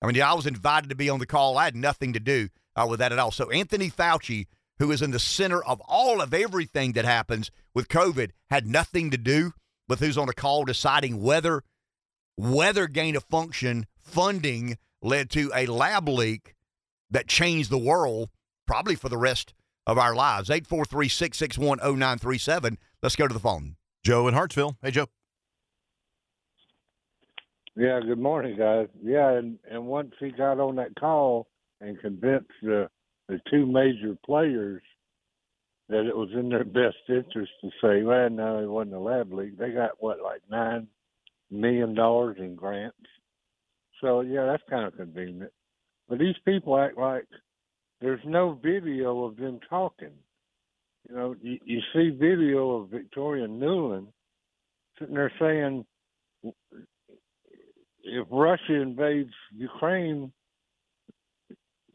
I mean, I was invited to be on the call. I had nothing to do uh, with that at all. So, Anthony Fauci who is in the center of all of everything that happens with COVID, had nothing to do with who's on a call deciding whether whether gain of function funding led to a lab leak that changed the world probably for the rest of our lives. 843 661 0937. Let's go to the phone. Joe in Hartsville. Hey, Joe. Yeah, good morning, guys. Yeah, and, and once he got on that call and convinced the the two major players that it was in their best interest to say, well, no, it wasn't a lab leak. They got what, like nine million dollars in grants. So yeah, that's kind of convenient. But these people act like there's no video of them talking. You know, you, you see video of Victoria Nuland sitting there saying, if Russia invades Ukraine,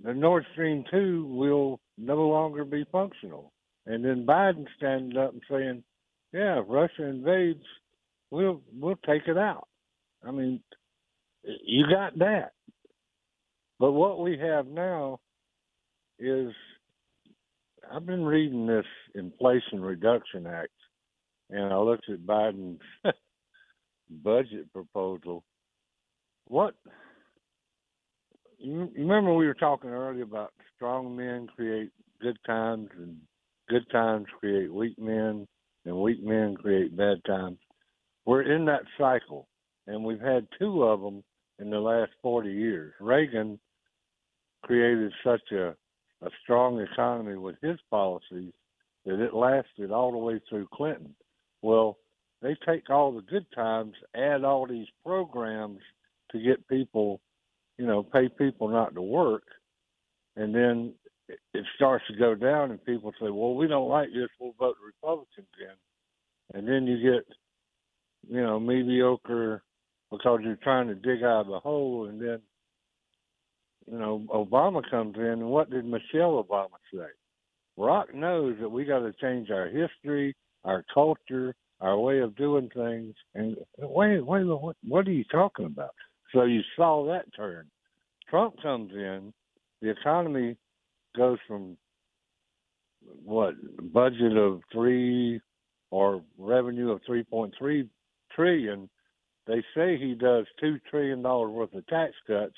the Nord Stream 2 will no longer be functional. And then Biden standing up and saying, yeah, if Russia invades, we'll we'll take it out. I mean, you got that. But what we have now is I've been reading this Inflation Reduction Act, and I looked at Biden's <laughs> budget proposal. What you remember we were talking earlier about strong men create good times and good times create weak men and weak men create bad times. We're in that cycle, and we've had two of them in the last 40 years. Reagan created such a, a strong economy with his policies that it lasted all the way through Clinton. Well, they take all the good times, add all these programs to get people you know, pay people not to work, and then it starts to go down, and people say, "Well, we don't like this. We'll vote Republicans in," and then you get, you know, mediocre because you're trying to dig out of the hole, and then, you know, Obama comes in, and what did Michelle Obama say? Rock knows that we got to change our history, our culture, our way of doing things. And wait, wait, what, what are you talking about? So you saw that turn. Trump comes in, the economy goes from what budget of three or revenue of three point three trillion. They say he does two trillion dollars worth of tax cuts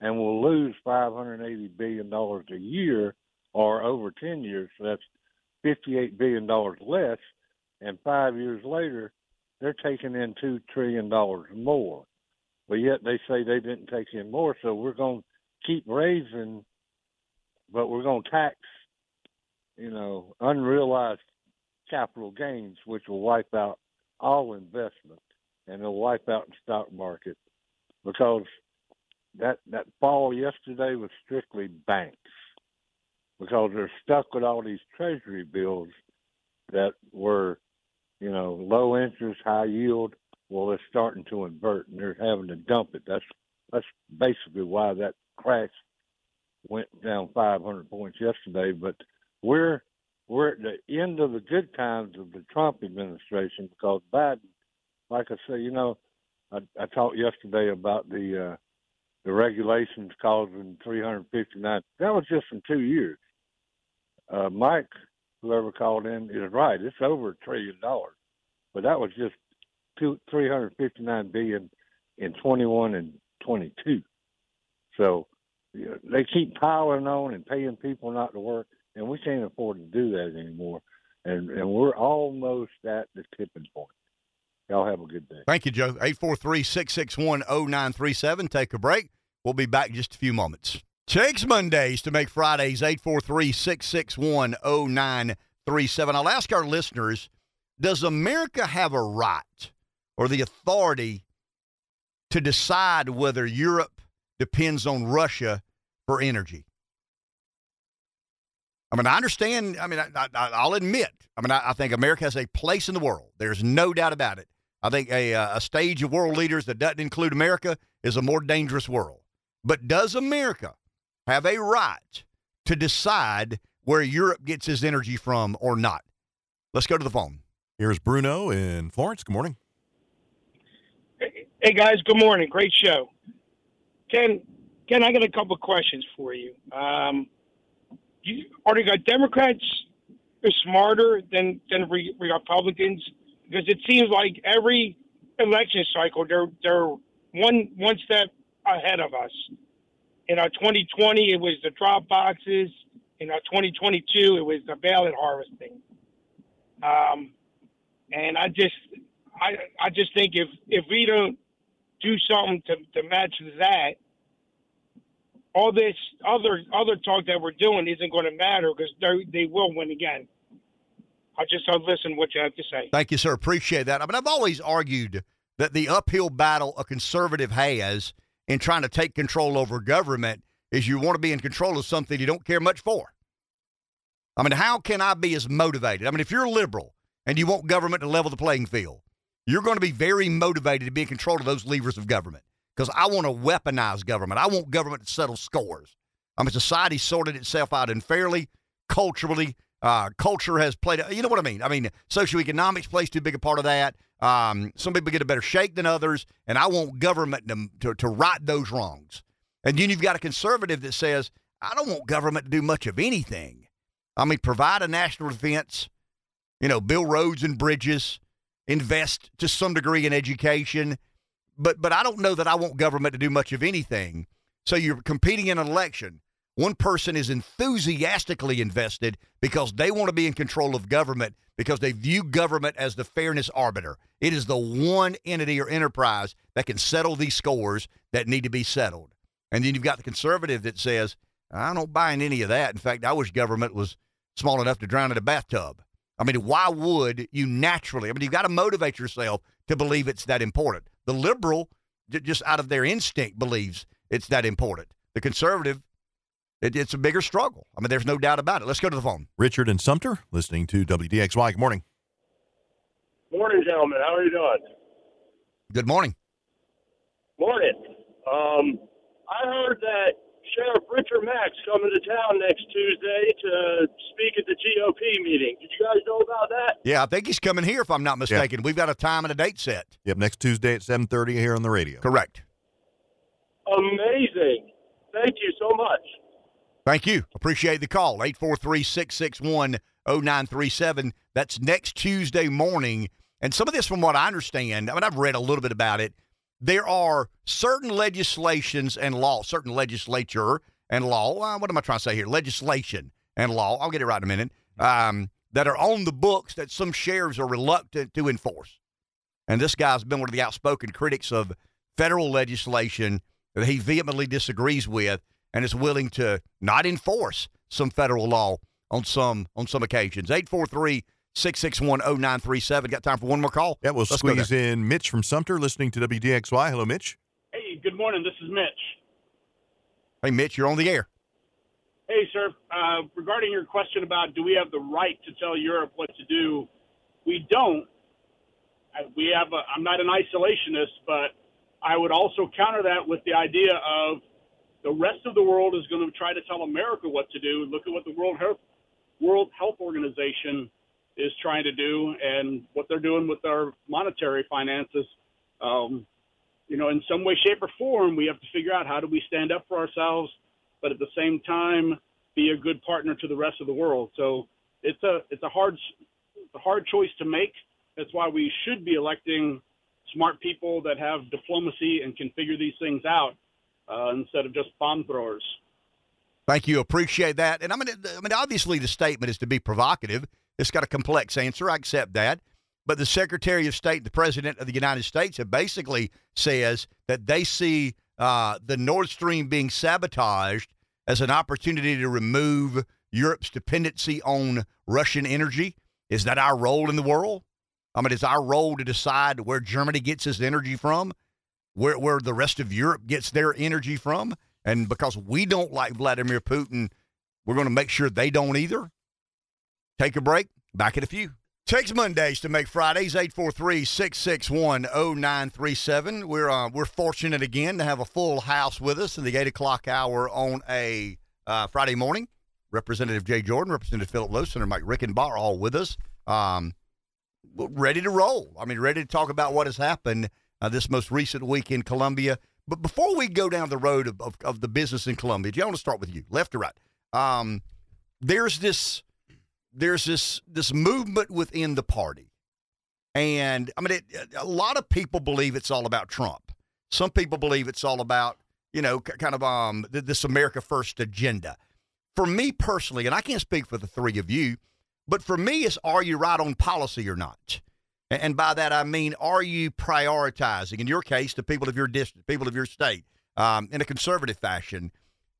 and will lose five hundred eighty billion dollars a year or over ten years. So that's fifty eight billion dollars less. And five years later, they're taking in two trillion dollars more but yet they say they didn't take in more. So we're going to keep raising, but we're going to tax, you know, unrealized capital gains, which will wipe out all investment and it'll wipe out the stock market because that that fall yesterday was strictly banks because they're stuck with all these treasury bills that were, you know, low interest, high yield. Well, it's starting to invert, and they're having to dump it. That's that's basically why that crash went down 500 points yesterday. But we're we're at the end of the good times of the Trump administration because Biden, like I say, you know, I, I talked yesterday about the uh, the regulations causing 359. That was just in two years. Uh, Mike, whoever called in, is right. It's over a trillion dollars, but that was just two 359 billion in 21 and 22. So you know, they keep piling on and paying people not to work, and we can't afford to do that anymore. And and we're almost at the tipping point. Y'all have a good day. Thank you, Joe. 843 661 0937. Take a break. We'll be back in just a few moments. Takes Mondays to make Fridays 843 661 0937. I'll ask our listeners Does America have a right or the authority to decide whether Europe depends on Russia for energy? I mean, I understand. I mean, I, will admit. I mean, I, I, think America has a place in the world. There's no doubt about it. I think a, uh, a stage of world leaders that doesn't include America is a more dangerous world. But does America have a right to decide where Europe gets its energy from or not? Let's go to the phone. Here's Bruno in Florence. Good morning. Hey guys, good morning. Great show. Ken, Ken, I got a couple of questions for you. Um, you are the Democrats smarter than than Republicans? Because it seems like every election cycle they're they're one one step ahead of us. In our 2020, it was the drop boxes. In our 2022, it was the ballot harvesting. Um, and I just, I, I just think if if we don't do something to, to match that, all this other other talk that we're doing isn't going to matter because they will win again. I just I'll listen what you have to say. Thank you, sir. Appreciate that. I mean, I've always argued that the uphill battle a conservative has in trying to take control over government is you want to be in control of something you don't care much for. I mean, how can I be as motivated? I mean, if you're liberal and you want government to level the playing field, you're going to be very motivated to be in control of those levers of government because I want to weaponize government. I want government to settle scores. I mean, society sorted itself out unfairly, culturally. Uh, culture has played, you know what I mean? I mean, socioeconomics plays too big a part of that. Um, some people get a better shake than others, and I want government to, to, to right those wrongs. And then you've got a conservative that says, I don't want government to do much of anything. I mean, provide a national defense, you know, build roads and bridges, invest to some degree in education. But, but I don't know that I want government to do much of anything. So you're competing in an election. One person is enthusiastically invested because they want to be in control of government because they view government as the fairness arbiter. It is the one entity or enterprise that can settle these scores that need to be settled. And then you've got the conservative that says, I don't buy in any of that. In fact, I wish government was small enough to drown in a bathtub. I mean, why would you naturally? I mean, you've got to motivate yourself to believe it's that important. The liberal, just out of their instinct, believes it's that important. The conservative, it, it's a bigger struggle. I mean, there's no doubt about it. Let's go to the phone. Richard and Sumter, listening to WDXY. Good morning. Morning, gentlemen. How are you doing? Good morning. Morning. Um, I heard that Sheriff Richard Mack's coming to town next Tuesday to speak at the GOP meeting. Did you guys know about that? Yeah, I think he's coming here, if I'm not mistaken. We've got a time and a date set. Yep, next Tuesday at 7.30 here on the radio. Correct. Amazing. Thank you so much. Thank you. Appreciate the call. 843 661 0937. That's next Tuesday morning. And some of this, from what I understand, I mean, I've read a little bit about it there are certain legislations and law, certain legislature and law. Uh, what am I trying to say here? Legislation and law. I'll get it right in a minute. Um, that are on the books that some sheriffs are reluctant to enforce. And this guy's been one of the outspoken critics of federal legislation that he vehemently disagrees with and is willing to not enforce some federal law on some on some occasions. 843 661 0937. Got time for one more call? Yeah, we'll Let's squeeze in Mitch from Sumter listening to WDXY. Hello, Mitch. Hey, good morning. This is Mitch. Hey, Mitch, you're on the air. Hey, sir. Uh, regarding your question about do we have the right to tell Europe what to do, we don't. Uh, We have. A, I'm not an isolationist, but I would also counter that with the idea of the rest of the world is going to try to tell America what to do. Look at what the World Health World Health Organization is trying to do and what they're doing with our monetary finances. Um, you know, in some way, shape, or form, we have to figure out how do we stand up for ourselves, but at the same time, be a good partner to the rest of the world. So it's a it's a hard it's a hard choice to make. That's why we should be electing smart people that have diplomacy and can figure these things out uh, instead of just bomb throwers. Thank you. Appreciate that. And I mean, I mean, obviously, the statement is to be provocative. It's got a complex answer. I accept that. But the Secretary of State, the President of the United States, have basically says that they see uh, the Nord Stream being sabotaged as an opportunity to remove Europe's dependency on Russian energy. Is that our role in the world? I mean, it's our role to decide where Germany gets its energy from, where where the rest of Europe gets their energy from, and because we don't like Vladimir Putin, we're going to make sure they don't either. Take a break. Back in a few. Takes Mondays to make Fridays, 843-661-0937. We're, uh, we're fortunate again to have a full house with us in the 8 o'clock hour on a uh, Friday morning. Representative Jay Jordan, Representative Philip Lowe, Senator Mike Reichenbach all with us. Um, ready to roll. I mean, ready to talk about what has happened uh, this most recent week in Columbia. But before we go down the road of, of, of the business in Columbia, I want to start with you, left or right. Um, there's this there's this this movement within the party, and I mean, it, a lot of people believe it's all about Trump. Some people believe it's all about you know kind of um this America First agenda. For me personally, and I can't speak for the three of you, but for me, it's are you right on policy or not? And, by that I mean, are you prioritizing, in your case, the people of your district, people of your state, um, in a conservative fashion?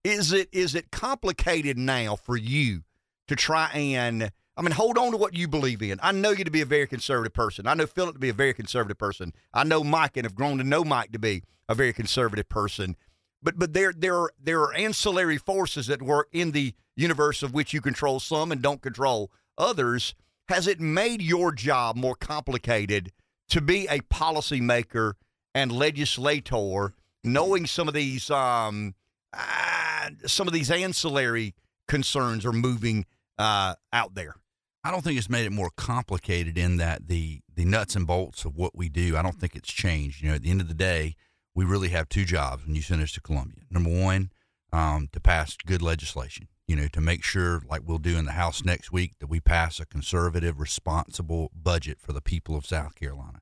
Is it is it complicated now for you to try and I mean hold on to what you believe in? I know you to be a very conservative person. I know Philip to be a very conservative person. I know Mike and have grown to know Mike to be a very conservative person. But but there there are, there are ancillary forces that work in the universe of which you control some and don't control others. Has it made your job more complicated to be a policymaker and legislator, knowing some of these um, uh, some of these ancillary concerns are moving uh, out there? I don't think it's made it more complicated in that the the nuts and bolts of what we do. I don't think it's changed. You know, at the end of the day, we really have two jobs when you send us to Columbia. Number one, um, to pass good legislation. You know, to make sure, like we'll do in the House next week, that we pass a conservative, responsible budget for the people of South Carolina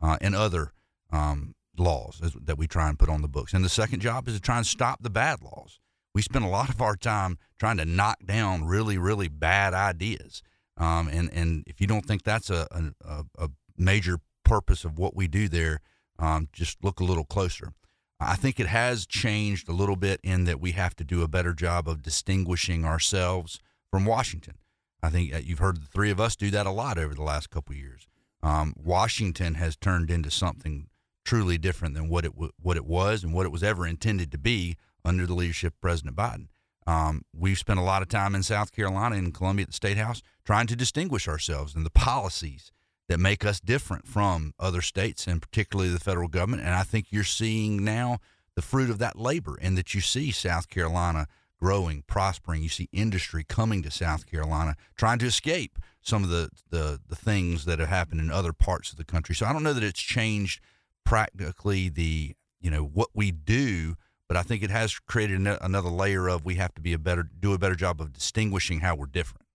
uh, and other um, laws that we try and put on the books. And the second job is to try and stop the bad laws. We spend a lot of our time trying to knock down really, really bad ideas. Um, and, and if you don't think that's a, a, a major purpose of what we do there, um, just look a little closer. I think it has changed a little bit in that we have to do a better job of distinguishing ourselves from Washington. I think uh, you've heard the three of us do that a lot over the last couple years. Um, Washington has turned into something truly different than what it w- what it was and what it was ever intended to be under the leadership of President Biden. Um, we've spent a lot of time in South Carolina and Columbia at the State House trying to distinguish ourselves and the policies that make us different from other states and particularly the federal government. And I think you're seeing now the fruit of that labor and that you see South Carolina growing, prospering. You see industry coming to South Carolina, trying to escape some of the, the, the things that have happened in other parts of the country. So I don't know that it's changed practically the, you know, what we do, but I think it has created another layer of we have to be a better, do a better job of distinguishing how we're different.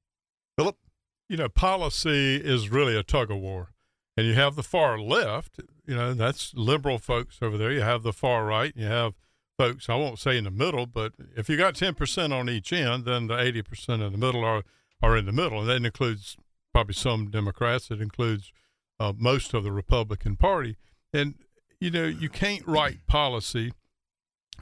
Philip? You know, policy is really a tug of war. And you have the far left, you know, that's liberal folks over there. You have the far right, you have folks, I won't say in the middle, but if you got 10% on each end, then the 80% in the middle are, are in the middle. And that includes probably some Democrats, it includes uh, most of the Republican Party. And, you know, you can't write policy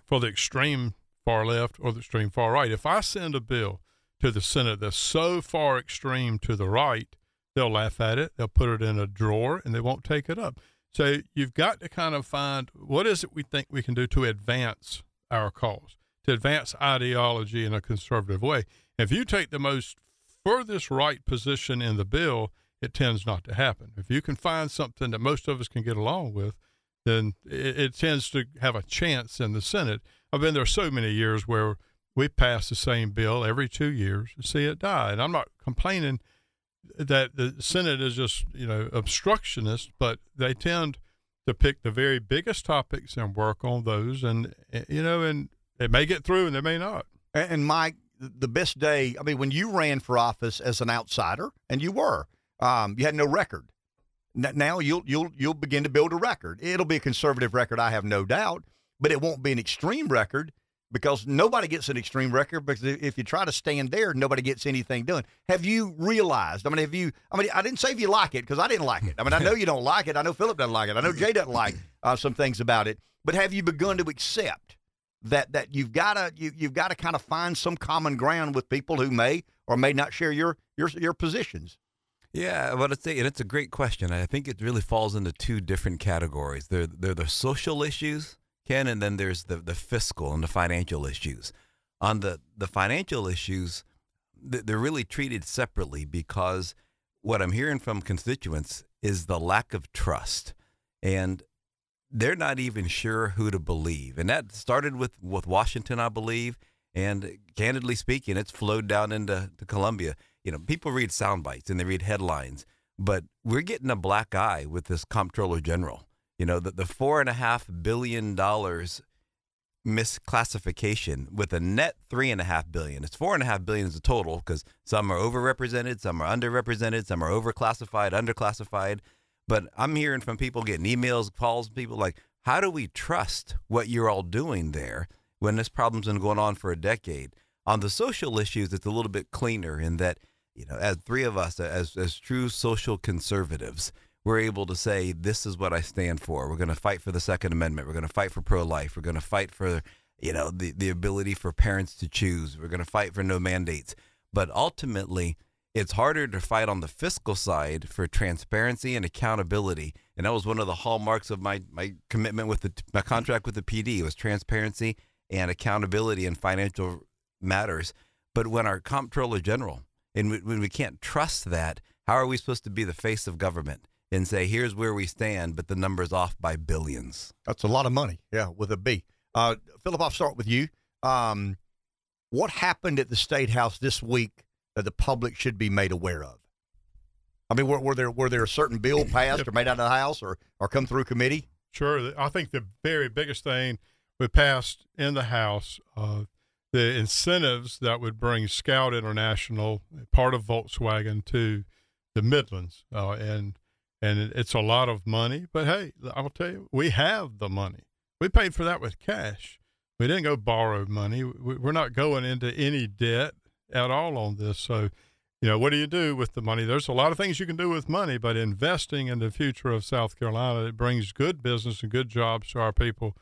for the extreme far left or the extreme far right. If I send a bill to the Senate that's so far extreme to the right, they'll laugh at it, they'll put it in a drawer, and they won't take it up. So you've got to kind of find what is it we think we can do to advance our cause. to advance ideology in a conservative way. If you take the most furthest right position in the bill, it tends not to happen. If you can find something that most of us can get along with, then it, it tends to have a chance in the Senate. I've been there so many years where we pass the same bill every two years and see it die. And I'm not complaining that the Senate is just, you know, obstructionist, but they tend to pick the very biggest topics and work on those. And, eh, you know, and it may get through and they may not. And Mike, the best day, I mean, when you ran for office as an outsider, and you were, um, you had no record. Now you'll you'll you'll begin to build a record. It'll be a conservative record, I have no doubt, but it won't be an extreme record because nobody gets an extreme record because if you try to stand there, nobody gets anything done. Have you realized? I mean, have you? I mean, I didn't say if you like it because I didn't like it. I mean, I know you don't like it. I know Philip doesn't like it. I know Jay doesn't like uh, some things about it. But have you begun to accept that that you've got to you, you've got to kind of find some common ground with people who may or may not share your your your positions? Yeah, but it's a, and it's a great question. I think it really falls into two different categories. There are the social issues And then there's the the fiscal and the financial issues. On the the financial issues, they're really treated separately because what I'm hearing from constituents is the lack of trust, and they're not even sure who to believe. And that started with with Washington, I believe. And candidly speaking, it's flowed down into to Columbia. You know, people read sound bites and they read headlines, but we're getting a black eye with this comptroller general. You know, the, the four and a half billion dollars misclassification with a net three and a half billion. It's four and a half billion as a total because some are overrepresented, some are underrepresented, some are overclassified, underclassified. But I'm hearing from people getting emails, calls, people like, how do we trust what you're all doing there when this problem's been going on for a decade? On the social issues, it's a little bit cleaner in that, you know, as three of us, as as true social conservatives, we're able to say, this is what I stand for. We're going to fight for the Second Amendment. We're going to fight for pro life. We're going to fight for, you know, the, the ability for parents to choose. We're going to fight for no mandates. But ultimately, it's harder to fight on the fiscal side for transparency and accountability. And that was one of the hallmarks of my, my commitment with the, my contract with the Pee Dee was transparency and accountability in financial matters. But when our comptroller general, and when we can't trust that, how are we supposed to be the face of government? And say, here's where we stand, but the number's off by billions. That's a lot of money. Yeah, with a B. Uh, Philip, I'll start with you. Um, what happened at the State House this week that the public should be made aware of? I mean, were, were there were there a certain bill <laughs> passed or made out of the House or, or come through committee? Sure. I think the very biggest thing we passed in the House, uh, the incentives that would bring Scout International, part of Volkswagen, to the Midlands. Uh, and and it's a lot of money. But hey, I'll tell you, we have the money. We paid for that with cash. We didn't go borrow money. We're not going into any debt at all on this. So, you know, what do you do with the money? There's a lot of things you can do with money, but investing in the future of South Carolina, it brings good business and good jobs to our people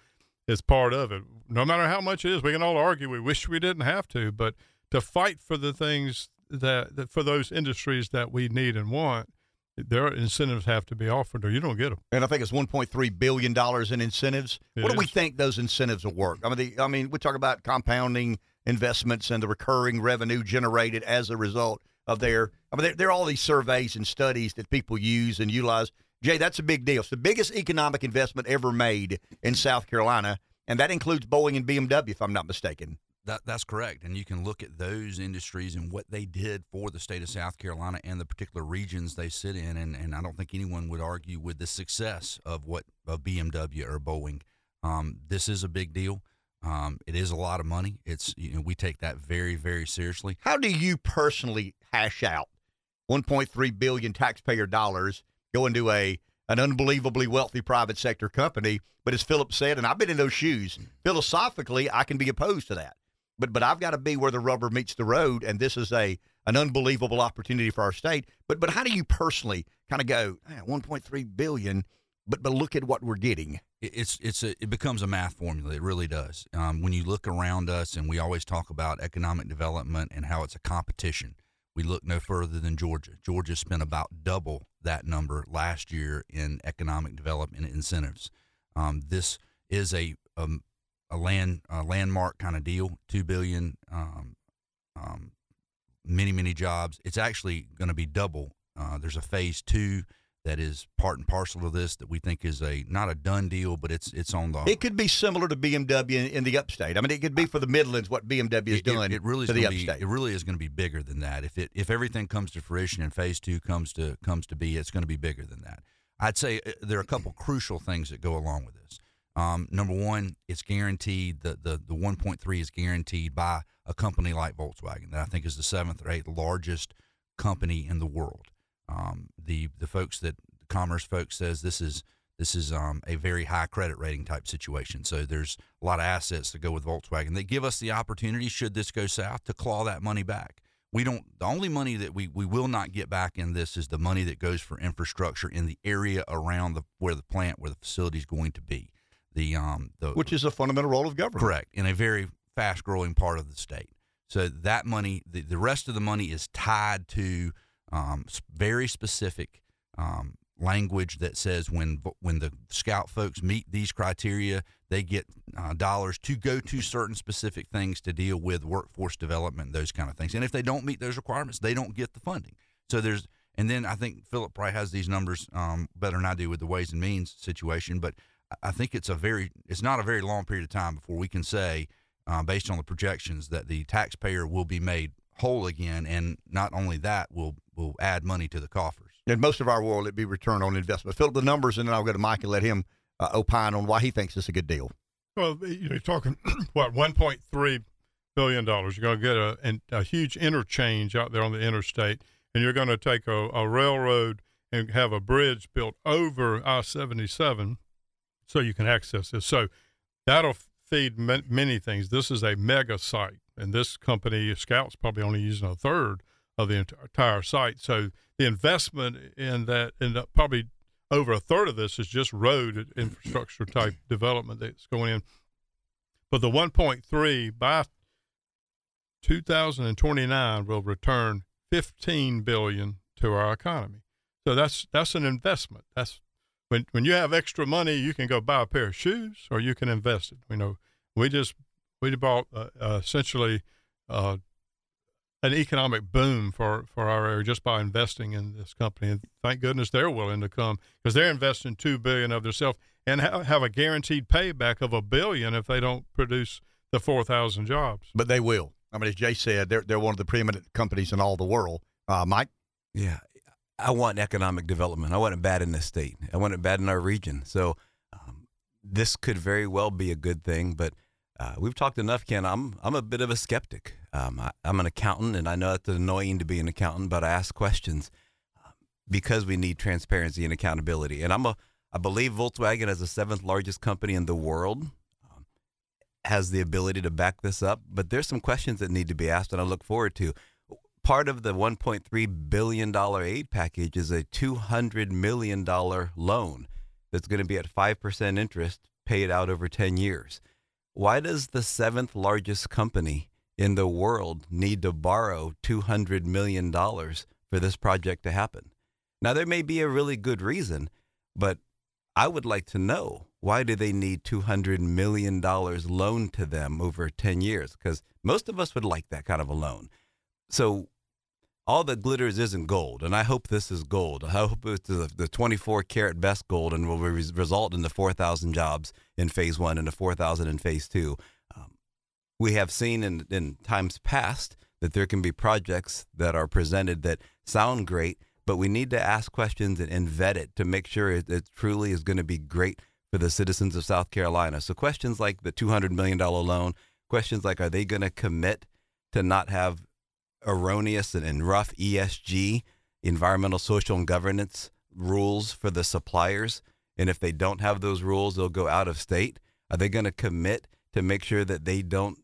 is part of it. No matter how much it is, we can all argue we wish we didn't have to, but to fight for the things that, that for those industries that we need and want their incentives have to be offered, or you don't get them. And I think it's 1.3 billion dollars in incentives. It what is. do we think those incentives will work? I mean, the, I mean, we talk about compounding investments and the recurring revenue generated as a result of their. I mean, there, there are all these surveys and studies that people use and utilize. Jay, that's a big deal. It's the biggest economic investment ever made in South Carolina, and that includes Boeing and BMW, if I'm not mistaken. That, that's correct. And you can look at those industries and what they did for the state of South Carolina and the particular regions they sit in. And, and I don't think anyone would argue with the success of what of BMW or Boeing. Um, this is a big deal. Um, it is a lot of money. It's you know we take that very very seriously. How do you personally hash out 1.3 billion taxpayer dollars going to a an unbelievably wealthy private sector company? But as Philip said, and I've been in those shoes, philosophically, I can be opposed to that but but I've got to be where the rubber meets the road, and this is a an unbelievable opportunity for our state. But but how do you personally kind of go 1.3 billion? But but look at what we're getting. It's it's a, it becomes a math formula. It really does. Um, when you look around us, and we always talk about economic development and how it's a competition. We look no further than Georgia. Georgia spent about double that number last year in economic development incentives. Um, this is a um, a land a landmark kind of deal, two billion, um, um, many many jobs. It's actually going to be double. Uh, there's a phase two that is part and parcel of this that we think is a not a done deal, but it's it's on the. It could be similar to BMW in, in the upstate. I mean, it could be for the Midlands what BMW has it, done It, it really is the gonna be, upstate. It really is going to be bigger than that. If it if everything comes to fruition and phase two comes to comes to be, it's going to be bigger than that. I'd say uh, there are a couple <clears throat> crucial things that go along with this. Um, number one, it's guaranteed the the the 1.3 is guaranteed by a company like Volkswagen that I think is the seventh or eighth largest company in the world. Um, the the folks that the commerce folks says this is this is um, a very high credit rating type situation. So there's a lot of assets that go with Volkswagen. They give us the opportunity, should this go south, to claw that money back. We don't. The only money that we, we will not get back in this is the money that goes for infrastructure in the area around the where the plant where the facility is going to be. The um the which is a fundamental role of government. correct in a very fast growing part of the state. So that money, the, the rest of the money is tied to um, very specific um, language that says when when the scout folks meet these criteria, they get uh, dollars to go to certain specific things to deal with workforce development, those kind of things. And if they don't meet those requirements, they don't get the funding. So there's and then I think Philip probably has these numbers um, better than I do with the Ways and Means situation, but I- I think it's a very it's not a very long period of time before we can say, uh, based on the projections, that the taxpayer will be made whole again, and not only that will will add money to the coffers. And most of our world, it'd be return on investment. Fill up the numbers, and then I'll go to Mike and let him uh, opine on why he thinks it's a good deal. Well, you know, you're talking <clears throat> what 1.3 billion dollars. You're going to get a, a huge interchange out there on the interstate, and you're going to take a, a railroad and have a bridge built over I-77, so you can access this. So that'll feed ma- many things. This is a mega site, and this company Scout's probably only using a third of the ent- entire site. So the investment in that, the, probably over a third of this is just road infrastructure type development that's going in. But the 1.3 by 2029 will return 15 billion to our economy. So that's that's an investment. That's when when you have extra money, you can go buy a pair of shoes or you can invest it. You know, we just we bought uh, uh, essentially uh, an economic boom for, for our area just by investing in this company. And thank goodness they're willing to come because they're investing two billion of themselves and ha- have a guaranteed payback of a billion if they don't produce the four thousand jobs. But they will. I mean, as Jay said, they're they're one of the preeminent companies in all the world. Uh, Mike, Yeah, I want economic development. I want it bad in this state. I want it bad in our region. So um, this could very well be a good thing. But uh, we've talked enough, Ken. I'm I'm a bit of a skeptic. Um, I, I'm an accountant, and I know it's annoying to be an accountant, but I ask questions um, because we need transparency and accountability. And I'm a I believe Volkswagen as the seventh largest company in the world um, has the ability to back this up. But there's some questions that need to be asked, and I look forward to part of the 1.3 billion dollar aid package is a 200 million dollar loan that's going to be at 5% interest paid out over 10 years. Why does the seventh largest company in the world need to borrow 200 million dollars for this project to happen? Now there may be a really good reason, but I would like to know why do they need 200 million dollars loaned to them over 10 years cuz most of us would like that kind of a loan so all that glitters isn't gold, and I hope this is gold. I hope it's the, the 24 karat best gold and will res- result in the 4,000 jobs in phase one and the 4,000 in phase two. Um, we have seen in, in times past that there can be projects that are presented that sound great, but we need to ask questions and, and vet it to make sure it, it truly is going to be great for the citizens of South Carolina. So questions like the $200 million loan, questions like are they going to commit to not have erroneous and, and rough ESG, environmental, social, and governance rules for the suppliers. And if they don't have those rules, they'll go out of state. Are they going to commit to make sure that they don't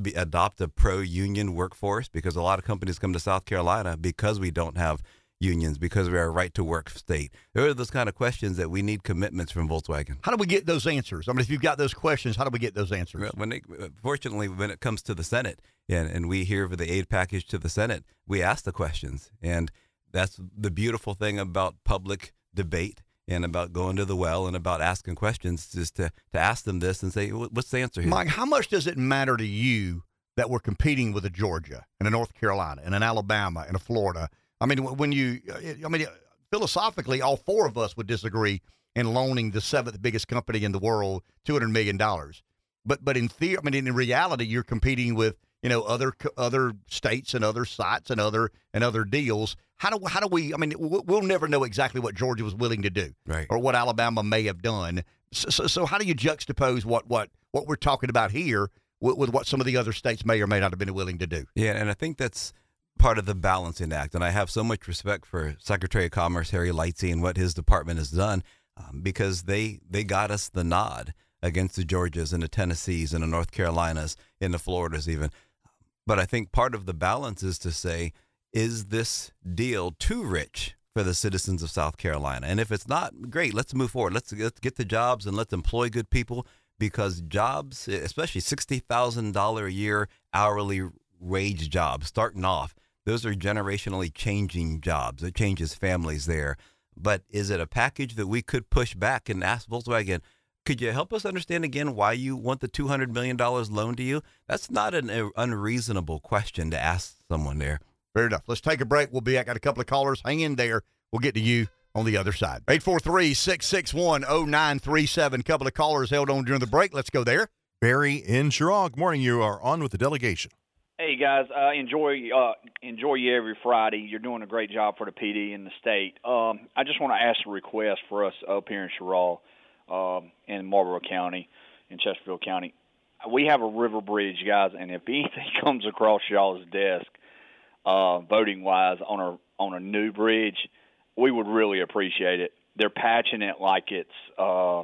be, adopt a pro union workforce? Because a lot of companies come to South Carolina because we don't have unions, because we are a right to work state. There are those kind of questions that we need commitments from Volkswagen. how do we get those answers? I mean, if you've got those questions, how do we get those answers? Well, When it, uh, fortunately, when it comes to the Senate and, and we hear for the aid package to the Senate, we ask the questions. And that's the beautiful thing about public debate and about going to the well and about asking questions, just to, to ask them this and say, what's the answer here? Mike, how much does it matter to you that we're competing with a Georgia and a North Carolina and an Alabama and a Florida? I mean, when you, I mean, philosophically, all four of us would disagree in loaning the seventh biggest company in the world two hundred million dollars. But but in theory, I mean, in reality, you're competing with you know other other states and other sites and other and other deals. How do how do we? I mean, we'll never know exactly what Georgia was willing to do, right. or what Alabama may have done. So, so, so how do you juxtapose what what what we're talking about here with, with what some of the other states may or may not have been willing to do? Yeah, and I think that's part of the balancing act. And I have so much respect for Secretary of Commerce Harry Lightsey and what his department has done um, because they they got us the nod against the Georgias and the Tennessees and the North Carolinas and the Floridas even. But I think part of the balance is to say, is this deal too rich for the citizens of South Carolina? And if it's not, great, let's move forward. Let's, let's get the jobs and let's employ good people because jobs, especially $60,000 a year hourly wage jobs starting off, those are generationally changing jobs. It changes families there. But is it a package that we could push back and ask Volkswagen, could you help us understand again why you want the $200 million loan to you? That's not an uh, unreasonable question to ask someone there. Fair enough. Let's take a break. We'll be back. Got a couple of callers. Hang in there. We'll get to you on the other side. 843 661 0937. Couple of callers held on during the break. Let's go there. Barry in Cheraw. Morning. You are on with the delegation. Hey guys, uh, enjoy uh, enjoy you every Friday. You're doing a great job for the Pee Dee in the state. Um, I just want to ask a request for us up here in Cheraw, um, in Marlboro County, in Chesterfield County. We have a river bridge, guys, and if <laughs> anything comes across y'all's desk, uh, voting wise, on a on a new bridge, we would really appreciate it. They're patching it like it's uh,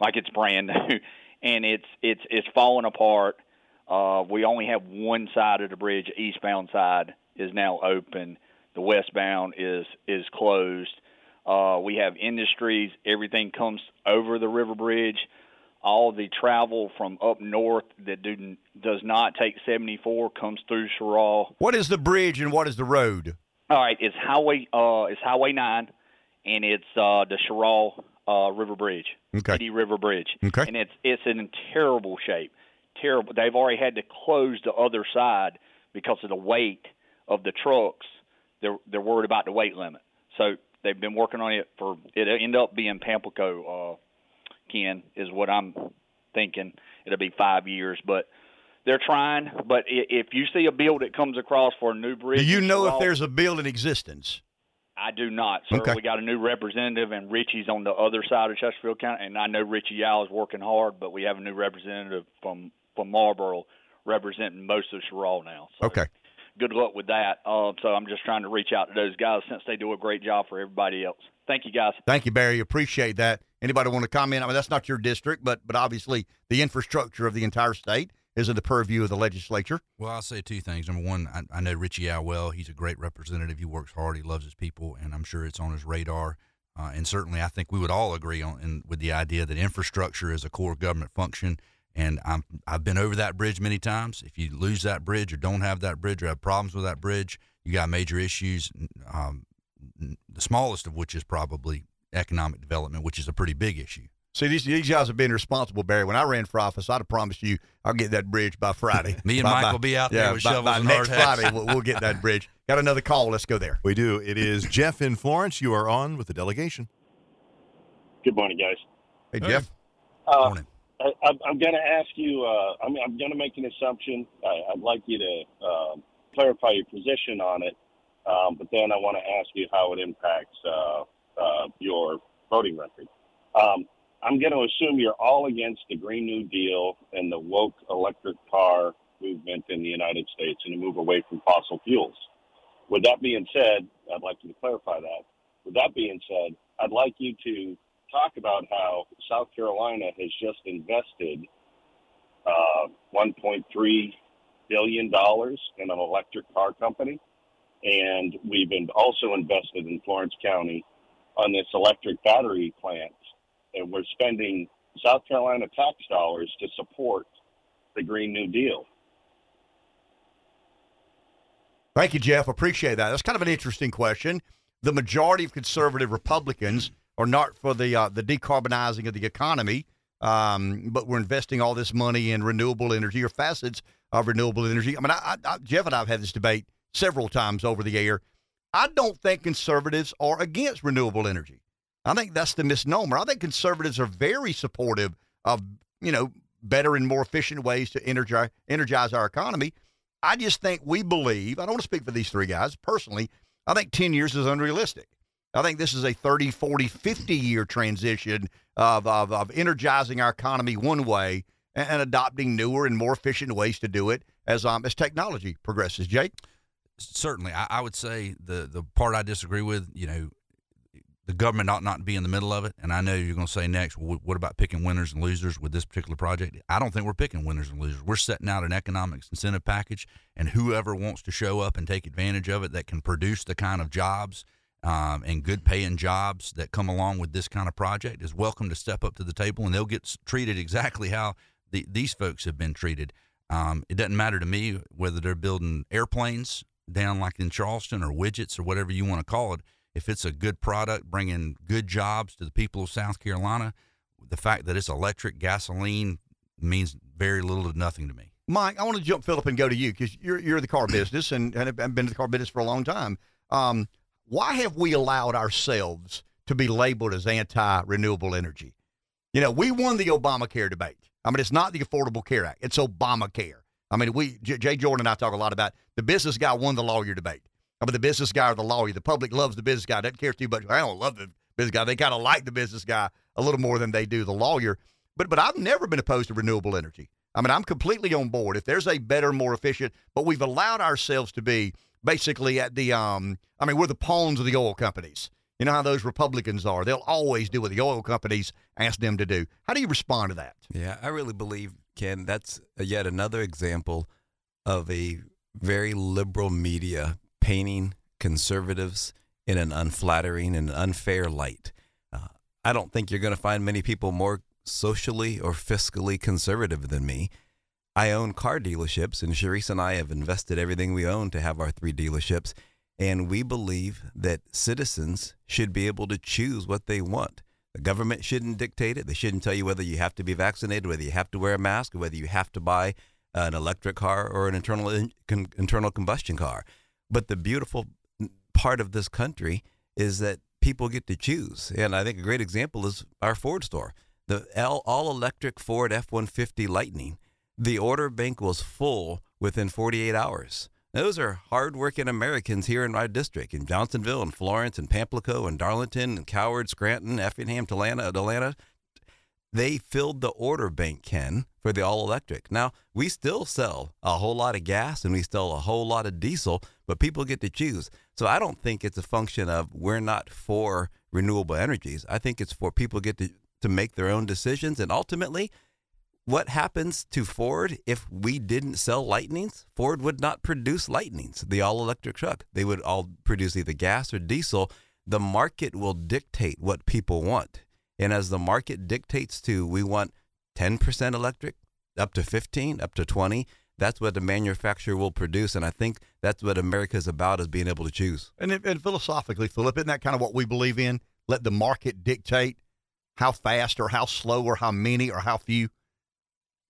like it's brand <laughs> new, and it's it's it's falling apart uh, we only have one side of the bridge, eastbound side, is now open. The westbound is is closed. Uh, we have industries. Everything comes over the river bridge. All the travel from up north that do, does not take 74 comes through Cheraw. What is the bridge and what is the road? All right, it's highway. Uh, it's Highway Nine, and it's uh, the Cheraw uh, River Bridge. Okay. City River Bridge. Okay. And it's it's in terrible shape terrible. They've already had to close the other side because of the weight of the trucks. They're they're worried about the weight limit. So they've been working on it for it end up being Pamplico. Uh, Ken is what I'm thinking. It'll be five years, but they're trying. But if you see a bill that comes across for a new bridge, do you know if there's a bill in existence? I do not, sir. Okay. We got a new representative, and Richie's on the other side of Chesterfield County, and I know Richie Yow is working hard, but we have a new representative from from Marlboro representing most of Cheraw now. So okay. Good luck with that. Uh, so I'm just trying to reach out to those guys since they do a great job for everybody else. Thank you, guys. Thank you, Barry. Appreciate that. Anybody want to comment? I mean, that's not your district, but but obviously the infrastructure of the entire state is in the purview of the legislature. Well, I'll say two things. Number one, I, I know Richie Yow well. He's a great representative. He works hard. He loves his people, and I'm sure it's on his radar. Uh, and certainly, I think we would all agree on in, with the idea that infrastructure is a core government function and I'm I've been over that bridge many times. If you lose that bridge or don't have that bridge or have problems with that bridge, you got major issues. Um, the smallest of which is probably economic development, which is a pretty big issue. See, these, these guys have been responsible, Barry. When I ran for office, I'd have promised you I'll get that bridge by Friday. <laughs> Me and by, Mike by, will be out there yeah, with by, shovels by and next hard hats. Friday. We'll, we'll get that <laughs> bridge. Got another call. Let's go there. We do. It is Jeff in Florence. You are on with the delegation. Good morning, guys. Hey, Jeff. Uh, Morning. I, I'm, I'm going to ask you. Uh, I'm, I'm going to make an assumption. I, I'd like you to uh, clarify your position on it, um, but then I want to ask you how it impacts uh, uh, your voting record. Um, I'm going to assume you're all against the Green New Deal and the woke electric car movement in the United States and to move away from fossil fuels. With that being said, I'd like you to clarify that. With that being said, I'd like you to talk about how South Carolina has just invested uh, 1.3 billion dollars in an electric car company, and we've been also invested in Florence County on this electric battery plant, and we're spending South Carolina tax dollars to support the Green New Deal. Thank you, Jeff. Appreciate that. That's kind of an interesting question. The majority of conservative Republicans or not for the uh, the decarbonizing of the economy, um, but we're investing all this money in renewable energy or facets of renewable energy. I mean, I, I, Jeff and I have had this debate several times over the air. I don't think conservatives are against renewable energy. I think that's the misnomer. I think conservatives are very supportive of you know better and more efficient ways to energize energize our economy. I just think we believe. I don't want to speak for these three guys personally. I think 10 years is unrealistic. I think this is a 30, 40, 50 year transition of, of, of energizing our economy one way and, and, adopting newer and more efficient ways to do it as um, as technology progresses. Jake? Certainly. I, I would say the, the part I disagree with, you know, the government ought not be in the middle of it. And I know you're going to say next, well, what about picking winners and losers with this particular project? I don't think we're picking winners and losers. We're setting out an economics incentive package, and whoever wants to show up and take advantage of it that can produce the kind of jobs um, and good paying jobs that come along with this kind of project is welcome to step up to the table, and they'll get treated exactly how the, these folks have been treated. Um, it doesn't matter to me whether they're building airplanes down like in Charleston or widgets or whatever you want to call it if it's a good product bringing good jobs to the people of South Carolina, the fact that it's electric gasoline means very little to nothing to me. Mike, I want to jump Philip and go to you because you're you're the car business and, and have been in the car business for a long time. Um, why have we allowed ourselves to be labeled as anti-renewable energy? You know, we won the Obamacare debate. I mean, it's not the Affordable Care Act; it's Obamacare. I mean, we Jay Jordan and I talk a lot about the business guy won the lawyer debate. I mean, the business guy or the lawyer. The public loves the business guy. Doesn't care too much. I don't love the business guy. They kind of like the business guy a little more than they do the lawyer. But but I've never been opposed to renewable energy. I mean, I'm completely on board. If there's a better, more efficient, but we've allowed ourselves to be basically at the um. I mean, we're the pawns of the oil companies. You know how those Republicans are. They'll always do what the oil companies ask them to do. How do you respond to that? Yeah, I really believe, Ken, that's yet another example of a very liberal media painting conservatives in an unflattering and unfair light. Uh, I don't think you're going to find many people more socially or fiscally conservative than me. I own car dealerships, and Sharice and I have invested everything we own to have our three dealerships. And we believe that citizens should be able to choose what they want. The government shouldn't dictate it. They shouldn't tell you whether you have to be vaccinated, whether you have to wear a mask, whether you have to buy an electric car or an internal internal combustion car. But the beautiful part of this country is that people get to choose. And I think a great example is our Ford store. The all electric Ford F 150 Lightning, the order bank was full within 48 hours. Those are hardworking Americans here in our district, in Johnsonville and Florence and Pamplico and Darlington and Coward, Scranton, Effingham, Olanta, Olanta, they filled the order bank, Ken, for the all electric. Now, we still sell a whole lot of gas and we sell a whole lot of diesel, but people get to choose. So I don't think it's a function of we're not for renewable energies. I think it's for people get to, to make their own decisions. And ultimately, what happens to Ford if we didn't sell Lightnings? Ford would not produce Lightnings, the all electric truck. They would all produce either gas or diesel. The market will dictate what people want. And as the market dictates to, we want 10% electric, up to 15, up to 20. That's what the manufacturer will produce, and I think that's what America is about: is being able to choose. And, and philosophically, Philip, isn't that kind of what we believe in? Let the market dictate how fast or how slow or how many or how few.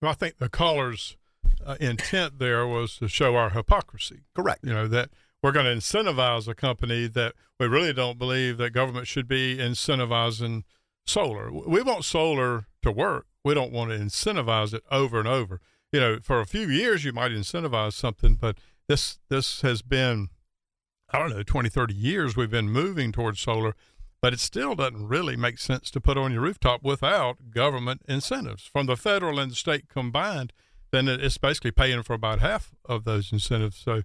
Well, I think the caller's uh, intent there was to show our hypocrisy. Correct. You know that we're going to incentivize a company that we really don't believe that government should be incentivizing solar. We want solar to work. We don't want to incentivize it over and over. You know, for a few years you might incentivize something, but this this has been I don't know, 20, 30 years we've been moving towards solar, but it still doesn't really make sense to put on your rooftop without government incentives from the federal and the state combined. Then it's basically paying for about half of those incentives. So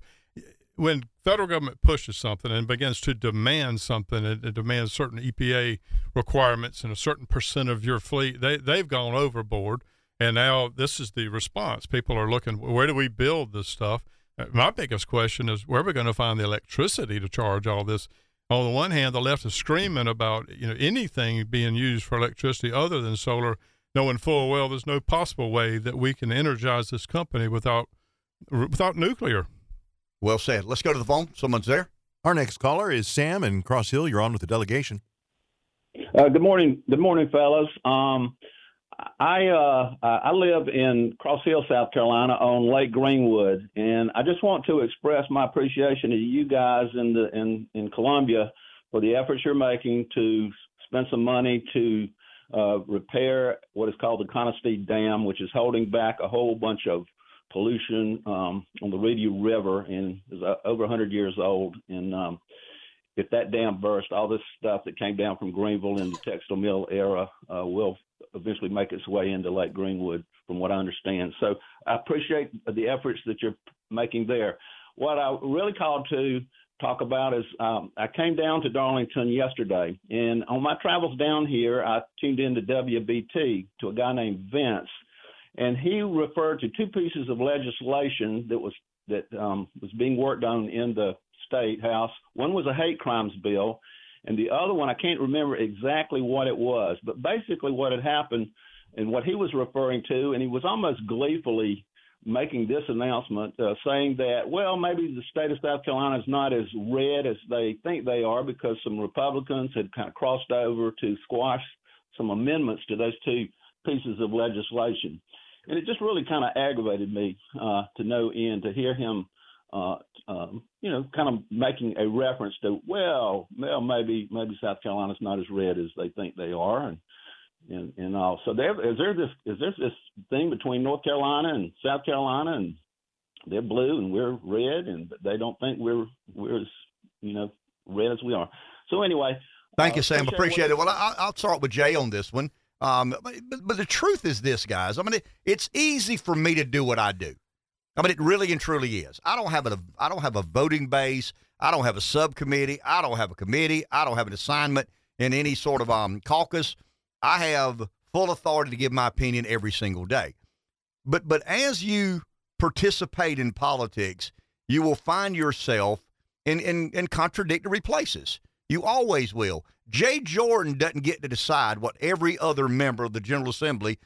when federal government pushes something and begins to demand something and, and demands certain EPA requirements and a certain percent of your fleet, they they've gone overboard. And now this is the response. People are looking, where do we build this stuff? Uh, my biggest question is where are we going to find the electricity to charge all this? On the one hand, the left is screaming about you know anything being used for electricity other than solar, knowing full well there's no possible way that we can energize this company without without nuclear. Well said. Let's go to the phone. Someone's there. Our next caller is Sam in Cross Hill. You're on with the delegation. Uh, good morning, good morning, fellas. Um, I uh, I live in Cross Hill, South Carolina, on Lake Greenwood, and I just want to express my appreciation to you guys in the in in Columbia for the efforts you're making to spend some money to uh, repair what is called the Conestee Dam, which is holding back a whole bunch of pollution um, on the Reedy River and is uh, over 100 years old. And um, if that dam burst, all this stuff that came down from Greenville in the textile mill era uh, will eventually make its way into Lake Greenwood, from what I understand. So I appreciate the efforts that you're making there. What I really called to talk about is um, I came down to Darlington yesterday, and on my travels down here, I tuned into WBT to a guy named Vince, and he referred to two pieces of legislation that was that um, was being worked on in the state house. One was a hate crimes bill, and the other one I can't remember exactly what it was, but basically what had happened and what he was referring to, and he was almost gleefully making this announcement, uh, saying that well maybe the state of South Carolina is not as red as they think they are because some Republicans had kind of crossed over to squash some amendments to those two pieces of legislation, and it just really kind of aggravated me uh, to no end to hear him uh, um, you know, kind of making a reference to, well, well, maybe maybe South Carolina's not as red as they think they are, and and and all. So there is there this is there this thing between North Carolina and South Carolina, and they're blue and we're red, and they don't think we're we're as you know red as we are. So anyway, thank uh, you, Sam. Appreciate it. Well, I, I'll start with Jay on this one. Um, but, but the truth is this, guys. I mean, it, it's easy for me to do what I do. I mean, it really and truly is. I don't have a I don't have a voting base. I don't have a subcommittee. I don't have a committee. I don't have an assignment in any sort of um, caucus. I have full authority to give my opinion every single day. But but as you participate in politics, you will find yourself in in, in contradictory places. You always will. Jay Jordan doesn't get to decide what every other member of the General Assembly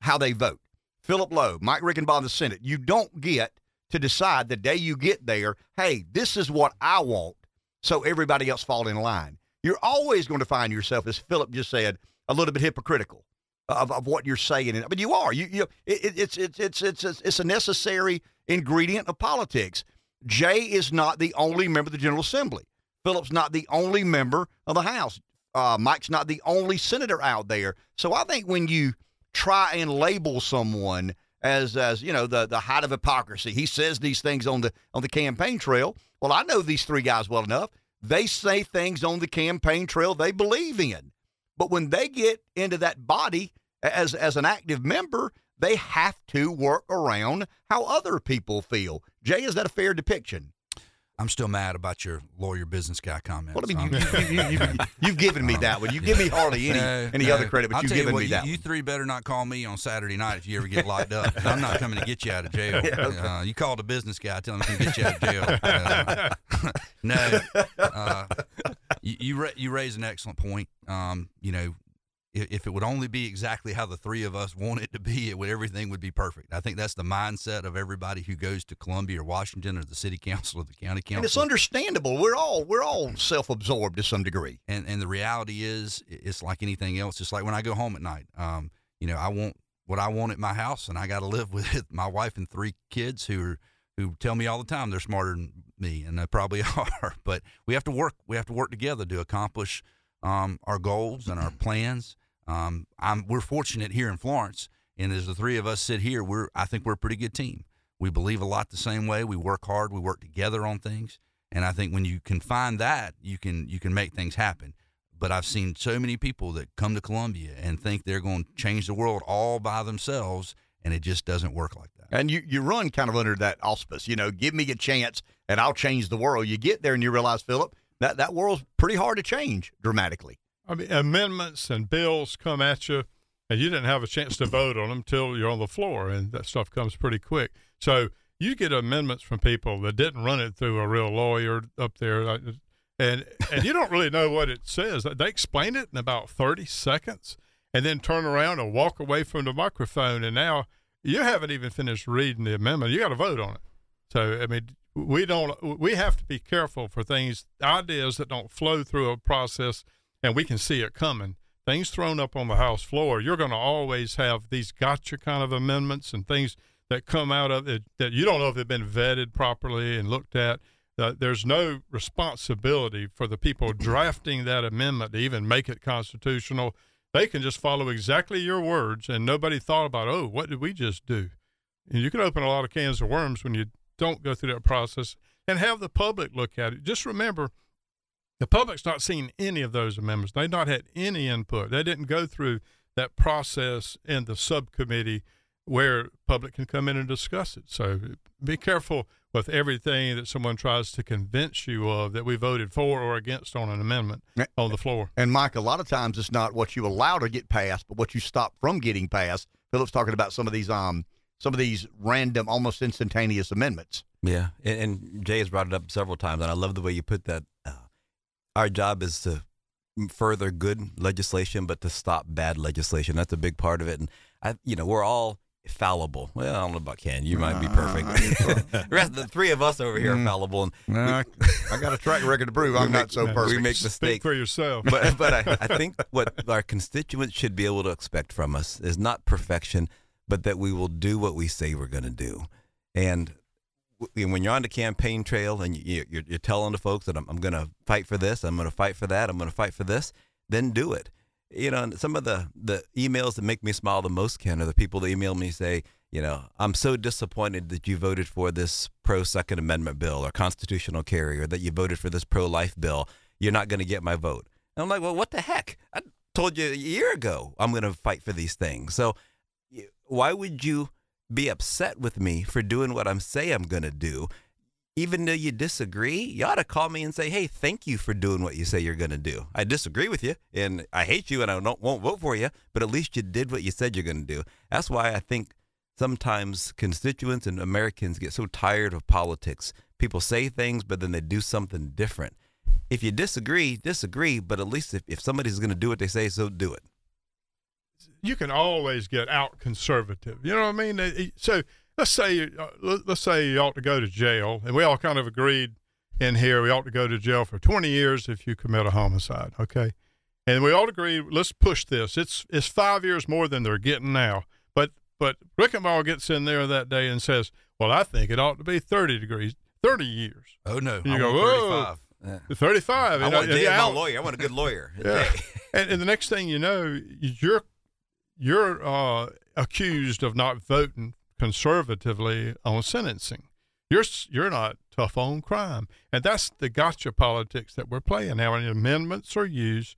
how they vote. Philip Lowe, Mike Reichenbach the Senate. You don't get to decide the day you get there, hey, this is what I want, so everybody else fall in line. You're always going to find yourself, as Philip just said, a little bit hypocritical of, of what you're saying. Mean, you are. You, you it, it's, it's, it's, it's, it's a necessary ingredient of politics. Jay is not the only member of the General Assembly. Philip's not the only member of the House. Uh, Mike's not the only senator out there. So I think when you – try and label someone as as you know the the height of hypocrisy. He says these things on the on the campaign trail. Well, I know these three guys well enough. They say things on the campaign trail they believe in. But when they get into that body as as an active member, they have to work around how other people feel. Jay, is that a fair depiction? I'm still mad about your lawyer business guy comment. What I mean, you, have you, you, given me <laughs> that one. You give me hardly any no, any no. other credit, but you've given you what, me that. You, you three better not call me on Saturday night if you ever get locked up. I'm not coming to get you out of jail. <laughs> Yeah, okay. uh, you called a business guy, tell him he can get you out of jail. <laughs> Uh, no, uh, you you, ra- you raise an excellent point. Um, you know, if, it would only be exactly how the three of us want it to be, it would everything would be perfect. I think that's the mindset of everybody who goes to Columbia or Washington or the city council or the county council. And it's understandable. We're all we're all self-absorbed to some degree. And and the reality is, it's like anything else. It's like when I go home at night. Um, you know, I want what I want at my house, and I got to live <laughs> with my wife and three kids who are who tell me all the time they're smarter than me, and they probably <laughs> are. But we have to work. We have to work together to accomplish um, our goals and our <clears throat> plans. Um, I'm we're fortunate here in Florence, and as the three of us sit here, we're I think we're a pretty good team. We believe a lot the same way. We work hard. We work together on things, and I think when you can find that, you can you can make things happen. But I've seen so many people that come to Columbia and think they're going to change the world all by themselves, and it just doesn't work like that. And you, you run kind of under that auspice, you know, give me a chance and I'll change the world. You get there and you realize, Philip, that, that world's pretty hard to change dramatically. I mean, amendments and bills come at you, and you didn't have a chance to vote on them until you're on the floor, and that stuff comes pretty quick. So you get amendments from people that didn't run it through a real lawyer up there, and and you don't really know what it says. They explain it in about thirty seconds, and then turn around and walk away from the microphone, and now you haven't even finished reading the amendment. You got to vote on it. So I mean, we don't. We have to be careful for things, ideas that don't flow through a process and we can see it coming. Things thrown up on the House floor, you're going to always have these gotcha kind of amendments and things that come out of it that you don't know if they've been vetted properly and looked at. Uh, there's no responsibility for the people drafting that amendment to even make it constitutional. They can just follow exactly your words, and nobody thought about, oh, what did we just do? And you can open a lot of cans of worms when you don't go through that process and have the public look at it. Just remember, the public's not seen any of those amendments. They've not had any input. They didn't go through that process in the subcommittee where public can come in and discuss it. So be careful with everything that someone tries to convince you of that we voted for or against on an amendment on the floor. And Mike, a lot of times it's not what you allow to get passed, but what you stop from getting passed. Philip's talking about some of these um some of these random, almost instantaneous amendments. Yeah, and, and Jay has brought it up several times, and I love the way you put that. Our job is to further good legislation, but to stop bad legislation. That's a big part of it. And I, you know, we're all fallible. Well, I don't know about Ken. You might be perfect. <laughs> the rest of the three of us over here are mm. fallible. And we, I, <laughs> I got a track record to prove I'm not so perfect. We make mistakes. Speak for yourself. But, but I, I think <laughs> what our constituents should be able to expect from us is not perfection, but that we will do what we say we're going to do. And when you're on the campaign trail and you're, you're telling the folks that I'm, I'm going to fight for this, I'm going to fight for that, I'm going to fight for this, then do it you know, some of the the emails that make me smile the most, Ken, are the people that email me say, you know, I'm so disappointed that you voted for this pro Second Amendment bill or constitutional carry, or that you voted for this pro life bill. You're not going to get my vote. And I'm like, well, what the heck? I told you a year ago I'm going to fight for these things. So why would you be upset with me for doing what I'm say I'm to do? even though you disagree, you ought to call me and say, "Hey, thank you for doing what you say you're to do. I disagree with you, and I hate you, and I don't won't vote for you, but at least you did what you said you're to do." That's why I think sometimes constituents and Americans get so tired of politics. People say things, but then they do something different. If you disagree, disagree, but at least if, if somebody's to do what they say, so do it. You can always get out conservative. You know what I mean? So let's say uh, let's say you ought to go to jail, and we all kind of agreed in here we ought to go to jail for 20 years if you commit a homicide. Okay, and we all agree let's push this. It's it's five years more than they're getting now. But but Reichenbach gets in there that day and says, "Well, I think it ought to be 30 degrees, 30 years." Oh no, and you I go, want 35. Yeah. 35. I want Jay yeah, as my lawyer. I want a good lawyer. Yeah. <laughs> and, and the next thing you know, you're you're uh, accused of not voting conservatively on sentencing. You're you're not tough on crime, and that's the gotcha politics that we're playing now. And amendments are used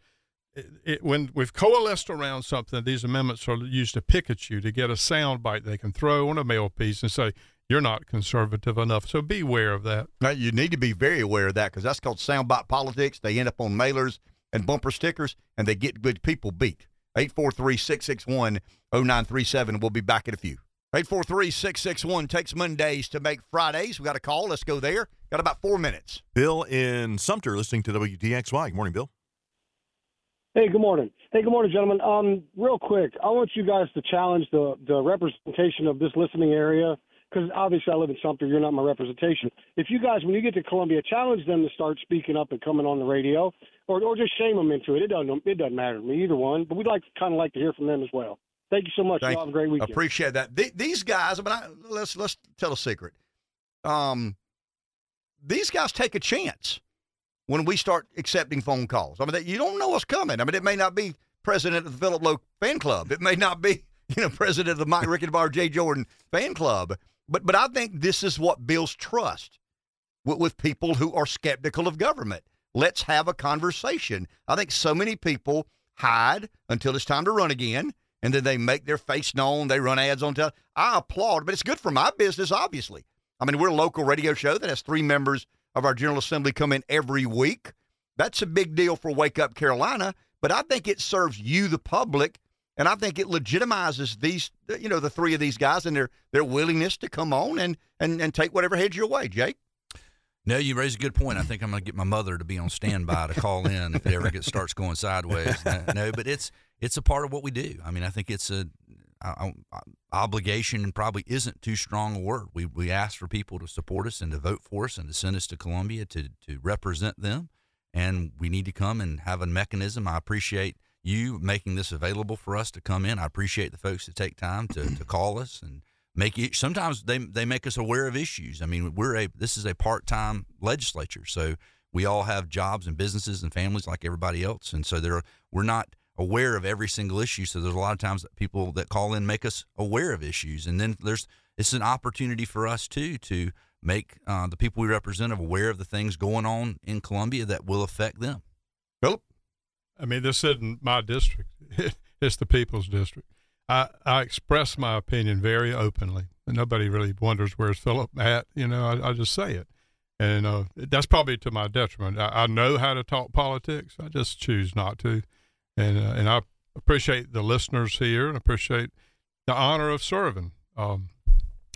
it, it, when we've coalesced around something. These amendments are used to pick at you to get a sound bite they can throw on a mail piece and say you're not conservative enough. So beware of that. Now, you need to be very aware of that because that's called soundbite politics. They end up on mailers and bumper stickers, and they get good people beat. 843 661 0937. We'll be back in a few. 843 661 takes Mondays to make Fridays. We got a call. Let's go there. Got about four minutes. Bill in Sumter listening to WDXY. Good morning, Bill. Hey, good morning. Hey, good morning, gentlemen. Um, real quick, I want you guys to challenge the, the representation of this listening area because obviously I live in Sumter. You're not my representation. If you guys, when you get to Columbia, challenge them to start speaking up and coming on the radio, or or just shame them into it. It doesn't it doesn't matter to me either one. But we'd like kind of like to hear from them as well. Thank you so much. Thank, have a great weekend. I appreciate that. these guys, I mean, I, let's let's tell a secret. Um, these guys take a chance when we start accepting phone calls. I mean, you don't know what's coming. I mean, it may not be president of the Philip Lowe fan club. It may not be <laughs> you know president of the Mike Reichenbach Jay Jordan fan club. But but I think this is what builds trust with, with people who are skeptical of government. Let's have a conversation. I think so many people hide until it's time to run again and then they make their face known. They run ads on television. I applaud, but it's good for my business, obviously. I mean, we're a local radio show that has three members of our General Assembly come in every week. That's a big deal for Wake Up Carolina, but I think it serves you, the public, and I think it legitimizes these, you know, the three of these guys and their their willingness to come on and and and take whatever heads your way, Jake. No, you raise a good point. I think I'm going to get my mother to be on standby to call in if it ever gets starts going sideways. No, but it's it's a part of what we do. I mean, I think it's a, obligation probably isn't too strong a word. We we ask for people to support us and to vote for us and to send us to Columbia to to represent them. and we need to come and have a mechanism. I appreciate you making this available for us to come in. I appreciate the folks that take time to, to <clears throat> call us and make it. Sometimes they they make us aware of issues. I mean, we're a this is a part time legislature, so we all have jobs and businesses and families like everybody else, and so there we're not aware of every single issue. So there's a lot of times that people that call in make us aware of issues, and then there's it's an opportunity for us too to make uh, the people we represent aware of the things going on in Columbia that will affect them. I mean, this isn't my district; <laughs> it's the people's district. I, I express my opinion very openly, nobody really wonders where's Philip at. You know, I, I just say it, and uh, that's probably to my detriment. I, I, know how to talk politics. I just choose not to, and uh, and I appreciate the listeners here and appreciate the honor of serving. Um,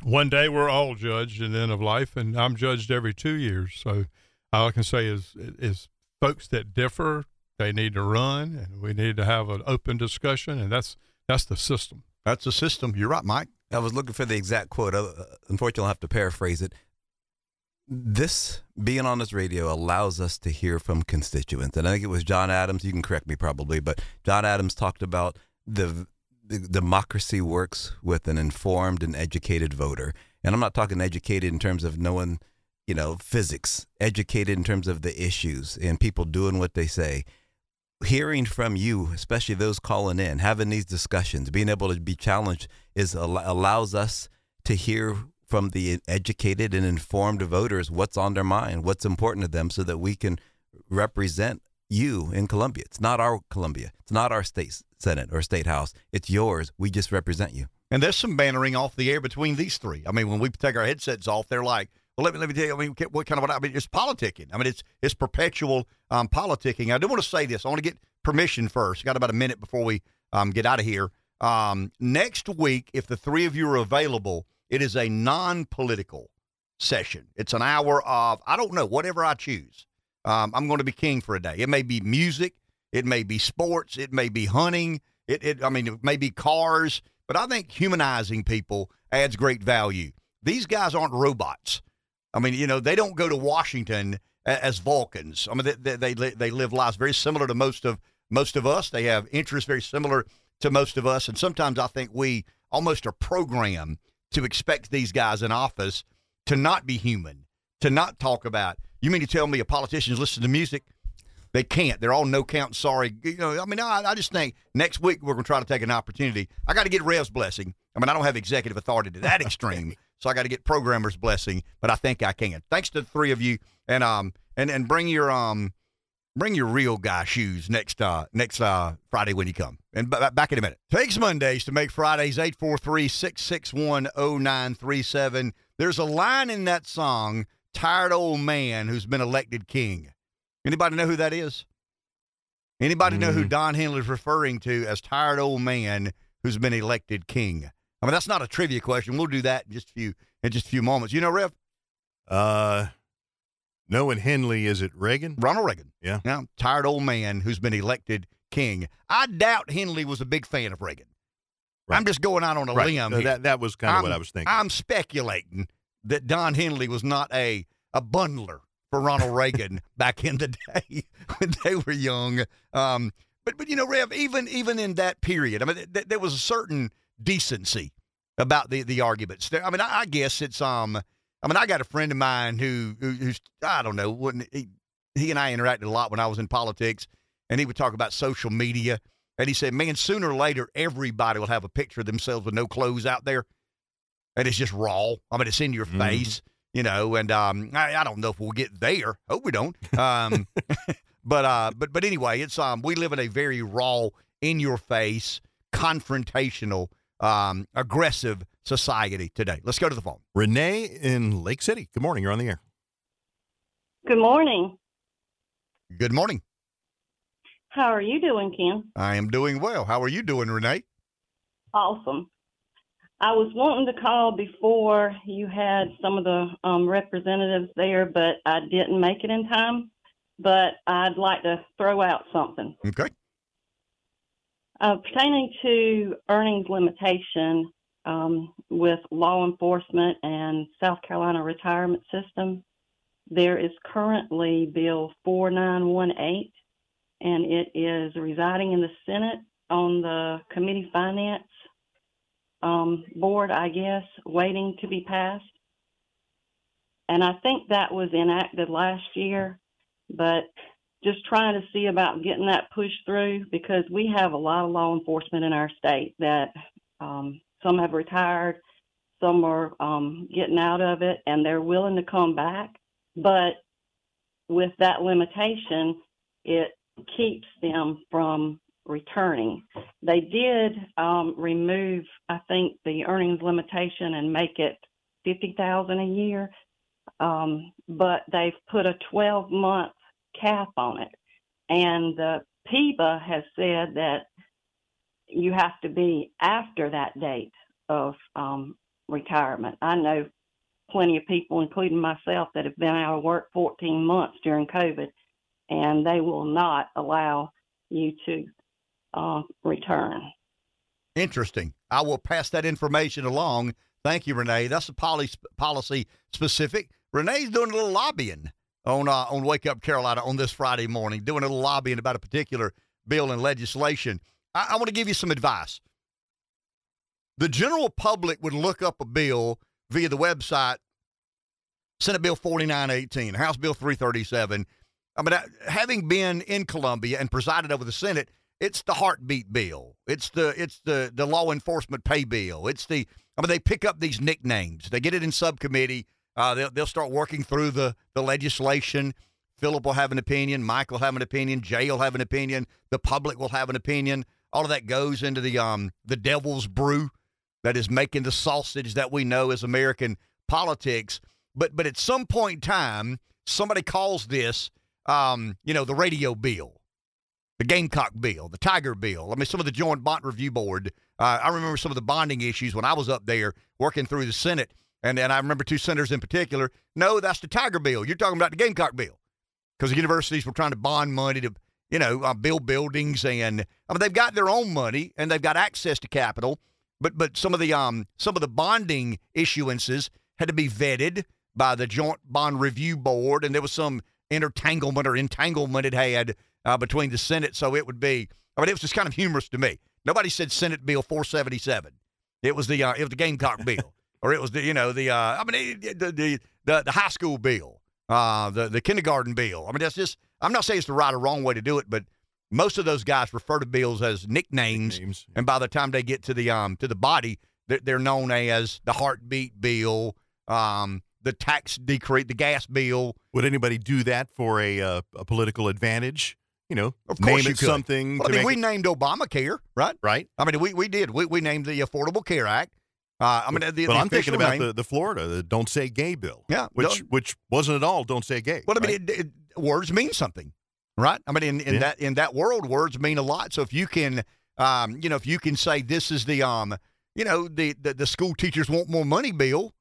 one day we're all judged in the end of life, and I'm judged every two years. So all I can say is is folks that differ, they need to run, and we need to have an open discussion, and that's that's the system. That's the system. You're right, Mike. I was looking for the exact quote. Uh, unfortunately, I'll have to paraphrase it. This being on this radio allows us to hear from constituents, and I think it was John Adams. You can correct me probably, but John Adams talked about the the democracy works with an informed and educated voter. And I'm not talking educated in terms of knowing, you know, physics, educated in terms of the issues and people doing what they say. Hearing from you, especially those calling in, having these discussions, being able to be challenged is allows us to hear from the educated and informed voters what's on their mind, what's important to them so that we can represent you in Columbia. It's not our Columbia. It's not our state Senate or state house. It's yours. We just represent you. And there's some bannering off the air between these three. I mean, when we take our headsets off, they're like, well, let me, let me tell you, I mean, what kind of what I mean, it's politicking. I mean, it's it's perpetual um, politicking. I do want to say this. I want to get permission first. Got about a minute before we um, get out of here. Um, next week, if the three of you are available, it is a non political session. It's an hour of, I don't know, whatever I choose. Um, I'm going to be king for a day. It may be music, it may be sports, it may be hunting, it, it I mean, it may be cars, but I think humanizing people adds great value. These guys aren't robots. I mean, you know, they don't go to Washington as Vulcans. I mean, they, they, they, they live lives very similar to most of most of us. They have interests very similar to most of us, and sometimes I think we almost are programmed to expect these guys in office to not be human, to not talk about you mean to tell me a politicians listen to music? They can't. They're all no count sorry. You know, I mean, I, I just think next week we're going to try to take an opportunity. I got to get Rev's blessing. I mean, I don't have executive authority to that <laughs> extreme, so I got to get programmers' blessing. But I think I can. Thanks to the three of you, and um, and and bring your um, bring your real guy shoes next uh next uh Friday when you come. And b- back in a minute. Takes Mondays to make Fridays 843-661-0937. There's a line in that song tired old man who's been elected king. Anybody know who that is? Anybody mm. know who mm. Don Henley is referring to as tired old man who's been elected king? I mean, that's not a trivia question. We'll do that in just a few in just a few moments. You know, Rev? Uh, no. And Henley is it Reagan? Ronald Reagan. Yeah. Yeah. Tired old man who's been elected king. I doubt Henley was a big fan of Reagan. Right. I'm just going out on a right. limb. That that was kind of what I was thinking. I'm speculating that Don Henley was not a a bundler for Ronald <laughs> Reagan back in the day <laughs> when they were young. Um, but but you know, Rev, even even in that period, I mean, th- there was a certain decency about the the arguments. There, I mean, I, I, guess it's um. I mean, I got a friend of mine who, who who's I don't know. Wouldn't he? He and I interacted a lot when I was in politics, and he would talk about social media. And he said, "Man, sooner or later, everybody will have a picture of themselves with no clothes out there." and it's just raw. I mean, it's in your mm-hmm. face, you know. And um, I, I, don't know if we'll get there. Hope we don't. Um, <laughs> but uh, but but anyway, it's um, we live in a very raw, in your face, confrontational, um, aggressive society today. Let's go to the phone. Renee in Lake City. Good morning. You're on the air. Good morning. Good morning. How are you doing, Ken? I am doing well. How are you doing, Renee? Awesome. I was wanting to call before you had some of the um, representatives there, but I didn't make it in time. But I'd like to throw out something. Okay. Uh, pertaining to earnings limitation um, with law enforcement and South Carolina retirement system, there is currently Bill 4918, and it is residing in the Senate on the Committee Finance um, Board, I guess, waiting to be passed. And I think that was enacted last year, but just trying to see about getting that pushed through because we have a lot of law enforcement in our state that um, some have retired, some are um, getting out of it, and they're willing to come back. But with that limitation, it keeps them from returning. They did um, remove, I think, the earnings limitation and make it fifty thousand a year, um, but they've put a twelve month cap on it, and the PEBA has said that you have to be after that date of um, retirement. I know plenty of people, including myself, that have been out of work 14 months during COVID, and they will not allow you to uh, return. Interesting. I will pass that information along. Thank you, Renee. That's a policy specific. Renee's doing a little lobbying on uh, on Wake Up Carolina on this Friday morning, doing a little lobbying about a particular bill and legislation. I, I want to give you some advice. The general public would look up a bill via the website, Senate Bill 4918, House Bill 337. I mean, having been in Columbia and presided over the Senate, it's the heartbeat bill. It's the it's the the law enforcement pay bill. It's the I mean they pick up these nicknames. They get it in subcommittee. Uh, they'll they'll start working through the the legislation. Philip will have an opinion. Mike will have an opinion. Jay will have an opinion. The public will have an opinion. All of that goes into the um the devil's brew that is making the sausage that we know as American politics. But but at some point in time, somebody calls this um you know the radio bill the Gamecock bill, the Tiger bill. I mean, some of the Joint Bond Review Board. Uh, I remember some of the bonding issues when I was up there working through the Senate. And, and I remember two senators in particular. No, that's the Tiger bill. You're talking about the Gamecock bill. Because the universities were trying to bond money to, you know, uh, build buildings. And I mean, they've got their own money and they've got access to capital. But but some of the um some of the bonding issuances had to be vetted by the Joint Bond Review Board, and there was some intertanglement or entanglement it had uh, between the Senate. So it would be, I mean, it was just kind of humorous to me. Nobody said Senate Bill 477. It was the uh, it was the Gamecock bill, or it was the you know the uh, I mean the the the, the high school bill, uh, the the kindergarten bill. I mean that's just I'm not saying it's the right or wrong way to do it, but most of those guys refer to bills as nicknames, nicknames and by the time they get to the um to the body, they're, they're known as the heartbeat bill, um, the tax decrease, the gas bill. Would anybody do that for a uh, a political advantage? you know, of course name you it could. something. Well, I mean, we it- named Obamacare, right? Right. I mean, we, we did. We, we named the Affordable Care Act. Uh, I mean, the, the but I'm thinking about name- the, the Florida, the Don't Say Gay bill. Yeah, which which wasn't at all Don't Say Gay. Well, I mean, right? it, it, words mean something, right? I mean, in, in Yeah. that in that world, words mean a lot. So if you can, um, you know, if you can say this is the um, you know, the the, the school teachers want more money bill,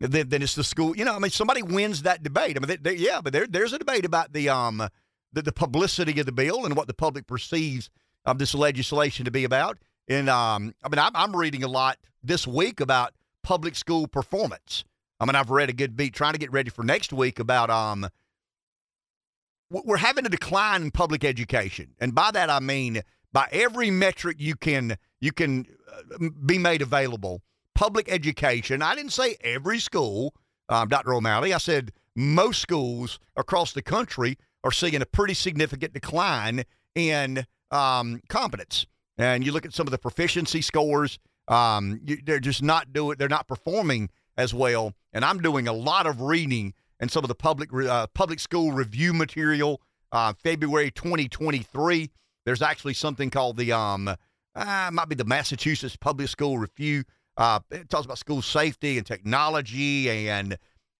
then, then it's the school. You know, I mean, somebody wins that debate. I mean, they, they, yeah, but there there's a debate about the um, the, the publicity of the bill and what the public perceives of this legislation to be about. And um, I mean, I'm, I'm reading a lot this week about public school performance. I mean, I've read a good beat trying to get ready for next week about um, we're having a decline in public education, and by that I mean by every metric you can you can uh, be made available. Public education. I didn't say every school, um, Dr. O'Malley. I said most schools across the country are seeing a pretty significant decline in um, competence. And you look at some of the proficiency scores; um, you, they're just not doing. They're not performing as well. And I'm doing a lot of reading and some of the public uh, public school review material. Uh, February 2023. There's actually something called the um, uh, might be the Massachusetts Public School Review. Uh, it talks about school safety and technology and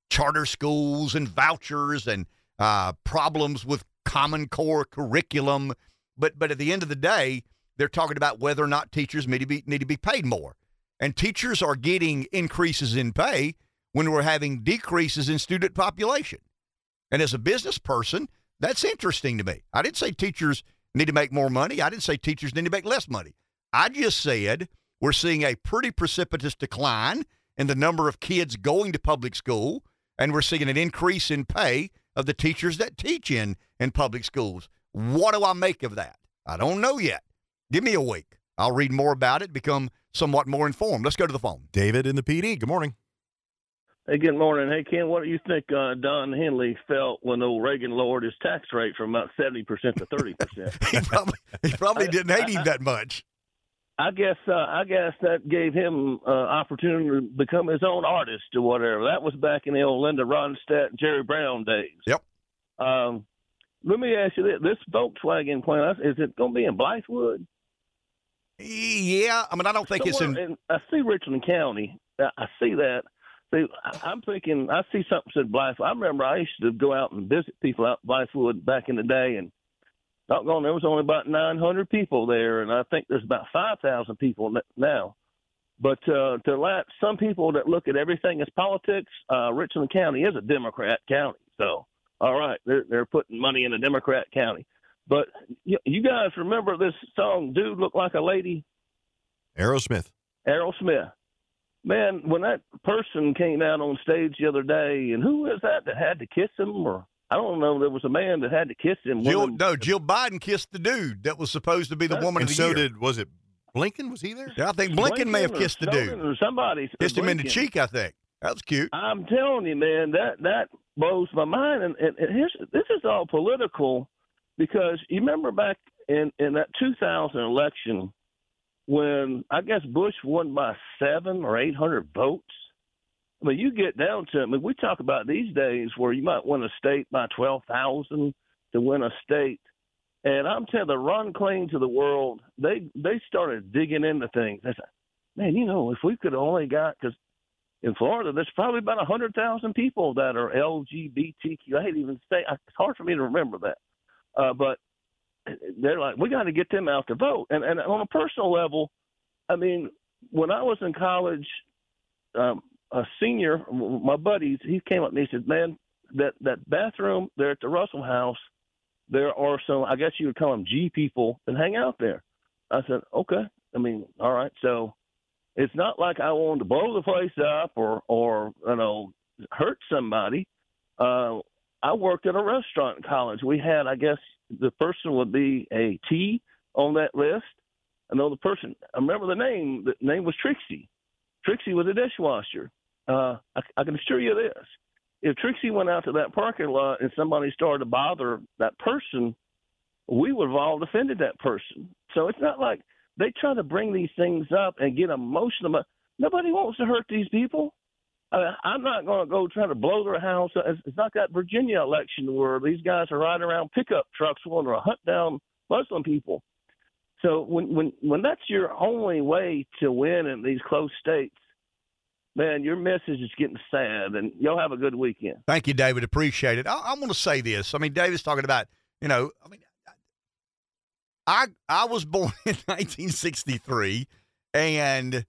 charter schools and vouchers and uh, problems with Common Core curriculum. But but at the end of the day, they're talking about whether or not teachers need to be need to be paid more. And teachers are getting increases in pay when we're having decreases in student population. And as a business person, that's interesting to me. I didn't say teachers need to make more money. I didn't say teachers need to make less money. I just said we're seeing a pretty precipitous decline in the number of kids going to public school. and we're seeing an increase in pay of the teachers that teach in in public schools. What do I make of that? I don't know yet. Give me a week. I'll read more about it, become somewhat more informed. Let's go to the phone. David in the Pee Dee. Good morning. Hey, good morning. Hey, Ken, what do you think uh, Don Henley felt when old Reagan lowered his tax rate from about 70% to 30%? <laughs> he probably, he probably didn't hate him that much. I guess uh, I guess that gave him uh, opportunity to become his own artist or whatever. That was back in the old Linda Ronstadt, Jerry Brown days. Yep. Um, let me ask you this: This Volkswagen plant is it going to be in Blythewood? Yeah, I mean, I don't think it's in. in. I see Richland County. I see that. See, I'm thinking. I see something said Blythewood. I remember I used to go out and visit people out in Blythewood back in the day, and doggone, there was only about 900 people there, and I think there's about 5,000 people now. But uh, to let some people that look at everything as politics, uh, Richland County is a Democrat county. So, all right, they're they're putting money in a Democrat county. But you, you guys remember this song, "Dude Look Like a Lady"? Aerosmith. Aerosmith. Man, when that person came out on stage the other day, and who was that that had to kiss him, or I don't know. There was a man that had to kiss him. Jill, Women- no, Jill Biden kissed the dude that was supposed to be the woman and of the so year. did was it Blinken? Was he there? Yeah, I think Blinken, may have or kissed the dude. Or somebody Kissed him in the cheek, I think. That was cute. I'm telling you, man, that that blows my mind. And, and, and here's this is all political because you remember back in in that 2000 election when I guess Bush won by seven or eight hundred votes. I mean, you get down to. It. I mean, we talk about these days where you might win a state by twelve thousand to win a state. And I'm telling the Ron Klains to the world, they they started digging into things. They said, man, you know, if we could only got because in Florida, there's probably about a hundred thousand people that are LGBTQ. I hate even say it's hard for me to remember that, uh, but <clears throat> they're like, we got to get them out to vote. And and on a personal level, I mean, when I was in college, um, a senior, my buddies, he came up and he said, man, that that bathroom there at the Russell House, there are some, I guess you would call them G people that hang out there. I said, okay. I mean, all right, so it's not like I wanted to blow the place up or or you know hurt somebody. Uh, I worked at a restaurant in college. We had, I guess, the person would be a T on that list. I know the person. I remember the name. The name was Trixie. Trixie was a dishwasher. Uh, I, I can assure you this: if Trixie went out to that parking lot and somebody started to bother that person, we would have all defended that person. So it's not like they try to bring these things up and get emotional. Nobody wants to hurt these people. I'm not going to go try to blow their house. It's, it's not that Virginia election where these guys are riding around pickup trucks wanting to hunt down Muslim people. So when when when that's your only way to win in these close states, man, your message is getting sad. And y'all have a good weekend. Thank you, David. Appreciate it. I, I want to say this. I mean, David's talking about, you know, I mean, I I was born <laughs> in 1963, and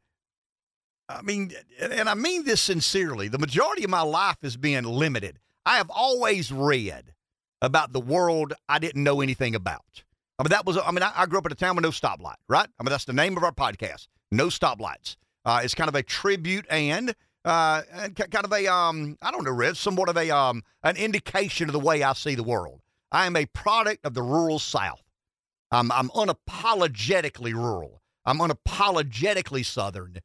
I mean, and I mean this sincerely. The majority of my life has been limited. I have always read about the world I didn't know anything about. I mean, that was. I mean, I, grew up in a town with no stoplight. Right. I mean, that's the name of our podcast. No stoplights. Uh, it's kind of a tribute and uh, and ki- kind of a um, I don't know, Rev, somewhat of a um, an indication of the way I see the world. I am a product of the rural South. I'm, I'm unapologetically rural. I'm unapologetically Southern,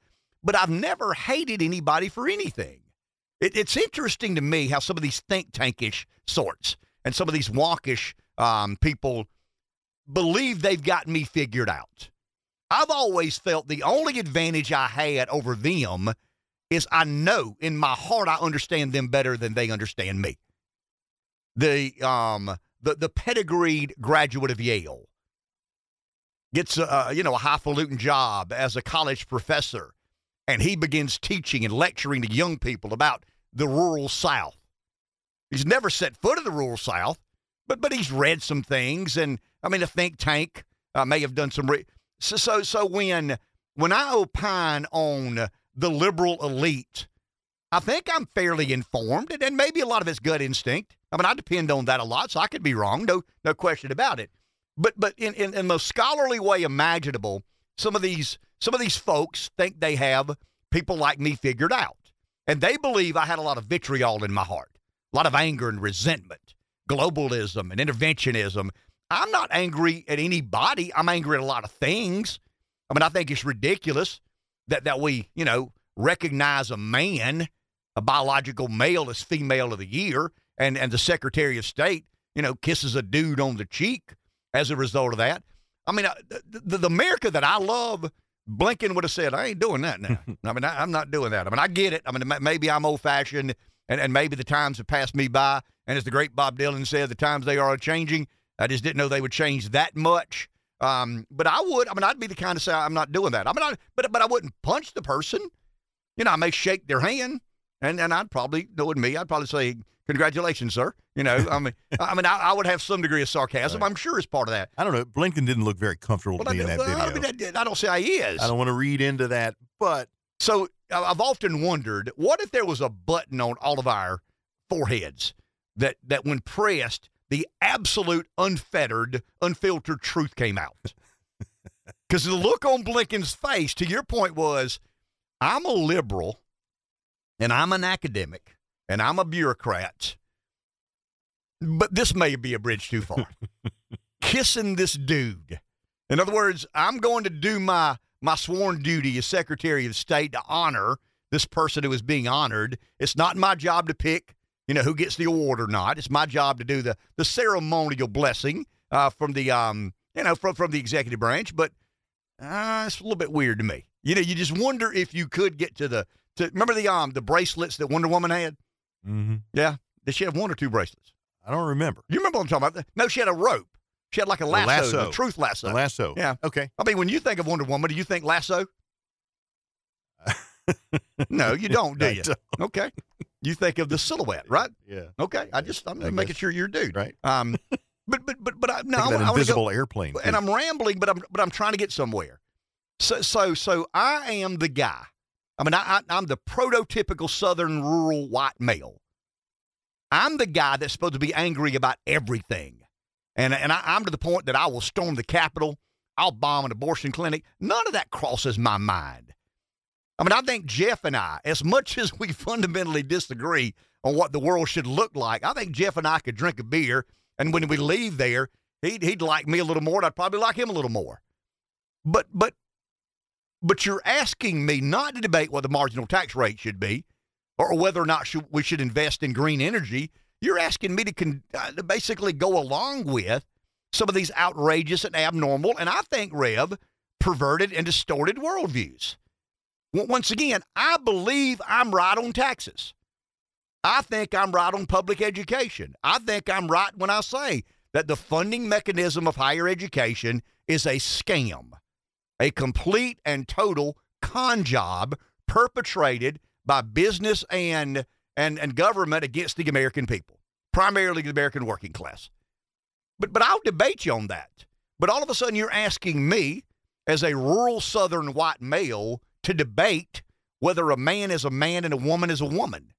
but I've never hated anybody for anything. It, it's interesting to me how some of these think tankish sorts and some of these wonkish um, people believe they've got me figured out. I've always felt the only advantage I had over them is I know in my heart I understand them better than they understand me. The um the the pedigreed graduate of Yale gets a you know a highfalutin job as a college professor, and he begins teaching and lecturing to young people about the rural South. He's never set foot in the rural South, but but he's read some things, and I mean a think tank uh, may have done some. Re- so so so when when I opine on the liberal elite, I think I'm fairly informed, and, and maybe a lot of it's gut instinct. I mean, I depend on that a lot, so I could be wrong, no no question about it. But but in, in, in the most scholarly way imaginable, some of these some of these folks think they have people like me figured out. And they believe I had a lot of vitriol in my heart, a lot of anger and resentment, globalism and interventionism. I'm not angry at anybody. I'm angry at a lot of things. I mean, I think it's ridiculous that, that we, you know, recognize a man, a biological male, as female of the year, and, and the Secretary of State, you know, kisses a dude on the cheek as a result of that. I mean, uh, the, the, the America that I love, Blinken would have said, I ain't doing that now. <laughs> I mean, I, am not doing that. I mean, I get it. I mean, maybe I'm old fashioned and, and maybe the times have passed me by. And as the great Bob Dylan said, the times they are changing. I just didn't know they would change that much. Um, but I would. I mean, I'd be the kind to say I'm not doing that. I mean, I, but but I wouldn't punch the person. You know, I may shake their hand, and and I'd probably knowing me, I'd probably say, "Congratulations, sir." You know, I mean, <laughs> I mean, I, I, would have some degree of sarcasm. Right. I'm sure it's part of that. I don't know. Blinken didn't look very comfortable well, to me in that well, video. I, mean, I don't say he is. I don't want to read into that, but so I've often wondered, what if there was a button on all of our foreheads that that when pressed, the absolute unfettered, unfiltered truth came out. <laughs> Because the look on Blinken's face, to your point, was I'm a liberal and I'm an academic and I'm a bureaucrat but this may be a bridge too far. <laughs> Kissing this dude. In other words, I'm going to do my my sworn duty as Secretary of State to honor this person who is being honored. It's not my job to pick, you know, who gets the award or not. It's my job to do the the ceremonial blessing uh, from the um, you know, from from the executive branch. But uh, it's a little bit weird to me. You know, you just wonder if you could get to the to remember the um the bracelets that Wonder Woman had. Mm-hmm. Yeah, did she have one or two bracelets? I don't remember. You remember what I'm talking about? No, she had a rope. She had like a lasso, lasso. a truth lasso. A lasso. Yeah. Okay. I mean, when you think of Wonder Woman, do you think lasso? <laughs> no, you don't, do you? don't. Okay. You think of the silhouette, <laughs> right? Yeah. Okay. I just I'm I making guess. sure you're a dude. Right. Um, <laughs> but but but but I, no, I, I invisible go, airplane. and too. I'm rambling, but I'm but I'm trying to get somewhere. So so so I am the guy. I mean, I, I I'm the prototypical Southern rural white male. I'm the guy that's supposed to be angry about everything, and and I, I'm to the point that I will storm the Capitol. I'll bomb an abortion clinic. None of that crosses my mind. I mean, I think Jeff and I, as much as we <laughs> fundamentally disagree on what the world should look like, I think Jeff and I could drink a beer, and when we leave there, he'd he'd like me a little more, and I'd probably like him a little more. But but but you're asking me not to debate what the marginal tax rate should be, or whether or not we should invest in green energy. You're asking me to, con, uh, to basically go along with some of these outrageous and abnormal, and I think Rev perverted and distorted worldviews. Once again, I believe I'm right on taxes. I think I'm right on public education. I think I'm right when I say that the funding mechanism of higher education is a scam, a complete and total con job perpetrated by business and, and, and government against the American people, primarily the American working class. But, but I'll debate you on that. But all of a sudden, you're asking me, as a rural Southern white male, to debate whether a man is a man and a woman is a woman.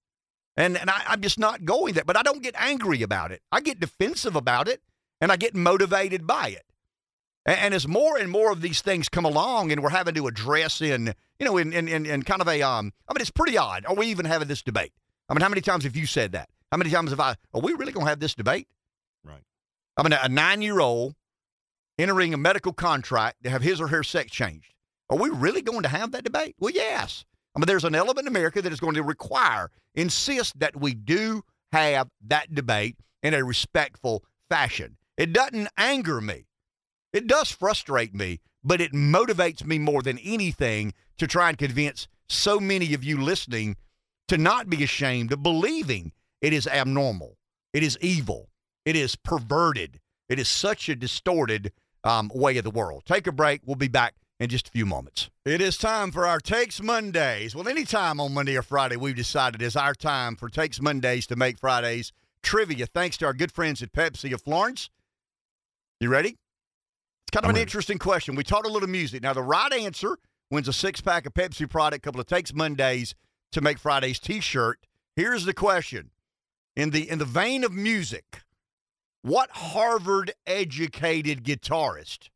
And, and I, I'm just not going there. But I don't get angry about it. I get defensive about it, and I get motivated by it. And, as more and more of these things come along, and we're having to address in, you know, in, in, in, in kind of a, um, I mean, it's pretty odd. Are we even having this debate? I mean, how many times have you said that? How many times have I, are we really going to have this debate? Right. I mean, a nine year old entering a medical contract to have his or her sex changed. Are we really going to have that debate? Well, yes. I mean, there's an element in America that is going to require, insist that we do have that debate in a respectful fashion. It doesn't anger me. It does frustrate me, but it motivates me more than anything to try and convince so many of you listening to not be ashamed of believing it is abnormal, it is evil, it is perverted, it is such a distorted um, way of the world. Take a break. We'll be back in just a few moments. It is time for our Takes Mondays. Well, any time on Monday or Friday, we've decided is our time for Takes Mondays to make Fridays trivia, thanks to our good friends at Pepsi of Florence. You ready? It's kind of I'm an ready. interesting question. We taught a little music. Now, the right answer wins a six pack of Pepsi product, couple of Takes Mondays to make Fridays t shirt. Here's the question in the, in the vein of music, what Harvard educated guitarist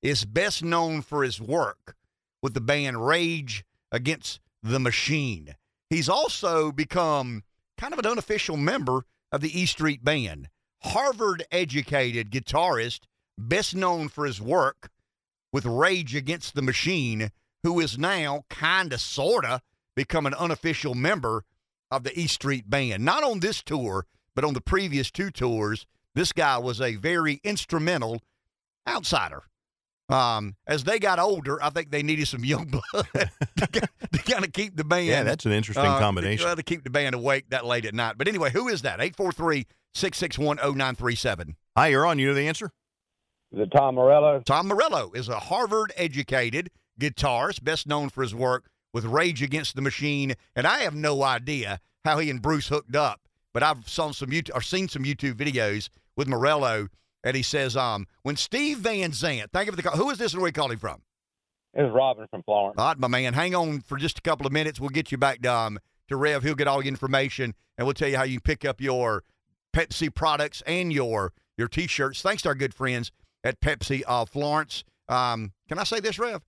is best known for his work with the band Rage Against the Machine? he's also become kind of an unofficial member of the E Street Band. Harvard educated guitarist, best known for his work with Rage Against the Machine, who is now kind of, sort of, become an unofficial member of the E Street Band. Not on this tour, but on the previous two tours, this guy was a very instrumental outsider. Um, as they got older, I think they needed some young <laughs> blood to, kind of keep the band. Yeah, that's an interesting uh, combination. To, uh, to keep the band awake that late at night. But anyway, who is that? 843 661 0937. Hi, you're on. You know the answer? Is it Tom Morello? Tom Morello is a Harvard educated guitarist, best known for his work with Rage Against the Machine. And I have no idea how he and Bruce hooked up, but I've saw some YouTube, or seen some YouTube videos with Morello and he says, um, when Steve Van Zandt, thank you for the call. Who is this and where are you calling from? It's Robin from Florence. All right, my man. Hang on for just a couple of minutes. We'll get you back um, to Rev. He'll get all the information, and we'll tell you how you pick up your Pepsi products and your your T-shirts. Thanks to our good friends at Pepsi uh, Florence. Um, can I say this, Rev?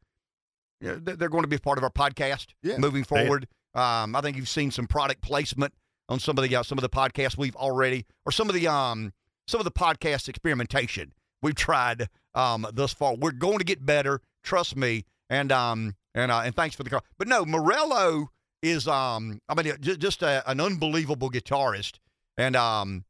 Yeah, they're going to be part of our podcast yeah, moving forward. Um, I think you've seen some product placement on some of the uh, some of the podcasts we've already, or some of the um, some of the podcast experimentation we've tried um, thus far. We're going to get better, trust me. And um and uh, and thanks for the call. But no, Morello is um I mean just, just a, an unbelievable guitarist, and um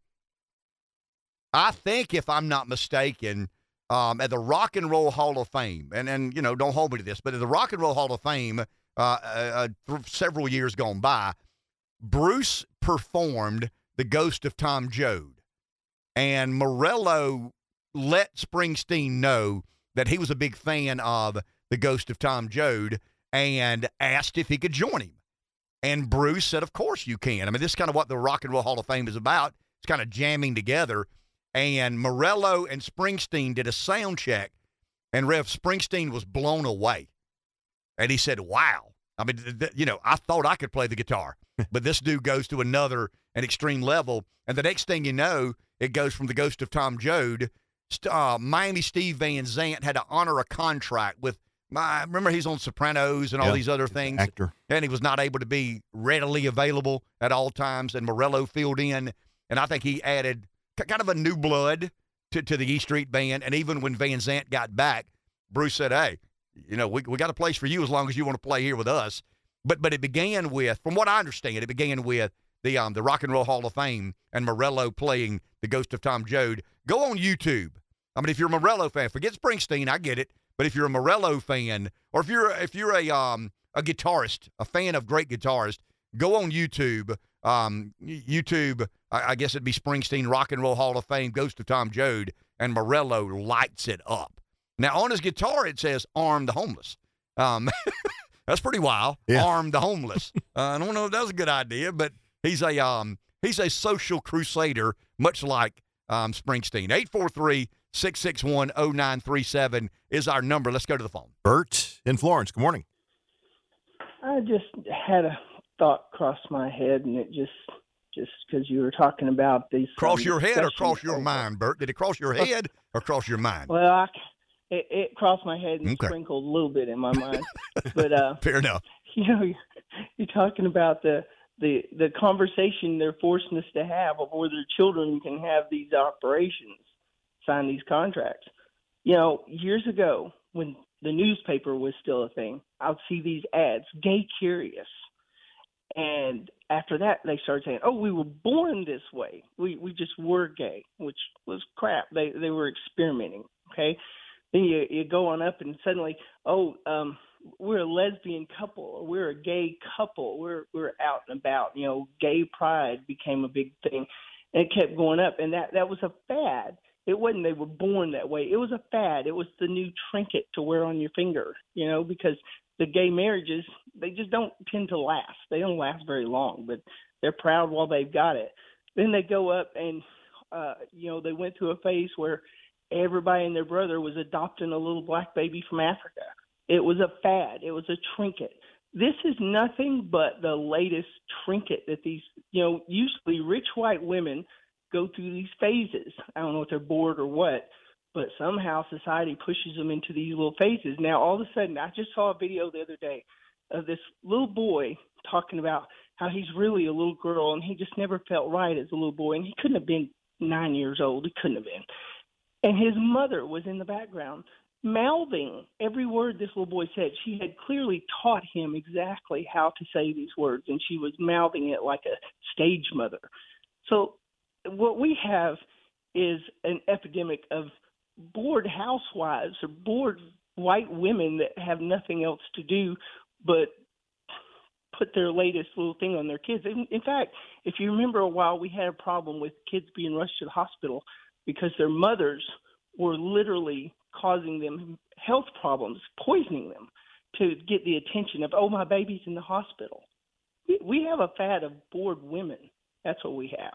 I think if I'm not mistaken, um at the Rock and Roll Hall of Fame, and and you know don't hold me to this, but at the Rock and Roll Hall of Fame, uh, uh, uh several years gone by, Bruce performed the Ghost of Tom Joad. And Morello let Springsteen know that he was a big fan of the ghost of Tom Joad and asked if he could join him. And Bruce said, Of course you can. I mean, this is kind of what the Rock and Roll Hall of Fame is about. It's kind of jamming together. And Morello and Springsteen did a sound check, and Rev Springsteen was blown away. And he said, Wow. I mean, th- th- you know, I thought I could play the guitar, <laughs> but this dude goes to another, an extreme level. And the next thing you know, it goes from the ghost of Tom Joad. Uh, Miami Steve Van Zandt had to honor a contract with. My, remember, he's on Sopranos and all Yeah, these other things. actor. And he was not able to be readily available at all times. And Morello filled in. And I think he added kind of a new blood to, to the E Street Band. And even when Van Zandt got back, Bruce said, Hey, you know, we, we got a place for you as long as you want to play here with us. But but it began with, from what I understand, it began with the um the Rock and Roll Hall of Fame and Morello playing the Ghost of Tom Joad. Go on YouTube. I mean, if you're a Morello fan, forget Springsteen, I get it. But if you're a Morello fan, or if you're if you're a um a guitarist, a fan of great guitarists, go on YouTube. Um, YouTube, I, I guess it'd be Springsteen Rock and Roll Hall of Fame, Ghost of Tom Joad, and Morello lights it up. Now on his guitar it says "Arm the Homeless." Um, <laughs> that's pretty wild. Arm the homeless. uh, I don't know if that's a good idea, but he's a um he's a social crusader, much like um Springsteen. 843-661-0937 is our number. Let's go to the phone. Bert in Florence. Good morning. I just had a thought cross my head, and it just just because you were talking about these Cross your head or cross your mind, Bert? Did it cross your head or cross your mind? Well, I, it, it crossed my head and Okay. sprinkled a little bit in my mind, <laughs> but uh, Fair enough. <laughs> you know, you're talking about the the the conversation they're forcing us to have of whether children can have these operations, sign these contracts. You know, years ago when the newspaper was still a thing, I'd see these ads, gay curious. And after that, they started saying, "Oh, we were born this way. We we just were gay," which was crap. They they were experimenting. Okay, then you you go on up, and suddenly, oh, um, we're a lesbian couple, or we're a gay couple. We're we're out and about. You know, gay pride became a big thing, and it kept going up. And that that was a fad. It wasn't they were born that way. It was a fad. It was the new trinket to wear on your finger. You know, because the gay marriages they just don't tend to last. They don't last very long, but they're proud while they've got it. Then they go up and uh you know, they went through a phase where everybody and their brother was adopting a little black baby from Africa. It was a fad. It was a trinket. This is nothing but the latest trinket that these, you know, usually rich white women go through these phases. I don't know if they're bored or what, but somehow society pushes them into these little phases. Now, all of a sudden, I just saw a video the other day of this little boy talking about how he's really a little girl and he just never felt right as a little boy and he couldn't have been nine years old. He couldn't have been. And his mother was in the background mouthing every word this little boy said. She had clearly taught him exactly how to say these words, and she was mouthing it like a stage mother. So, what we have is an epidemic of bored housewives or bored white women that have nothing else to do but put their latest little thing on their kids. In, in fact, if you remember a while, we had a problem with kids being rushed to the hospital because their mothers were literally causing them health problems, poisoning them to get the attention of, oh, my baby's in the hospital. We, we have a fad of bored women. That's what we have.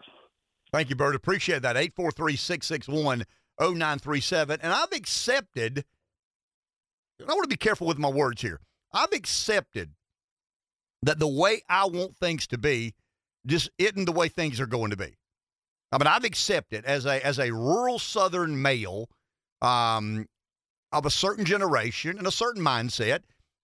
Thank you, Bert. Appreciate that. 843 661 0937. And I've accepted, I want to be careful with my words here. I've accepted that the way I want things to be just isn't the way things are going to be. I mean, I've accepted as a as a rural Southern male um, of a certain generation and a certain mindset.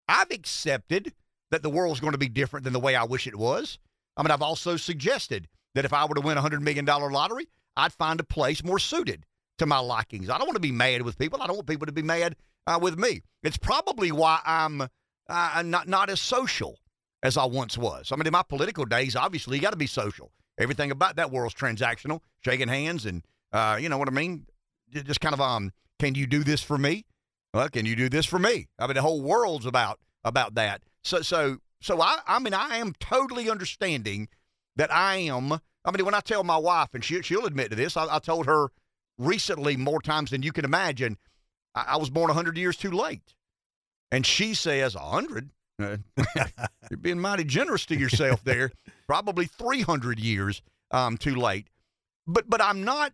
I've accepted that the world's going to be different than the way I wish it was. I mean, I've also suggested that if I were to win a $100 million lottery, I'd find a place more suited to my likings. I don't want to be mad with people. I don't want people to be mad uh, with me. It's probably why I'm uh, not, not as social as I once was. I mean, in my political days, obviously, you got to be social. Everything about that world's transactional, shaking hands, and uh, you know what I mean. Just kind of um, can you do this for me? Well, can you do this for me? I mean, the whole world's about about that. So, so, so I, I mean, I am totally understanding that I am. I mean, when I tell my wife, and she, she'll admit to this, I, I told her recently more times than you can imagine. I, I was born 100 years too late. And she says, 100? Uh, <laughs> you're being mighty generous to yourself there. <laughs> Probably 300 years um, too late. But but I'm not.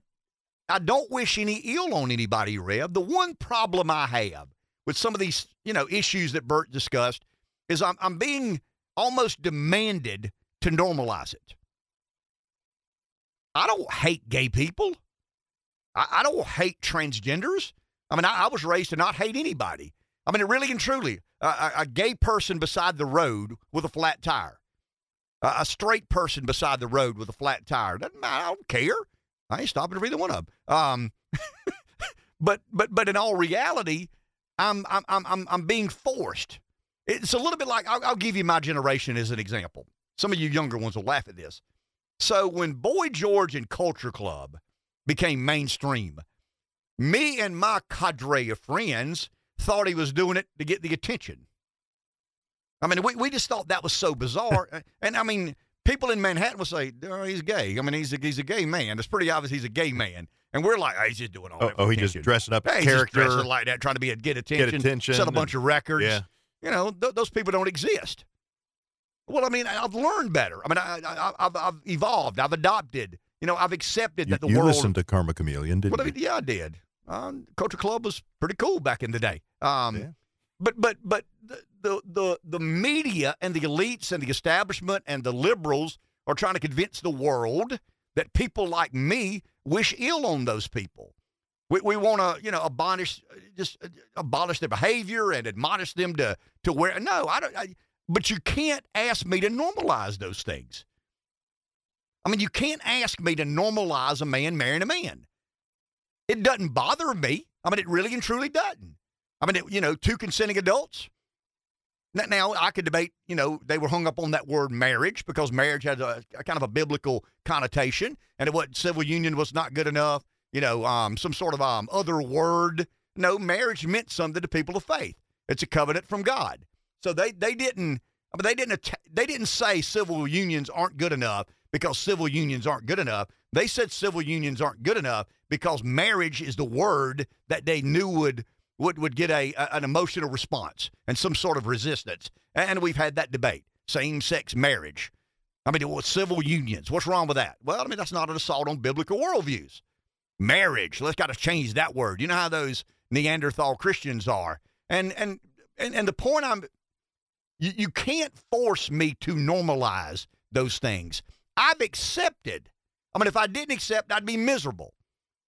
I don't wish any ill on anybody, Rev. The one problem I have with some of these you know issues that Bert discussed is I'm I'm being almost demanded to normalize it. I don't hate gay people. I, I don't hate transgenders. I mean, I, I, was raised to not hate anybody. I mean, really and truly, a, a gay person beside the road with a flat tire, a, a, straight person beside the road with a flat tire. Doesn't matter. I don't care. I ain't stopping for either one of them. Um, <laughs> but but but in all reality, I'm I'm I'm I'm being forced. It's a little bit like I'll, I'll give you my generation as an example. Some of you younger ones will laugh at this. So when Boy George and Culture Club became mainstream, me and my cadre of friends thought he was doing it to get the attention. I mean, we, we just thought that was so bizarre. <laughs> and I mean, people in Manhattan will say, oh, he's gay. I mean, he's a, he's a gay man. It's pretty obvious he's a gay man. And we're like, oh, he's just doing all oh, that. Oh, he just dressing up hey, character. Just dressing like that, trying to be a, get attention, get attention, sell a bunch of records. Yeah. You know, th- those people don't exist. Well, I mean, I've learned better. I mean, I, have I've evolved. I've adopted. You know, I've accepted you, that the you world. You listened to Karma Chameleon, didn't well, you? yeah, I did. Um, Culture Club was pretty cool back in the day. Um, yeah. But but but the, the the media and the elites and the establishment and the liberals are trying to convince the world that people like me wish ill on those people. We, we want to, you know, abolish just abolish their behavior and admonish them to to wear. No, I don't. I, but you can't ask me to normalize those things. I mean, you can't ask me to normalize a man marrying a man. It doesn't bother me. I mean, it really and truly doesn't. I mean, it, you know, two consenting adults. Now, I could debate, you know, they were hung up on that word marriage because marriage has a, a kind of a biblical connotation and it was civil union was not good enough, you know, um, some sort of um, other word. No, marriage meant something to people of faith. It's a covenant from God. So they they didn't I mean, they didn't they didn't say civil unions aren't good enough because civil unions aren't good enough. They said civil unions aren't good enough because marriage is the word that they knew would would would get a, a an emotional response and some sort of resistance. And we've had that debate: same sex marriage. I mean, well, civil unions. What's wrong with that? Well, I mean, that's not an assault on biblical worldviews. Marriage. Let's got to change that word. You know how those Neanderthal Christians are. And and and, and the point I'm you, you can't force me to normalize those things. I've accepted. I mean, if I didn't accept, I'd be miserable.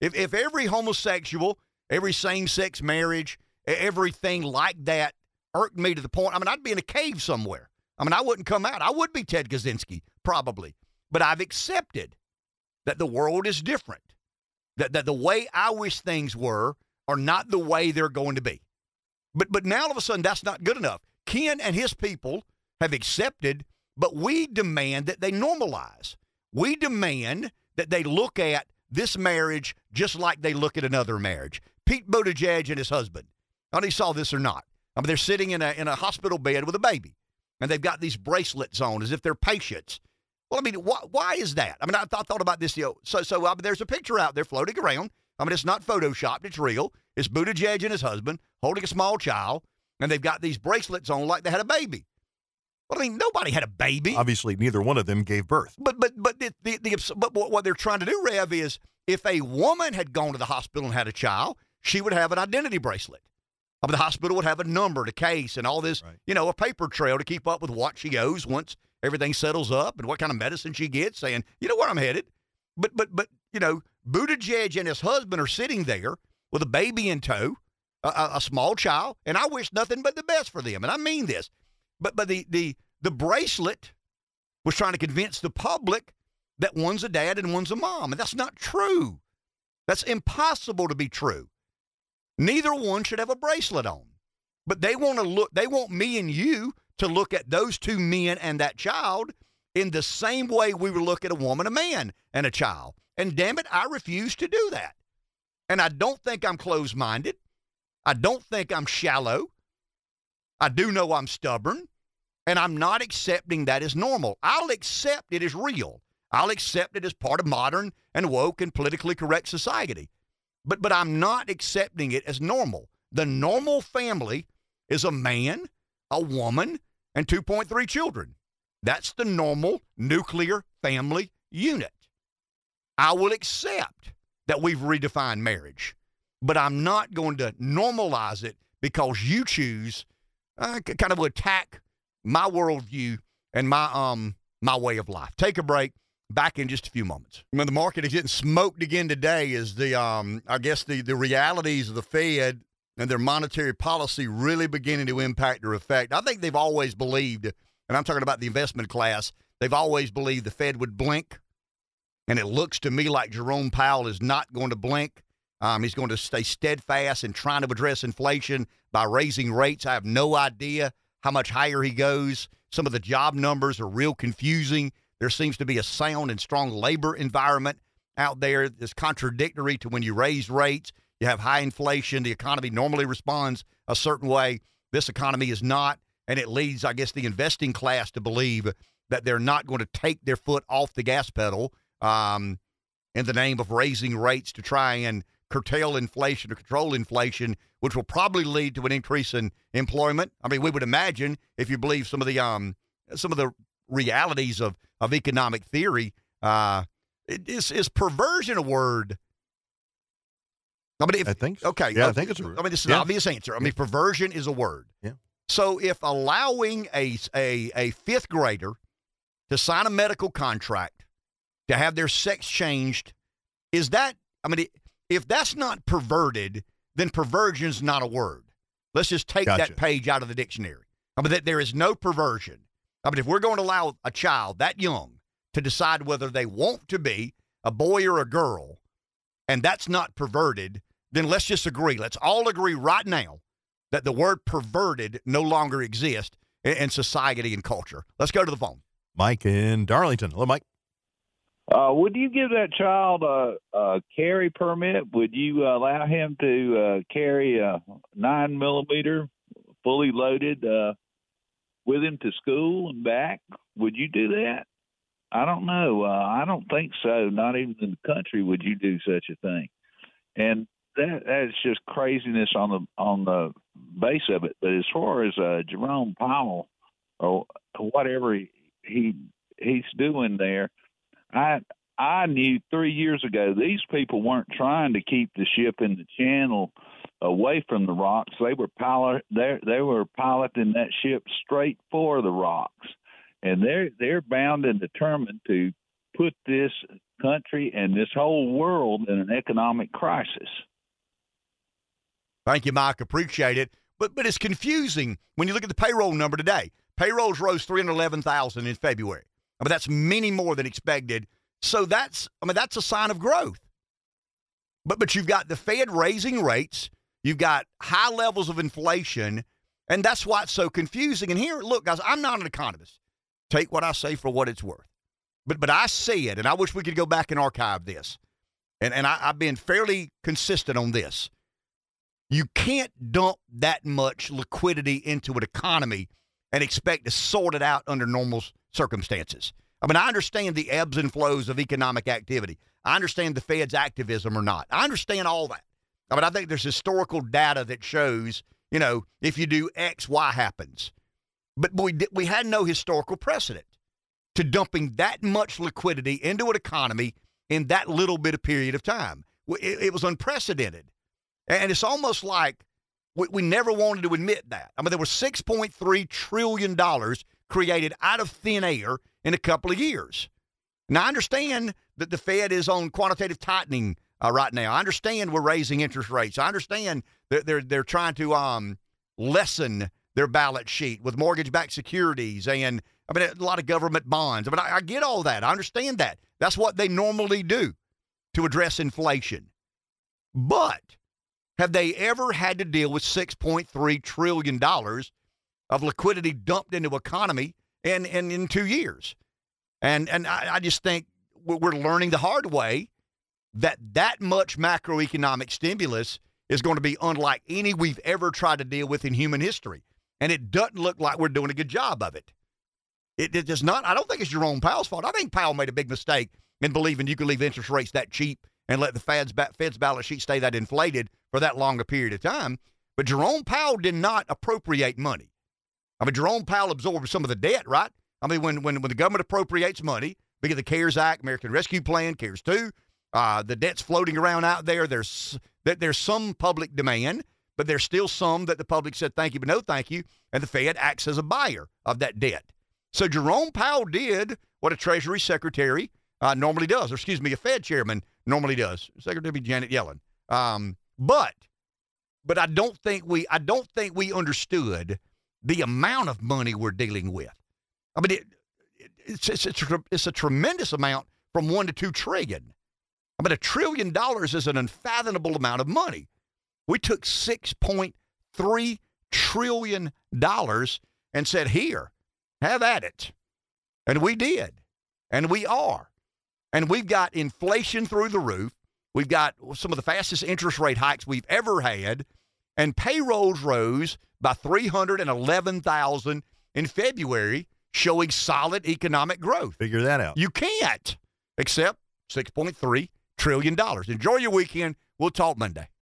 If, if every homosexual, every same sex marriage, everything like that irked me to the point, I mean, I'd be in a cave somewhere. I mean, I wouldn't come out. I would be Ted Kaczynski, probably, but I've accepted that the world is different. That that the way I wish things were are not the way they're going to be. But but now all of a sudden that's not good enough. Ken and his people have accepted, but we demand that they normalize. We demand that they look at this marriage just like they look at another marriage. Pete Buttigieg and his husband. I don't know if you saw this or not. I mean, they're sitting in a in a hospital bed with a baby, and they've got these bracelets on as if they're patients. Well, I mean, why, why is that? I mean, I, I thought about this. You know, so so there's a picture out there floating around. I mean, it's not photoshopped; it's real. It's Buttigieg and his husband holding a small child, and they've got these bracelets on like they had a baby. Well, I mean, nobody had a baby. Obviously, neither one of them gave birth. But but but the, the, the but what they're trying to do, Rev, is if a woman had gone to the hospital and had a child, she would have an identity bracelet. I mean, the hospital would have a number, the case, and all this, right. you know, a paper trail to keep up with what she owes once everything settles up and what kind of medicine she gets, saying, you know where I'm headed. But but but you know, Buttigieg and his husband are sitting there with a baby in tow, a, a, small child, and I wish nothing but the best for them, and I mean this. But but the the the bracelet was trying to convince the public that one's a dad and one's a mom, and that's not true. That's impossible to be true. Neither one should have a bracelet on. But they want to look, they want me and you to look at those two men and that child in the same way we would look at a woman, a man, and a child. And damn it, I refuse to do that. And I don't think I'm closed minded. I don't think I'm shallow. I do know I'm stubborn. And I'm not accepting that as normal. I'll accept it as real. I'll accept it as part of modern and woke and politically correct society. But but I'm not accepting it as normal. The normal family is a man, a woman, and 2.3 children. That's the normal nuclear family unit. I will accept that we've redefined marriage, but I'm not going to normalize it because you choose uh, kind of attack my worldview and my um my way of life. Take a break. Back in just a few moments. When the market is getting smoked again today, is the um, I guess the the realities of the Fed and their monetary policy really beginning to impact or affect. I think they've always believed, and I'm talking about the investment class. They've always believed the Fed would blink, and it looks to me like Jerome Powell is not going to blink. Um, he's going to stay steadfast in trying to address inflation by raising rates. I have no idea how much higher he goes. Some of the job numbers are real confusing. There seems to be a sound and strong labor environment out there that's contradictory to when you raise rates. You have high inflation. The economy normally responds a certain way. This economy is not. And it leads, I guess, the investing class to believe that they're not going to take their foot off the gas pedal um, in the name of raising rates to try and curtail inflation or control inflation, which will probably lead to an increase in employment. I mean, we would imagine if you believe some of the um, some of the realities of, of economic theory. Uh, is, is perversion a word? I mean, if, I think. So. Okay. Yeah, uh, I think it's a word. I mean, this is yeah. an obvious answer. I mean, perversion is a word. Yeah. So if allowing a, a, a fifth grader to sign a medical contract to have their sex changed, is that, I mean, if that's not perverted, then perversion's not a word. Let's just take Gotcha. that page out of the dictionary. I mean, that there is no perversion. I mean, if we're going to allow a child that young to decide whether they want to be a boy or a girl, and that's not perverted, then let's just agree. Let's all agree right now that the word perverted no longer exists in, in society and culture. Let's go to the phone. Mike in Darlington. Hello, Mike. Uh, would you give that child a, a carry permit? Would you allow him to uh, carry a nine millimeter, fully loaded, uh, with him to school and back? Would you do that? I don't know. Uh, I don't think so. Not even in the country would you do such a thing. And that that's just craziness on the on the base of it. But as far as uh, Jerome Powell or whatever he, he he's doing there, I I knew three years ago these people weren't trying to keep the ship in the channel away from the rocks. They were pilot they were piloting that ship straight for the rocks, and they're they're bound and determined to put this country and this whole world in an economic crisis. Thank you, Mike. Appreciate it. But but it's confusing when you look at the payroll number today. Payrolls rose 311,000 in February. I mean, that's many more than expected. So that's, I mean, that's a sign of growth. But but you've got the Fed raising rates, you've got high levels of inflation, and that's why it's so confusing. And here, look, guys, I'm not an economist. Take what I say for what it's worth. But but I see it, and I wish we could go back and archive this. And and I, I've been fairly consistent on this. You can't dump that much liquidity into an economy and expect to sort it out under normal circumstances. I mean, I understand the ebbs and flows of economic activity. I understand the Fed's activism or not. I understand all that. I mean, I think there's historical data that shows, you know, if you do X, Y happens. But we, we had no historical precedent to dumping that much liquidity into an economy in that little bit of period of time. It, it was unprecedented. And it's almost like we, we never wanted to admit that. I mean, there was $6.3 trillion created out of thin air in a couple of years. Now, I understand that the Fed is on quantitative tightening uh, right now. I understand we're raising interest rates. I understand that they're, they're trying to um, lessen their balance sheet with mortgage-backed securities and I mean a lot of government bonds. I mean, I, I get all that. I understand that. That's what they normally do to address inflation. But have they ever had to deal with $6.3 trillion of liquidity dumped into economy in, in, in two years? And, and I, I just think we're learning the hard way that that much macroeconomic stimulus is going to be unlike any we've ever tried to deal with in human history. And it doesn't look like we're doing a good job of it. It, does not. I don't think it's Jerome Powell's fault. I think Powell made a big mistake in believing you could leave interest rates that cheap and let the Fed's, Fed's balance sheet stay that inflated for that long a period of time. But Jerome Powell did not appropriate money. I mean, Jerome Powell absorbed some of the debt, right? I mean, when, when, when the government appropriates money, get the CARES Act, American Rescue Plan, CARES 2, uh, the debt's floating around out there. There's, that there's some public demand, but there's still some that the public said thank you, but no thank you. And the Fed acts as a buyer of that debt. So Jerome Powell did what a Treasury Secretary uh, normally does, or excuse me, a Fed chairman normally does. Secretary Janet Yellen. Um, but but I don't think we I don't think we understood the amount of money we're dealing with. I mean, it, it's it's it's it's a tremendous amount from one to two trillion. I mean, a trillion dollars is an unfathomable amount of money. We took six point three trillion dollars and said, "Here, have at it," and we did, and we are. And we've got inflation through the roof. We've got some of the fastest interest rate hikes we've ever had. And payrolls rose by 311,000 in February, showing solid economic growth. Figure that out. You can't, except $6.3 trillion. Enjoy your weekend. We'll talk Monday.